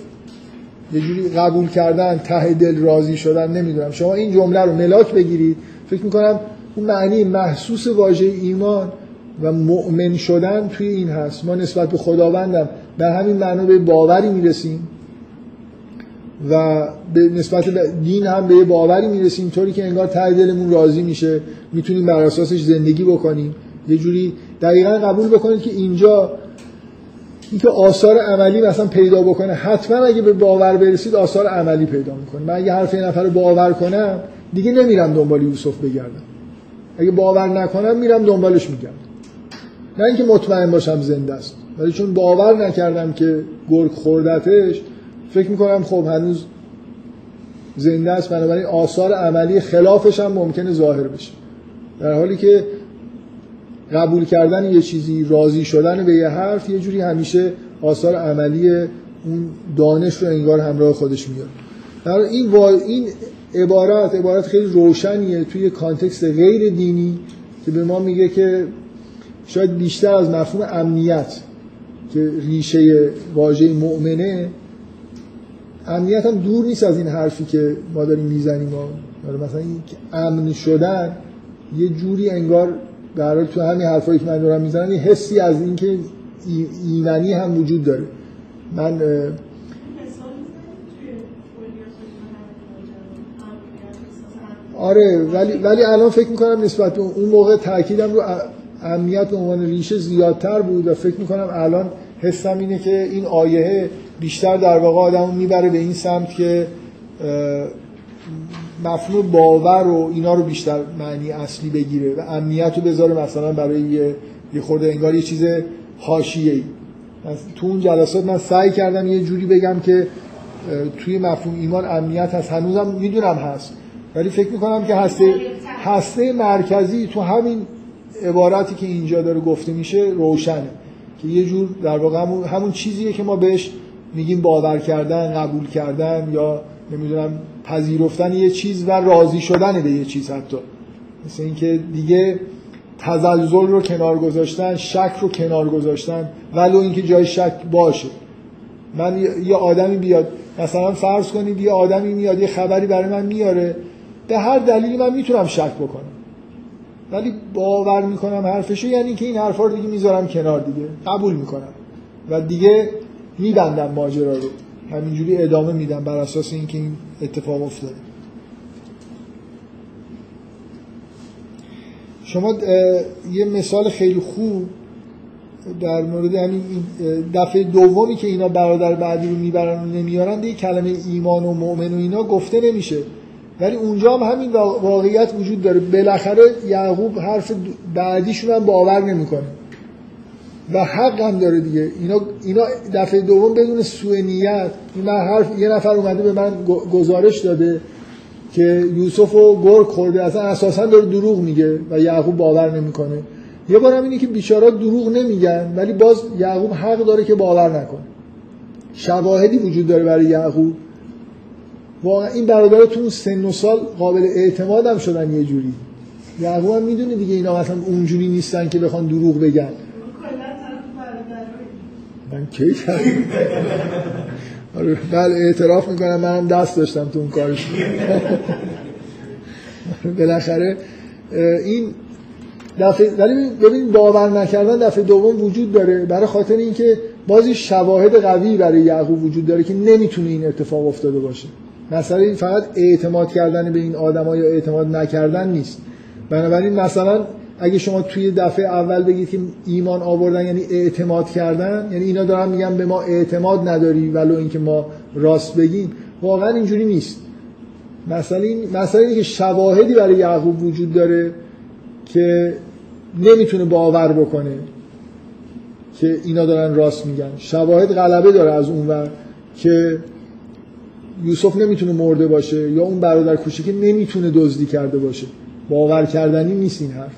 یه جوری قبول کردن ته دل راضی شدن نمی‌دونم. شما این جمله رو ملاک بگیرید. فکر می‌کنم اون معنی محسوس واژه ایمان و مؤمن شدن توی این هست. ما نسبت به خداوندم در همین معنا به باوری می‌رسیم. و به نسبت دین هم به یه باوری می‌رسیم طوری که انگار ته دلمون راضی میشه می‌تونیم بر اساسش زندگی بکنیم. یه جوری دقیقا قبول بکنید که اینجا اینکه آثار عملی مثلا پیدا بکنه حتما اگه به باور برسید آثار عملی پیدا می‌کنه. من اگه حرف یه نفر رو باور کنم دیگه نمیرم دنبال یوسف بگردم. اگه باور نکنم میرم دنبالش میگردم. نه اینکه مطمئن باشم زنده است ولی چون باور نکردم که گرگ خوردتش فکر می‌کنم خب هنوز زنده است بنابراین آثار عملی خلافش هم ممکنه ظاهر بشه. در حالی که قبول کردن یه چیزی راضی شدن به یه حرف یه جوری همیشه آثار عملی اون دانش رو انگار همراه خودش میاد در این این عبارت عبارت خیلی روشنیه توی کانتکست غیر دینی که به ما میگه که شاید بیشتر از مفهوم امنیت که ریشه واژه مؤمنه امنیت هم دور نیست از این حرفی که ما داریم می‌زنیم مثلا این امن شدن یه جوری انگار در تو همین حرفایی که من دارم می‌زنم یه حسی از اینکه ایمنی هم وجود داره. من آره ولی ولی الان فکر می‌کنم نسبت اون موقع تاکیدم رو امنیت به عنوان ریشه زیادتر بود و فکر می‌کنم الان حسم اینه که این آیه بیشتر در واقع آدم می‌بره به این سمت که مفهوم باور و اینا رو بیشتر معنی اصلی بگیره و امنیت رو بذاره مثلا برای یه, یه خورده انگار یه چیز حاشیه‌ای. تو اون جلسات من سعی کردم یه جوری بگم که توی مفهوم ایمان امنیت هست. هنوزم می‌دونم هست. ولی فکر می‌کنم که هسته هسته مرکزی تو همین عبارتی که اینجا داره گفته میشه روشنه. که یه جور در واقع همون, همون چیزیه که ما بهش میگیم باور کردن قبول کردن یا نمی‌دونم پذیرفتن یه چیز و راضی شدن به یه چیز حتی. مثل اینکه دیگه تزلزل رو کنار گذاشتن شک رو کنار گذاشتن ولو اینکه جای شک باشه. من یه آدمی بیاد مثلا فرض کنید یه آدمی میاد یه خبری برای من میاره به هر دلیلی من می‌تونم شک بکنم. ولی باور می‌کنم حرفشو یعنی که این حرفا رو دیگه می‌ذارم کنار دیگه. قبول می‌کنم. و دیگه میبندم ماجرا رو. همینجوری ادامه میدم بر اساس اینکه این اتفاق افتاده. شما یه مثال خیلی خوب در مورد همین دفعه دومی که اینا برادر بعدی رو می‌برن و نمیارن دیگه کلمه ایمان و مؤمن و اینا گفته نمیشه. ولی اونجا هم همین واقعیت وجود داره. بالاخره یعقوب حرف بعدیشون هم باور نمی‌کنه. و حق هم داره دیگه. اینا اینا دفعه دوم بدون سوء نیت این حرف یه نفر اومده به من گزارش داده که یوسف و گرگ خورده اصلا اساسا داره دروغ میگه و یعقوب باور نمی‌کنه. یه بار هم اینه که بیچارا دروغ نمیگن ولی باز یعقوب حق داره که باور نکنه. شواهدی وجود داره برای یعقوب. واقعا این برادر تو اون سن و سال قابل اعتماد هم شدن یه جوری. یعقوب هم می‌دونه دیگه اینا مثلا اونجوری نیستن که بخوان دروغ بگن. کی آره بله اعتراف می‌کنم منم دست داشتم تو اون کارش. بالاخره این دفعه ولی ببین باور نکردن دفعه دوم وجود داره. برای خاطر اینکه بازی شواهد قوی برای یعقوب وجود داره که نمی‌تونه این اتفاق افتاده باشه. این فقط اعتماد کردن به این آدما یا اعتماد نکردن نیست. بنابراین مثلا اگه شما توی دفعه اول بگید که ایمان آوردن یعنی اعتماد کردن یعنی اینا دارن میگن به ما اعتماد نداری ولو اینکه ما راست بگیم. واقعا اینجوری نیست. مثلا این مثلا اینه که شواهدی برای یعقوب وجود داره که نمی‌تونه باور بکنه که اینا دارن راست میگن. شواهد غلبه داره از اون ور که یوسف نمی‌تونه مرده باشه یا اون برادر که نمی‌تونه دزدی کرده باشه. باور کردنی نیست این حرف.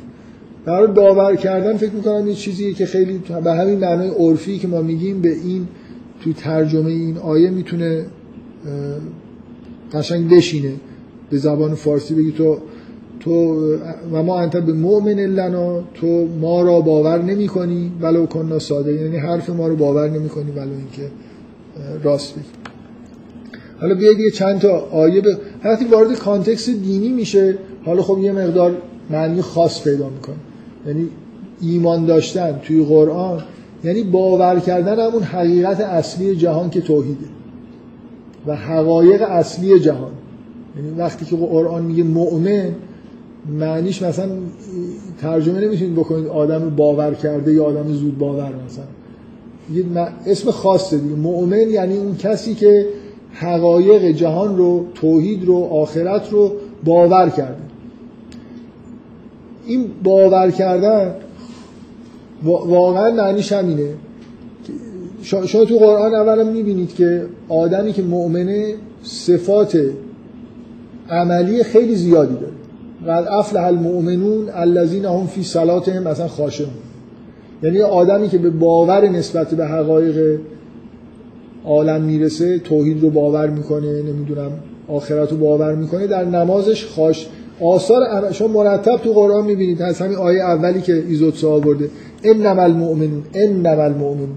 برای باور کردن فکر می‌کنم یه چیزیه که خیلی به همین معنای عرفی که ما میگیم به این تو ترجمه این آیه می‌تونه قشنگ بشینه. به زبان فارسی بگی تو تو و ما انت به مؤمن لنا تو ما را باور نمی کنی ولو کننا ساده یعنی حرف ما رو باور نمی کنی ولو اینکه راست بگی. حالا بیاید یه چند تا آیه به وقتی وارد کانتکست دینی میشه. حالا خب یه مقدار معنی خاص پیدا می‌کنه. یعنی ایمان داشتن توی قرآن یعنی باور کردن همون حقیقت اصلی جهان که توحیده و حقایق اصلی جهان. یعنی وقتی که قرآن میگه مؤمن معنیش مثلا ترجمه نمی‌تونید بکنید آدم باور کرده یا آدم زود باور مثلا. اسم خاصه دیگه. مؤمن یعنی اون کسی که حقایق جهان رو توحید رو آخرت رو باور کرده. این باور کردن واقعا معنیش همینه. شما تو قرآن اولا می‌بینید که آدمی که مؤمنه صفات عملی خیلی زیادی داره. قد افلح المؤمنون الذین هم فی صلاتهم مثلا خاشعون. یعنی آدمی که به باور نسبت به حقایق عالم می‌رسه توحید رو باور می‌کنه نمی‌دونم آخرت رو باور می‌کنه در نمازش خاش آثار شما مرتب تو قرآن می‌بینید از همین آیه اولی که ایزوتسو آورده. انما المؤمنون انما المؤمنون.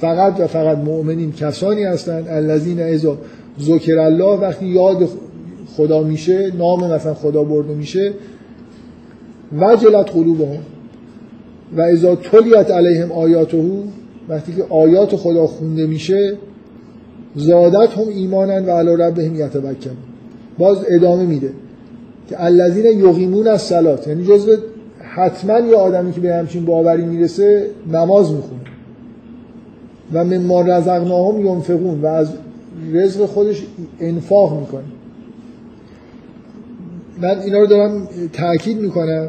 فقط و فقط مؤمنین کسانی هستند الذین اذا ذکر الله وقتی یاد خدا میشه نام مثلا خدا برده میشه وجلت قلوبهم. و اذا تلیت علیهم آیاته وقتی که آیات خدا خونده میشه زادت هم ایمانن و علی ربهم یتوکلون باز ادامه میده. که الذین یقیمون از صلات یعنی جزء حتما یه آدمی که به همچین باوری می‌رسه نماز می‌خونه. و مما رزقناهم ینفقون و از رزق خودش انفاق می‌کنه. من اینا رو دارم تاکید می‌کنم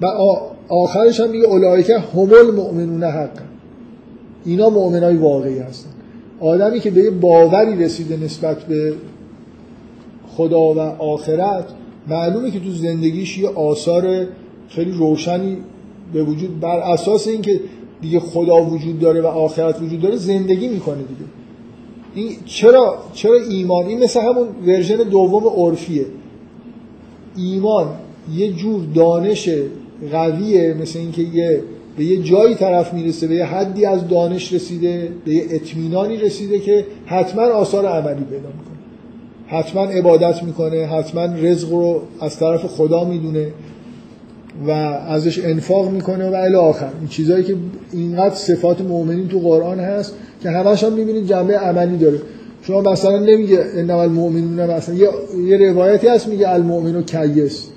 و آخرش هم میگه اولایکه همول مؤمنون حق اینا مؤمنای واقعی هستن. آدمی که به یه باوری رسیده نسبت به خدا و آخرت معلومه که تو زندگیش یه آثار خیلی روشنی به وجود بر اساس اینکه دیگه خدا وجود داره و آخرت وجود داره زندگی می‌کنه دیگه. این چرا چرا ایمان؟ این مثل همون ورژن دوم عرفیه. ایمان یه جور دانش قویه مثل اینکه یه به یه جایی طرف می‌رسه به یه حدی از دانش رسیده به یه اطمینانی رسیده که حتما آثار عملی پیدا حتما عبادت می‌کنه حتما رزق رو از طرف خدا می‌دونه و ازش انفاق می‌کنه و الی آخر. این چیزهایی که اینقدر صفات مؤمنین تو قرآن هست که همش هم می‌بینید جنبه عملی داره. شما مثلا نمیگه انما المؤمنون مثلا یه, یه روایتی هست میگه المؤمن کیس.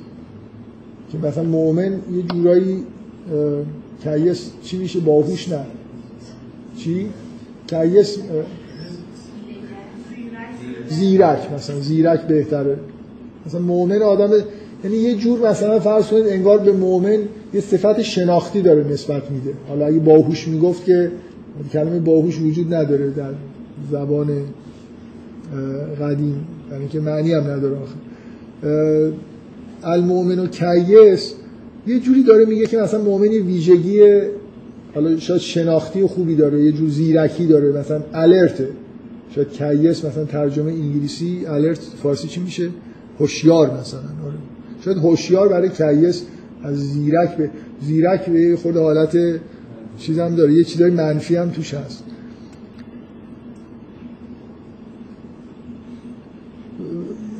که مثلا مؤمن یه جورایی کیس چی میشه؟ باهوش نه. چی؟ کیس زیرک مثلا زیرک بهتره. مثلا مؤمن آدم یعنی یه جور مثلا فرض کنید انگار به مؤمن یه صفت شناختی داره نسبت میده. حالا اگه باهوش می‌گفت که کلمه باهوش وجود نداره در زبان قدیم. یعنی که معنی هم نداره آخه. المؤمن کیس یه جوری داره میگه که مثلا مؤمنی ویژگی حالا شاید شناختی و خوبی داره یه جور زیرکی داره. مثلا alert ه شاید کیس مثلا ترجمه انگلیسی alert فارسی چی میشه؟ هوشیار مثلا آره. شاید هوشیار برای کیس از زیرک به زیرک به خود حالت چیزم داره. یه چیزای منفی هم توش هست.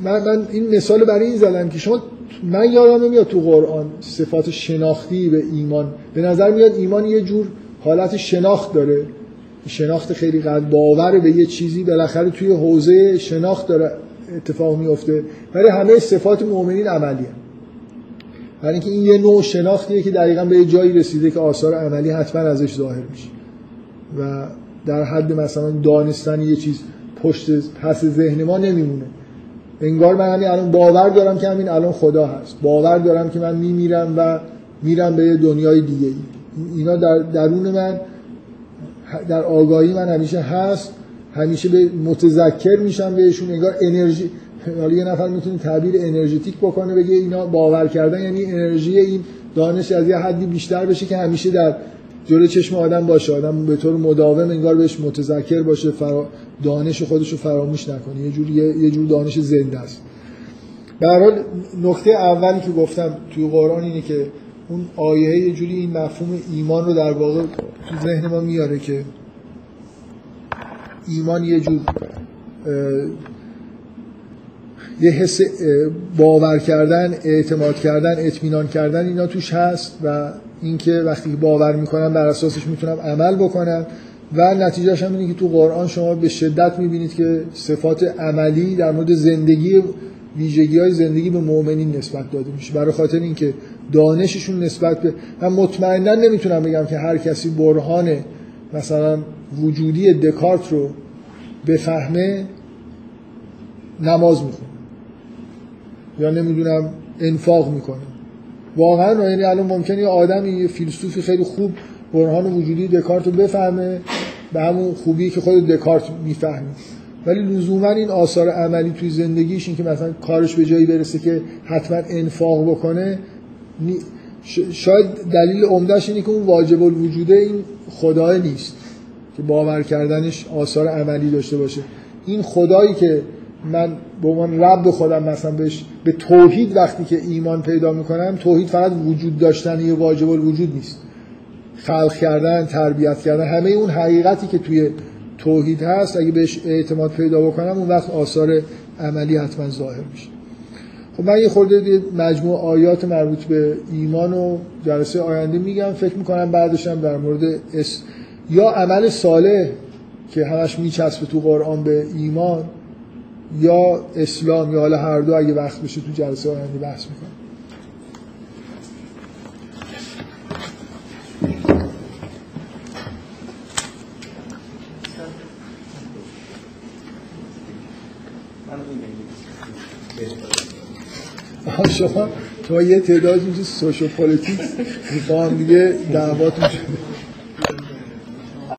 من, من این مثال برای این زدم که شما من یادم نمیاد تو قرآن صفات شناختی به ایمان به نظر میاد ایمان یه جور حالت شناخت داره. شناخت خیلی قد باور به یه چیزی بالاخره توی حوزه شناخت داره اتفاق میفته ولی همه صفات مؤمنین عملی هم. برای اینکه این یه نوع شناختیه که دقیقا به یه جایی رسیده که آثار عملی حتما ازش ظاهر میشه. و در حد مثلا دانستن یه چیز پشت پس ذهن ما نمیمونه. انگار من همین الان باور دارم که همین الان خدا هست. باور دارم که من میمیرم و میرم به دنیای دیگه ای اینا در درون من در آگاهی من همیشه هست همیشه به متذکر میشم بهشون انگار انرژی حالا یه نفر می‌تونه تعبیر انرژتیک بکنه بگه اینا باور کردن یعنی انرژی این دانش از یه حدی بیشتر بشه که همیشه در جلوی چشم آدم باشه. آدم به طور مداوم انگار بهش متذکر باشه فرا... دانش خودش رو فراموش نکنه. یه جور یه جور دانش زنده است. به حال نکته اولی که گفتم توی قرآن اینه که اون آیه یه جوری این مفهوم ایمان رو در واقع تو ذهن ما میاره که ایمان یه جور یه حس باور کردن اعتماد کردن اطمینان کردن اینا توش هست و اینکه وقتی باور می‌کنم بر اساسش می‌تونم عمل بکنم و نتیجهش هم اینه که تو قرآن شما به شدت می‌بینید که صفات عملی در مورد زندگی ویژگی های زندگی به مؤمنین نسبت داده میشه. برای خاطر اینکه دانششون نسبت به من مطمئنا نمی‌تونم بگم که هر کسی برهان مثلا وجودی دکارت رو بفهمه نماز می‌خونه. یا نمی‌دونم انفاق می‌کنه. واقعا یعنی الان ممکنه یه آدمی یه فیلسوفی خیلی خوب برهان وجودی دکارت رو بفهمه به همون خوبی که خود دکارت می‌فهمه. ولی لزوما این آثار عملی توی زندگیش این که مثلا کارش به جایی برسه که حتما انفاق بکنه شاید دلیل عمدهش اینه که اون واجب الوجوده این خدای نیست که باور کردنش آثار عملی داشته باشه. این خدایی که من به عنوان رب خودم مثلا بهش به توحید وقتی که ایمان پیدا می‌کنم توحید فقط وجود داشتن یه واجب الوجود نیست. خلق کردن تربیت کردن همه اون حقیقتی که توی توحید هست اگه بهش اعتماد پیدا بکنم اون وقت آثار عملی حتما ظاهر میشه. خب من یه خورده مجموع آیات مربوط به ایمان و جلسه آینده میگم. فکر می‌کنم بعدش هم در مورد اس... یا عمل صالح که همش میچسبه تو قرآن به ایمان یا اسلام یا حالا هر دو اگه وقت بشه تو جلسه آینده بحث می‌کنم. شما شما یه تعداد اینجا سوشو پولیتیکس با هم دیگه دعواتون شده.